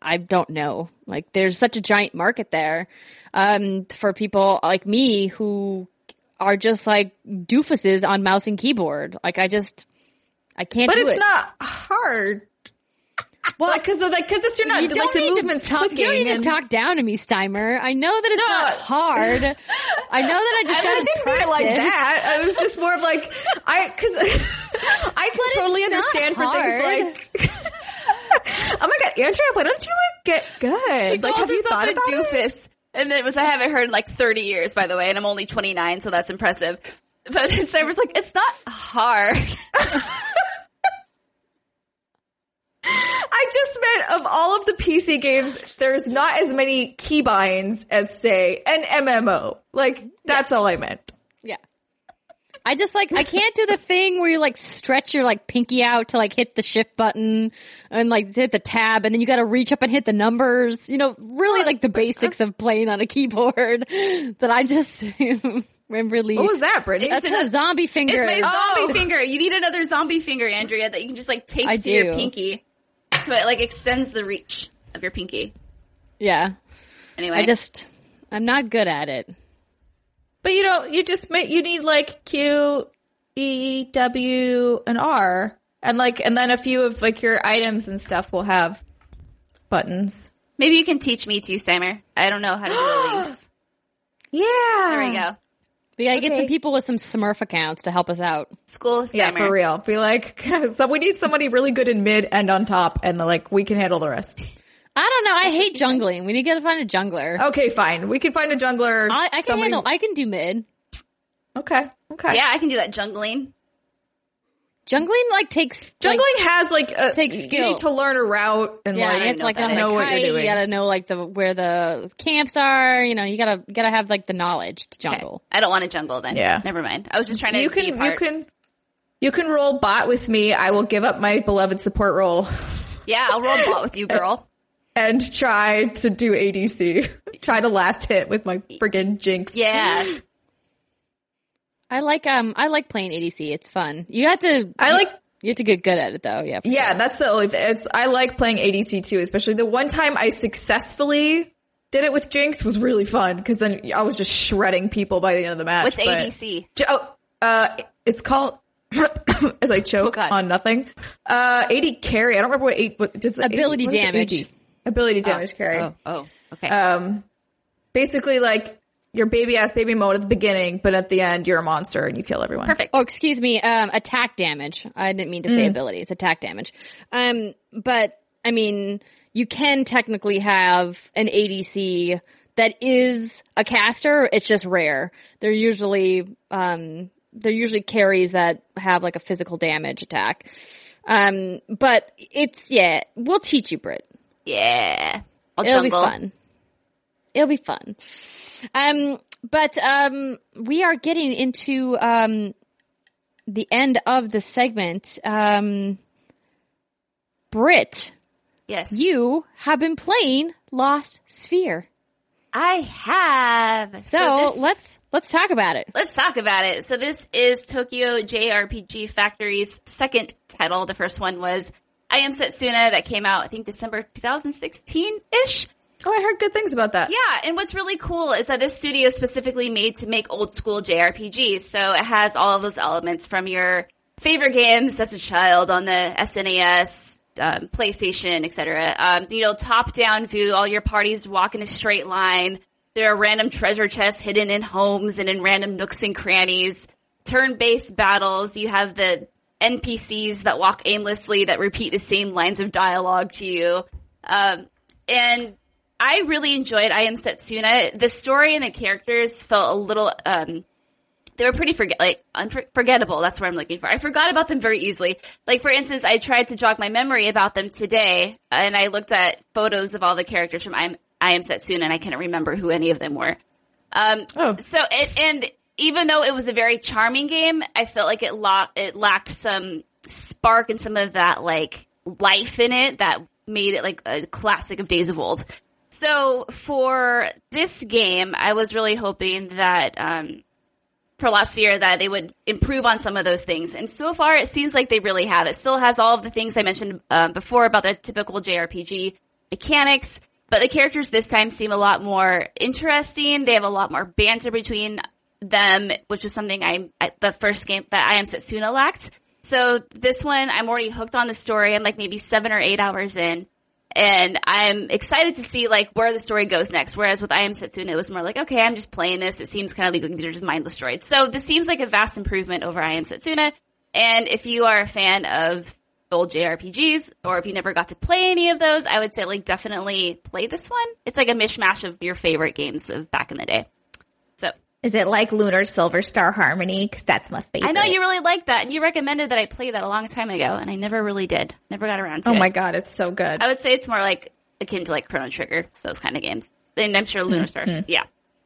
S1: I don't know. Like, there's such a giant market there, um, for people like me who are just like doofuses on mouse and keyboard. Like, I just, I can't
S2: But it's
S1: it.
S2: not hard.
S1: Well,
S2: Like, cause, like, cause it's, you're not,
S1: you
S2: like,
S1: don't
S2: the movement's
S1: to talk, you don't need
S2: and-
S1: to talk down to me, Steimer. I know that it's
S2: No.
S1: not hard. I know that I just
S2: I,
S1: got
S2: I didn't mean it like that. I was just more of like, I, cause I can totally understand for things like, oh my god, Andrea, why don't you like get good? like, have you thought about it?
S3: doofus? And then, which I haven't heard in like 30 years, by the way, and I'm only 29, so that's impressive. But Cyber's like, it's not hard.
S2: I just meant of all of the PC games, there's not as many keybinds as say an MMO. Like, that's all I meant.
S1: Yeah. I just like I can't do the thing where you like stretch your like pinky out to like hit the shift button and like hit the tab and then you got to reach up and hit the numbers. You know, really like the basics of playing on a keyboard that I just am really
S2: What was that, Brittany?
S1: That's a zombie finger.
S3: It's my zombie
S2: Oh.
S3: finger. You need another zombie finger, Andrea, that you can just like tape
S1: I
S3: to your pinky. So it like extends the reach of your pinky.
S1: yeah.
S3: Anyway.
S1: I just I'm not good at it.
S2: But you know, you just ma- you need like Q, E, W, and R, and like, and then a few of like your items and stuff will have buttons.
S3: Maybe you can teach me too, Steimer. I don't know how to do the links.
S2: Yeah,
S3: There we go.
S1: We gotta get some people with some Smurf accounts to help us out.
S3: School
S2: Yeah, for real. Be like, so we need somebody really good in mid and on top, and like we can handle the rest.
S1: I don't know. I hate jungling. We need to find a jungler.
S2: Okay, fine. We can find a jungler.
S1: I, I can
S2: somebody-
S1: handle. I can do mid.
S2: Okay, okay.
S3: Yeah, I can do that jungling.
S1: Jungling like takes
S2: Jungling
S1: like,
S2: has like a
S1: Takes
S2: You
S1: skill.
S2: need to learn a route and
S1: yeah,
S2: like
S1: you have to like
S3: know
S1: know,
S3: that.
S2: know what you're doing.
S1: You gotta know like the where the camps are. You know, you gotta you gotta have like the knowledge to
S3: Okay.
S1: jungle.
S3: I don't want to jungle then.
S2: Yeah.
S3: Never mind. I was just trying to
S2: you
S3: be a
S2: can you can you can roll bot with me. I will give up my beloved support role
S3: Yeah, I'll roll bot with you, girl.
S2: and try to do ADC. try to last hit with my friggin' Jinx.
S3: Yeah.
S1: I like um I like playing ADC. It's fun. You have to.
S2: I like
S1: You have to get good at it though. Yeah.
S2: Yeah,
S1: sure.
S2: that's the only thing. It's, I like playing ADC too, especially the one time I successfully did it with Jinx was really fun because then I was just shredding people by the end of the match.
S3: What's
S2: but-
S3: ADC?
S2: Oh, uh, it's called, as I choke
S3: God.
S2: on nothing, uh, AD carry. I don't remember what eight, what, just
S1: Ability
S2: what is it?
S1: damage.
S2: Ability damage carry.
S3: Oh, oh, okay.
S2: Um, basically like your baby ass baby mode at the beginning, but at the end you're a monster and you kill everyone.
S3: Perfect.
S1: Oh, excuse me. Um, attack damage. I didn't mean to say ability. It's attack damage. Um, but I mean, you can technically have an ADC that is a caster. It's just rare. They're usually, um, they're usually carries that have like a physical damage attack. Um, but it's, yeah, we'll teach you, Brit.
S3: Yeah. I'll
S1: It'll
S3: jungle.
S1: be fun. It'll be fun. Um, but um, we are getting into um the end of the segment. Um, Brit,
S3: Yes.
S1: you have been playing Lost Sphere,
S3: I have.
S1: so,
S3: this-
S1: let's let's talk about it.
S3: Let's talk about it. So this is Tokyo JRPG Factory's second title. The first one was I Am Setsuna that came out, I think December 2016-ish.
S2: Oh, I heard good things about that.
S3: Yeah, and what's really cool is that this studio is specifically made to make old school JRPGs. So it has all of those elements from your favorite games as a child on the SNES, um, PlayStation, etc. Um, you know, top down view, all your parties walk in a straight line. There are random treasure chests hidden in homes and in random nooks and crannies. Turn-based battles. You have the NPCs that walk aimlessly that repeat the same lines of dialogue to you. Um, and I really enjoyed I Am Setsuna. The story and the characters felt a little, um, they were pretty forget, like, unforgettable. That's what I'm looking for. I forgot about them very easily. Like, for instance, I tried to jog my memory about them today, and I looked at photos of all the characters from I Am, I Am Setsuna, and I couldn't remember who any of them were. Um,
S2: Oh.
S3: so it, and even though it was a very charming game, I felt like it locked, it lacked some spark and some of that like life in it that made it like a classic of Days of Old. So for this game, I was really hoping that, um, for Lost Sphere that they would improve on some of those things. And so far, it seems like they really have. It still has all of the things I mentioned um, before about the typical JRPG mechanics, but the characters this time seem a lot more interesting. They have a lot more banter between them, which was something I, I the first game that I Am Setsuna lacked. So this one, I'm already hooked on the story. I'm like maybe seven or eight hours in. And I'm excited to see like where the story goes next. Whereas with I Am Setsuna, it was more like, okay, I'm just playing this. It seems kind of like these are just mindless droids. So this seems like a vast improvement over I Am Setsuna. And if you are a fan of old JRPGs, or if you never got to play any of those, I would say like definitely play this one. It's like a mishmash of your favorite games of back in the day. So
S4: Is it like Lunar Silver Star Harmony? Because that's my favorite.
S3: I know you really like that, and you recommended that I play that a long time ago, and I never really did. Never got around to
S2: Oh
S3: it.
S2: my god, it's so good.
S3: I would say it's more like akin to like Chrono Trigger, those kind of games. And I'm sure Lunar Star, mm-hmm. yeah.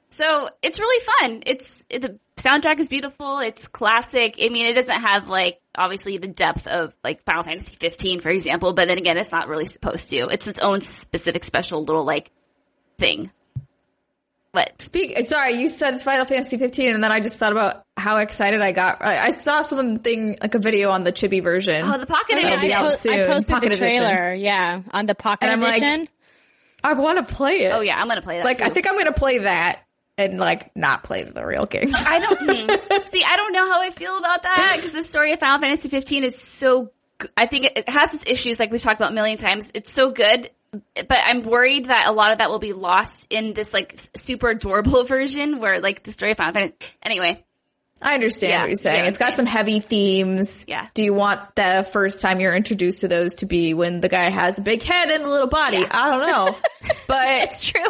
S3: So it's really fun. It's it, the soundtrack is beautiful. It's classic. I mean, it doesn't have like obviously the depth of like Final Fantasy 15, for example, but then again, it's not really supposed to. It's its own specific special little like thing. But
S2: Speak. Sorry, you said it's Final Fantasy 15, and then I just thought about how excited I got. I, I saw something like a video on the chibi version.
S3: oh, the pocket edition.
S1: I, po-
S2: soon.
S1: I posted
S2: Pocket
S1: the
S2: edition.
S1: trailer, yeah, on the pocket
S2: And I'm like,
S1: edition.
S2: I want to play it.
S3: Oh yeah, I'm gonna play that.
S2: like
S3: too.
S2: I think I'm gonna play that and like not play the real game.
S3: I don't see. I don't know how I feel about that because the story of Final Fantasy 15 is so. I think it, it has its issues, like we've talked about a million times. It's so good, but I'm worried that a lot of that will be lost in this like super adorable version where like the story of Final Fantasy. Anyway,
S2: I understand
S3: Yeah,
S2: what you're saying.
S3: yeah,
S2: it's got
S3: same.
S2: some heavy themes.
S3: Yeah.
S2: Do you want the first time you're introduced to those to be when the guy has a big head and a little body? I don't know. but
S3: it's true.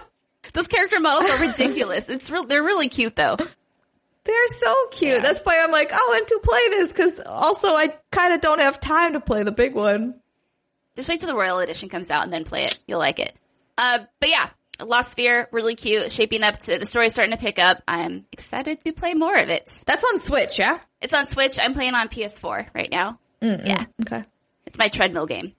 S3: Those character models are ridiculous. It's real. They're really cute though.
S2: they're so cute.
S3: Yeah.
S2: That's why I'm like, oh, and to play this because also I kind of don't have time to play the big one.
S3: Just wait till the Royal Edition comes out and then play it. You'll like it. Uh, but yeah, Lost Sphere, really cute, shaping up to the story's starting to pick up. I'm excited to play more of it.
S2: That's on Switch, yeah?
S3: It's on Switch. I'm playing on PS4 right now. Yeah,
S2: Okay.
S3: it's my treadmill game.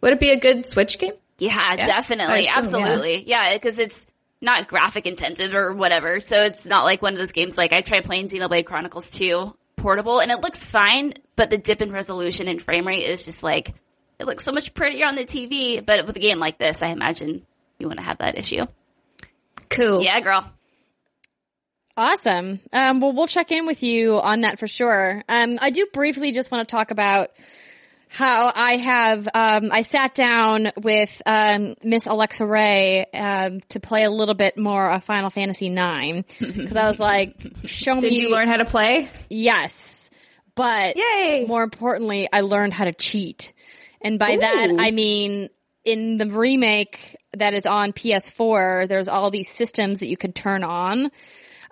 S2: Would it be a good Switch game?
S3: Yeah, definitely,
S2: assume,
S3: absolutely. Yeah, because it's not graphic intensive or whatever, so it's not like one of those games. Like I tried playing Xenoblade Chronicles 2 portable, and it looks fine, but the dip in resolution and frame rate is just like it looks so much prettier on the TV. But with a game like this, I imagine you want to have that issue.
S2: Cool.
S3: Yeah, girl.
S1: Awesome. Um, well, we'll check in with you on that for sure. Um, I do briefly just want to talk about how I have, um, I sat down with, um, Miss Alexa Ray, um, to play a little bit more of Final Fantasy IX. Cause I was like, show me.
S2: Did you learn how to play?
S1: Yes. But
S2: Yay.
S1: more importantly, I learned how to cheat. And by that, I mean, in the remake that is on PS4, there's all these systems that you can turn on.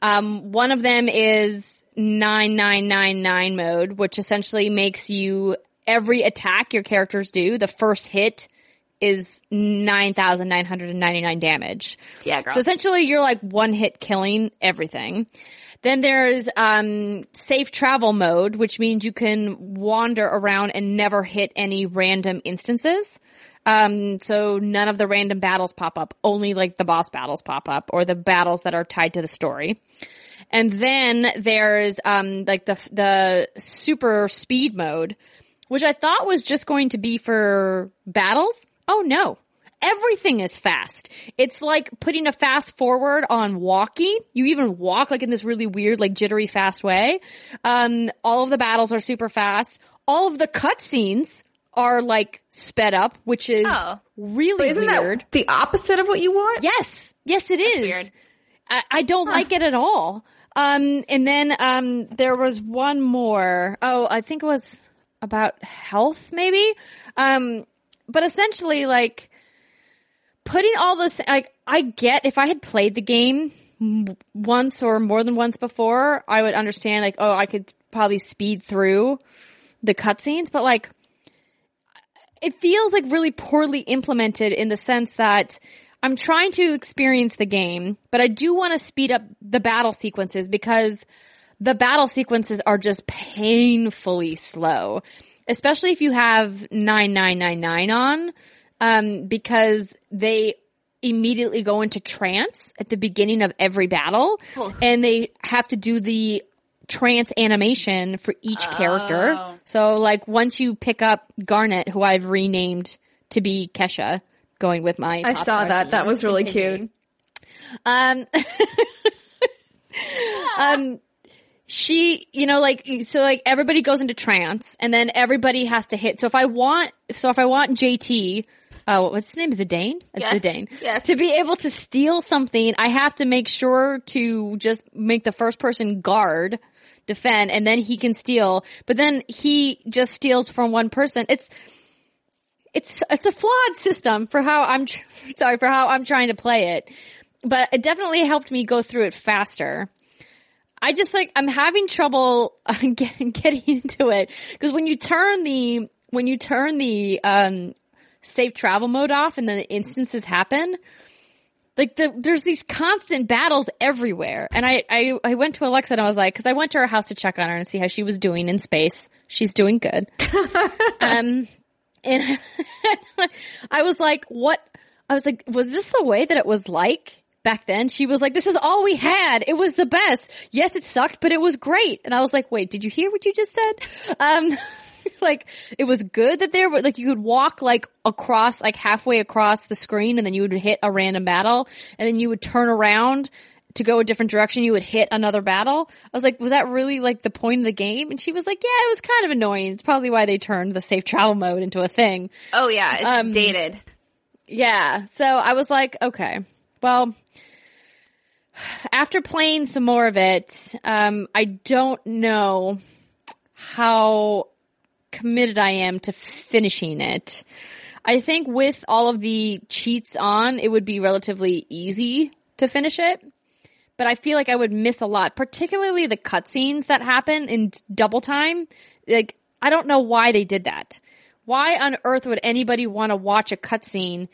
S1: Um, one of them is 9999 mode, which essentially makes you every attack your characters do, the first hit is 9,999 damage.
S3: Yeah, girl.
S1: So essentially you're like one hit killing everything. Then there's um, safe travel mode, which means you can wander around and never hit any random instances. Um, so none of the random battles pop up, only like the boss battles pop up or the battles that are tied to the story. And then there's um like the the super speed mode, which I thought was just going to be for battles. Oh no. Everything is fast. It's like putting a fast forward on walking. You even walk like in this really weird, like jittery fast way. Um, all of the battles are super fast. All of the cutscenes are like sped up, which is
S3: Oh.
S1: really
S2: Isn't
S1: weird.
S2: that the opposite of what you want?
S1: Yes, yes, it is.
S3: weird.
S1: I, I don't like it at all. Um, and then um, there was one more. Oh, I think it was about health, maybe. Um, but essentially, like putting all those. Like, I get if I had played the game once or more than once before, I would understand. Like, oh, I could probably speed through the cutscenes, but like it feels like really poorly implemented in the sense that I'm trying to experience the game, but I do want to speed up the battle sequences because the battle sequences are just painfully slow, especially if you have 9999 on, um, because they immediately go into trance at the beginning of every battle and they have to do the trance animation for each character. So like once you pick up Garnet, who I've renamed to be Kesha, going with my
S2: I saw that. That was really
S1: continuing.
S2: cute.
S1: Um, um, she, you know, like, so like everybody goes into trance and then everybody has to hit. So if I want, so if I want JT, uh, what's his name? Zidane? It's
S3: Yes.
S1: Zidane.
S3: Yes.
S1: To be able to steal something, I have to make sure to just make the first person guard, defend, and then he can steal. But then he just steals from one person. It's, it's it's a flawed system for how I'm tr- sorry for how I'm trying to play it, but it definitely helped me go through it faster. I just like I'm having trouble uh, getting getting into it because when you turn the when you turn the um safe travel mode off and then the instances happen, like the there's these constant battles everywhere. And I I, I went to Alexa and I was like, because I went to her house to check on her and see how she was doing in space. She's doing good. um, and I was like, what? I was like, was this the way that it was like? Back then, she was like, this is all we had. It was the best. Yes, it sucked, but it was great. And I was like, wait, did you hear what you just said? Um, like it was good that there were like you could walk like across like halfway across the screen and then you would hit a random battle and then you would turn around to go a different direction you would hit another battle i was like was that really like the point of the game and she was like yeah it was kind of annoying it's probably why they turned the safe travel mode into a thing
S3: Oh yeah, it's
S1: Um,
S3: dated.
S1: yeah. So I was like, okay, well, after playing some more of it, um, I don't know how committed I am to finishing it. I think with all of the cheats on, it would be relatively easy to finish it. But I feel like I would miss a lot, particularly the cutscenes that happen in double time. Like, I don't know why they did that. Why on earth would anybody want to watch a cutscene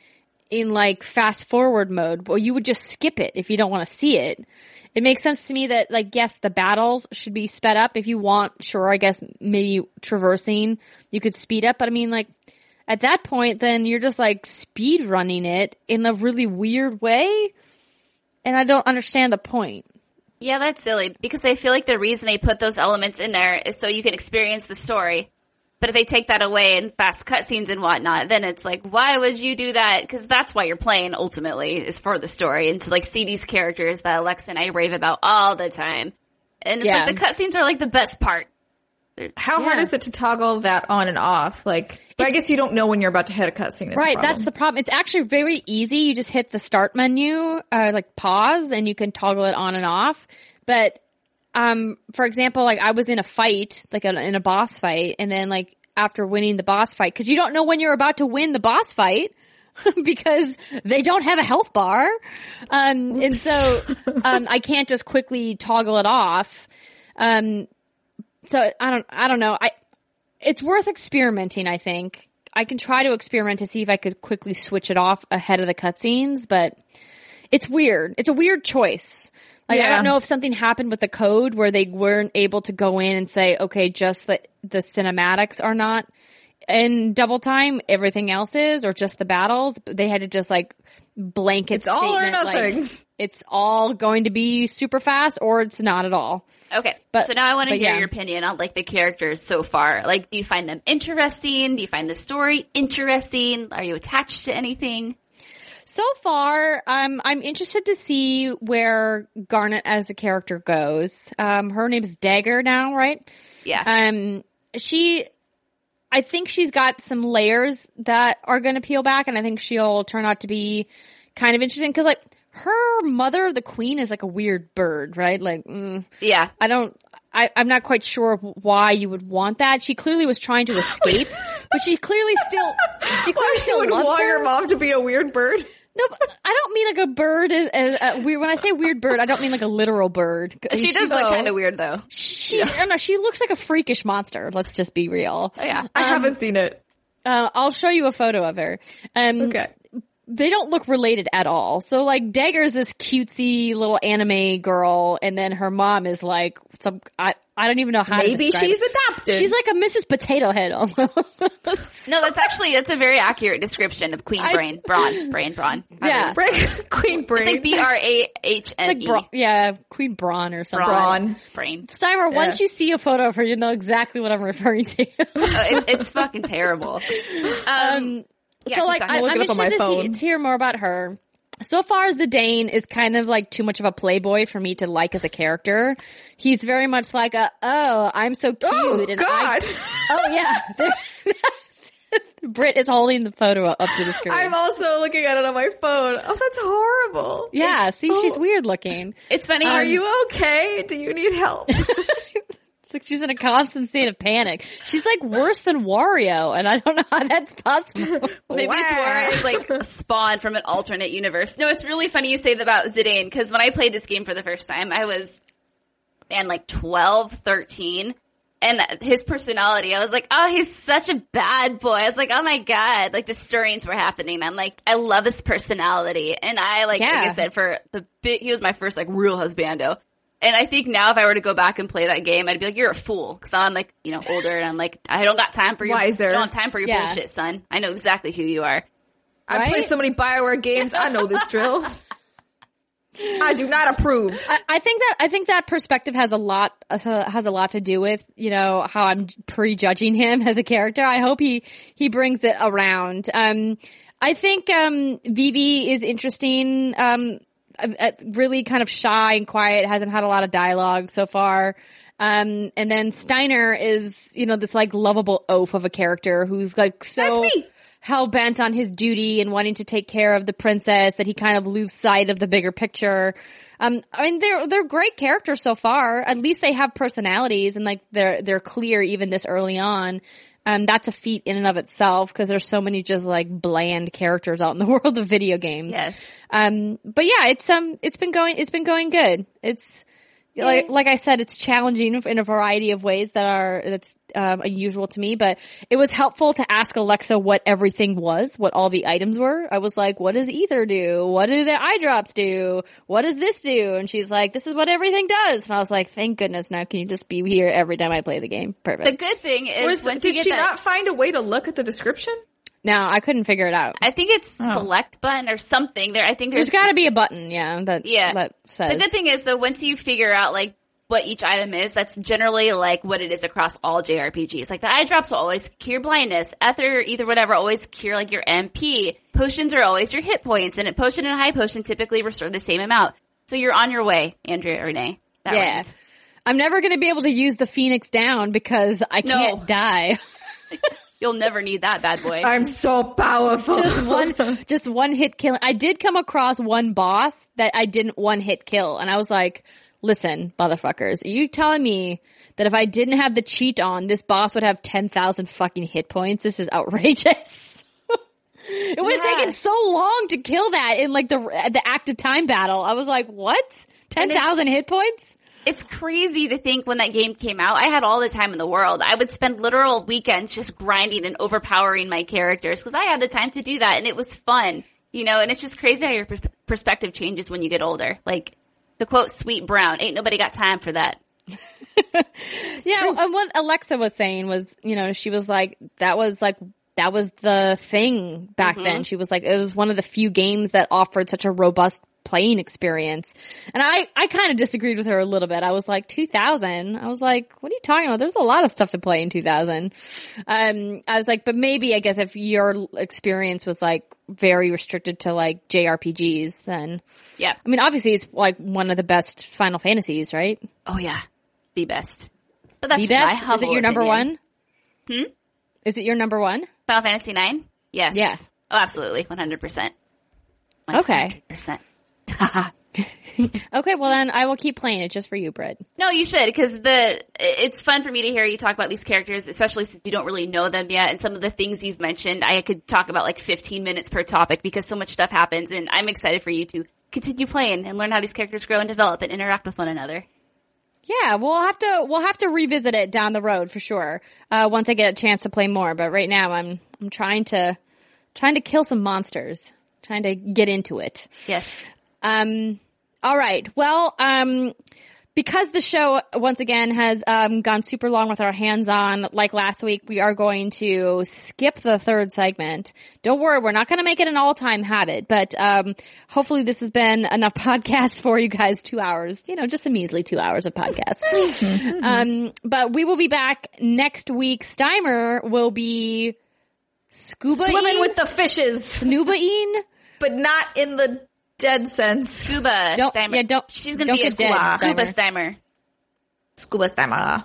S1: in like fast forward mode? Well, you would just skip it if you don't want to see it. It makes sense to me that like, yes, the battles should be sped up. If you want, sure, I guess maybe traversing, you could speed up. But I mean, like, at that point, then you're just like speed running it in a really weird way. And I don't understand the point.
S3: Yeah, that's silly because I feel like the reason they put those elements in there is so you can experience the story. But if they take that away and fast cutscenes and whatnot, then it's like, why would you do that? Because that's why you're playing ultimately is for the story and to like see these characters that Alexa and I rave about all the time. And it's
S1: Yeah.
S3: like the cutscenes are like the best part.
S2: How hard is it to toggle that on and off? Like, but I guess you don't know when you're about to hit a cutscene. is the
S1: Right, that's the problem. It's actually very easy. You just hit the start menu, uh, like pause, and you can toggle it on and off. But, um, for example, like I was in a fight, like a, in a boss fight, and then like after winning the boss fight, because you don't know when you're about to win the boss fight. because they don't have a health bar. Um, and so, um, I can't just quickly toggle it off. Um, so I don't, I don't know. I, it's worth experimenting, I think. I can try to experiment to see if I could quickly switch it off ahead of the cutscenes, but it's weird. It's a weird choice. Like I don't know if something happened with the code where they weren't able to go in and say, okay, just the the cinematics are not in double time, everything else is, or just the battles. They had to just like blanket
S2: It's all or
S1: statement, like,
S2: nothing.
S1: it's all going to be super fast or it's not at all.
S3: Okay.
S1: But-
S3: so now I want to hear
S1: yeah.
S3: your opinion on like the characters so far. Like, do you find them interesting? Do you find the story interesting? Are you attached to anything?
S1: So far, um, I'm interested to see where Garnet as a character goes. Um, her name's Dagger now, right?
S3: Yeah.
S1: Um, she, I think she's got some layers that are going to peel back, and I think she'll turn out to be kind of interesting because, like, her mother, the queen, is like a weird bird, right? Like, mm,
S3: yeah.
S1: I don't. I, I'm not quite sure why you would want that. She clearly was trying to escape, but she clearly still, she clearly
S2: Why you
S1: still
S2: would
S1: loves
S2: want
S1: her.
S2: your mom to be a weird bird?
S1: No, but I don't mean like a bird is as uh, weird. When I say weird bird, I don't mean like a literal bird.
S3: She does look kind of weird though.
S1: She, I don't know. She looks like a freakish monster. Let's just be real.
S3: Oh, yeah.
S2: I haven't seen it.
S1: Uh, I'll show you a photo of her. Um,
S2: Okay.
S1: They don't look related at all. So like Dagger's this cutesy little anime girl, and then her mom is like some. I I don't even know how.
S2: Maybe
S1: describe
S2: she's
S1: it.
S2: adopted.
S1: She's like a Mrs. Potato Head almost.
S3: No, that's actually that's a very accurate description of Queen
S1: I-
S3: Brain, Brawn, Brain, Brawn.
S1: Yeah.
S2: Brain, Queen Brain.
S3: It's like B R A H N
S1: like
S3: E.
S1: Yeah, Queen Braun or something.
S2: Braun.
S3: Brain.
S1: Steimer, once you see a photo of her, you know exactly what I'm referring to.
S3: Oh, it, it's fucking terrible. Um, yeah,
S1: so like. I,
S2: it
S1: interested to, see, to hear more about her. So far, Zidane is kind of like too much of a playboy for me to like as a character. He's very much like a, oh, I'm so oh, cute.
S2: Oh,
S1: and
S2: God.
S1: I, oh yeah. Britt is holding the photo up to the screen.
S2: I'm also looking at it on my phone. Oh, that's horrible.
S1: yeah,
S2: It's
S1: see,
S2: so-
S1: she's weird looking.
S3: it's funny.
S2: Are um, you okay? Do you need help?
S1: It's like she's in a constant state of panic. She's like worse than Wario, and I don't know how that's possible.
S3: Maybe it's
S2: Wow.
S3: more is like spawned from an alternate universe. No, it's really funny you say that about Zidane because when I played this game for the first time, I was, man, like 12, 13. and his personality. I was like, oh, he's such a bad boy. I was like, oh my god, like the stirrings were happening. I'm like, I love his personality, and I like, like I said, for the bit, he was my first like real husbando. And I think now if I were to go back and play that game, I'd be like, you're a fool. Cause I'm like, you know, older and I'm like, I don't got time for your,
S2: Wiser.
S3: I don't have time for your
S1: Yeah.
S3: bullshit, son. I know exactly who you are.
S2: I
S1: Right?
S2: played so many Bioware games. I know this drill. I do not approve.
S1: I, I think that I think that perspective has a lot uh, has a lot to do with you know how I'm prejudging him as a character. I hope he he brings it around. Um, I think um, Vivi is interesting. Um, really kind of shy and quiet. Hasn't had a lot of dialogue so far. Um, and then Steiner is you know this like lovable oaf of a character who's like so hell bent on his duty and wanting to take care of the princess that he kind of lose sight of the bigger picture. Um, I mean, they're, they're great characters so far. At least they have personalities and like they're, they're clear even this early on. Um, that's a feat in and of itself because there's so many just like bland characters out in the world of video games.
S3: Yes.
S1: Um, but yeah, it's, um, it's been going, it's been going good. It's, like, like I said, it's challenging in a variety of ways that are, that's, um, unusual to me, but it was helpful to ask Alexa what everything was, what all the items were. I was like, what does ether do? What do the eye drops do? What does this do? And she's like, this is what everything does. And I was like, thank goodness now can you just be here every time I play the game? Perfect.
S3: The good thing is
S2: Was,
S3: once
S2: did
S3: you get
S2: she
S3: that,
S2: not find a way to look at the description?
S1: no, I couldn't figure it out.
S3: I think it's select button or something there. I think there's,
S1: There's gotta be a button, yeah, that,
S3: Yeah.
S1: that says.
S3: The good thing is though, once you figure out like what each item is, that's generally like what it is across all JRPGs. Like the eye drops will always cure blindness, ether, either whatever, always cure like your MP. Potions are always your hit points, and a potion and a high potion typically restore the same amount. So you're on your way, Andrea Renee. That
S1: yeah.
S3: round.
S1: I'm never gonna be able to use the Phoenix down because I can't die.
S3: You'll never need that bad boy.
S2: I'm so powerful.
S1: just one just one hit kill. I did come across one boss that I didn't one hit kill and I was like, listen, motherfuckers, are you telling me that if I didn't have the cheat on, this boss would have 10,000 fucking hit points? This is outrageous. it would have
S3: Yeah.
S1: taken so long to kill that in like the the active time battle. I was like, what? 10,000 hit points?
S3: it's crazy to think when that game came out, I had all the time in the world. I would spend literal weekends just grinding and overpowering my characters because I had the time to do that and it was fun, you know, and it's just crazy how your per- perspective changes when you get older. Like the quote, Sweet Brown, ain't nobody got time for that.
S1: Yeah, and what Alexa was saying was, you know, she was like, that was like, that was the thing back mm-hmm. then. She was like, it was one of the few games that offered such a robust playing experience. And I, I kind of disagreed with her a little bit. I was like, 2000? I was like, what are you talking about? There's a lot of stuff to play in 2000. Um, I was like, but maybe I guess if your experience was like very restricted to like JRPGs, then,
S3: Yeah.
S1: I mean, obviously it's like one of the best Final Fantasies, right?
S3: Oh yeah. The best. But that's
S1: The best? Is it your number
S3: opinion.
S1: one? Hmm? Is it your number one?
S3: Final Fantasy Nine? Yes.
S1: Yeah.
S3: Oh, absolutely. 100%.
S1: Okay.
S3: 100%.
S1: Okay, well then I will keep playing it just for you, Britt.
S3: No, you should because the it's fun for me to hear you talk about these characters, especially since you don't really know them yet. And some of the things you've mentioned, I could talk about like 15 minutes per topic because so much stuff happens. And I'm excited for you to continue playing and learn how these characters grow and develop and interact with one another.
S1: Yeah, we'll have to we'll have to revisit it down the road for sure. Uh, once I get a chance to play more, but right now I'm I'm trying to trying to kill some monsters, trying to get into it.
S3: Yes.
S1: Um, all right. Well, um, because the show once again has um, gone super long with our hands on, like last week, we are going to skip the third segment. Don't worry, we're not going to make it an all-time habit, but um, hopefully this has been enough podcasts for you guys. Two hours, you know, just a measly two hours of podcast. um, but we will be back next week. Steimer will be scuba
S2: Swimming with the fishes,
S1: snuba
S2: but not in the dead sense.
S3: Scuba
S1: Don't-
S3: Steimer.
S1: yeah, don't-
S3: She's gonna
S1: don't
S3: be a
S1: get dead,
S3: scuba
S1: Steimer.
S3: Steimer.
S2: Scuba stammer.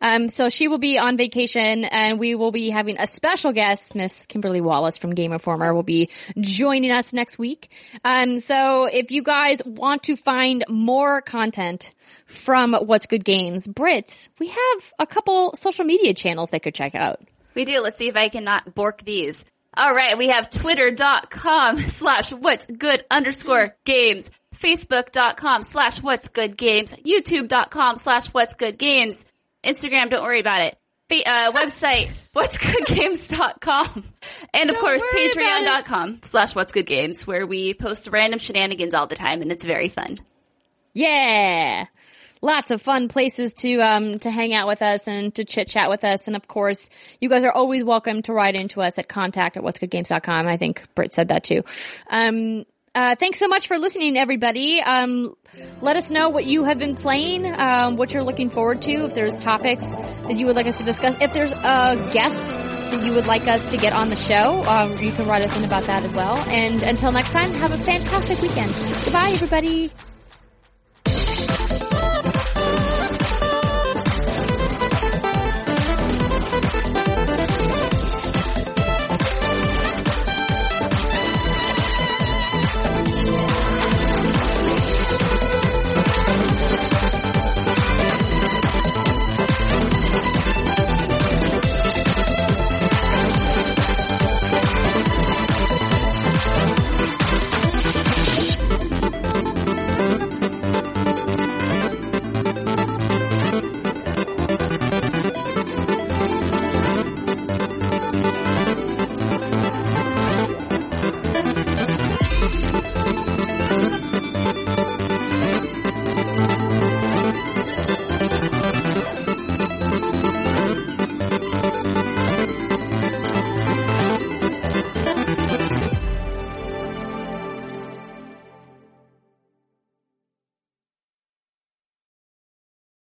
S1: Um, so she will be on vacation and we will be having a special guest, Miss Kimberly Wallace from Game Informer will be joining us next week. Um, so if you guys want to find more content from What's Good Games, Brit, we have a couple social media channels they could check out.
S3: We do. Let's see if I can not bork these. All right. We have twitter.com slash what's good underscore games, facebook.com slash what's good games, youtube.com slash what's good games. Instagram, don't worry about it. Uh, website, what'sgoodgames.com. And of
S1: Don't
S3: course,
S1: worry about it.
S3: patreon.com slash what's good games, where we post random shenanigans all the time and it's very fun.
S1: Yeah. Lots of fun places to um to hang out with us and to chit chat with us. And of course, you guys are always welcome to write into us at contact at what'sgoodgames.com. I think Britt said that too. Um uh, thanks so much for listening, everybody. Um, let us know what you have been playing, um, what you're looking forward to, if there's topics that you would like us to discuss, if there's a guest that you would like us to get on the show, um, you can write us in about that as well. And until next time, have a fantastic weekend. Goodbye, everybody.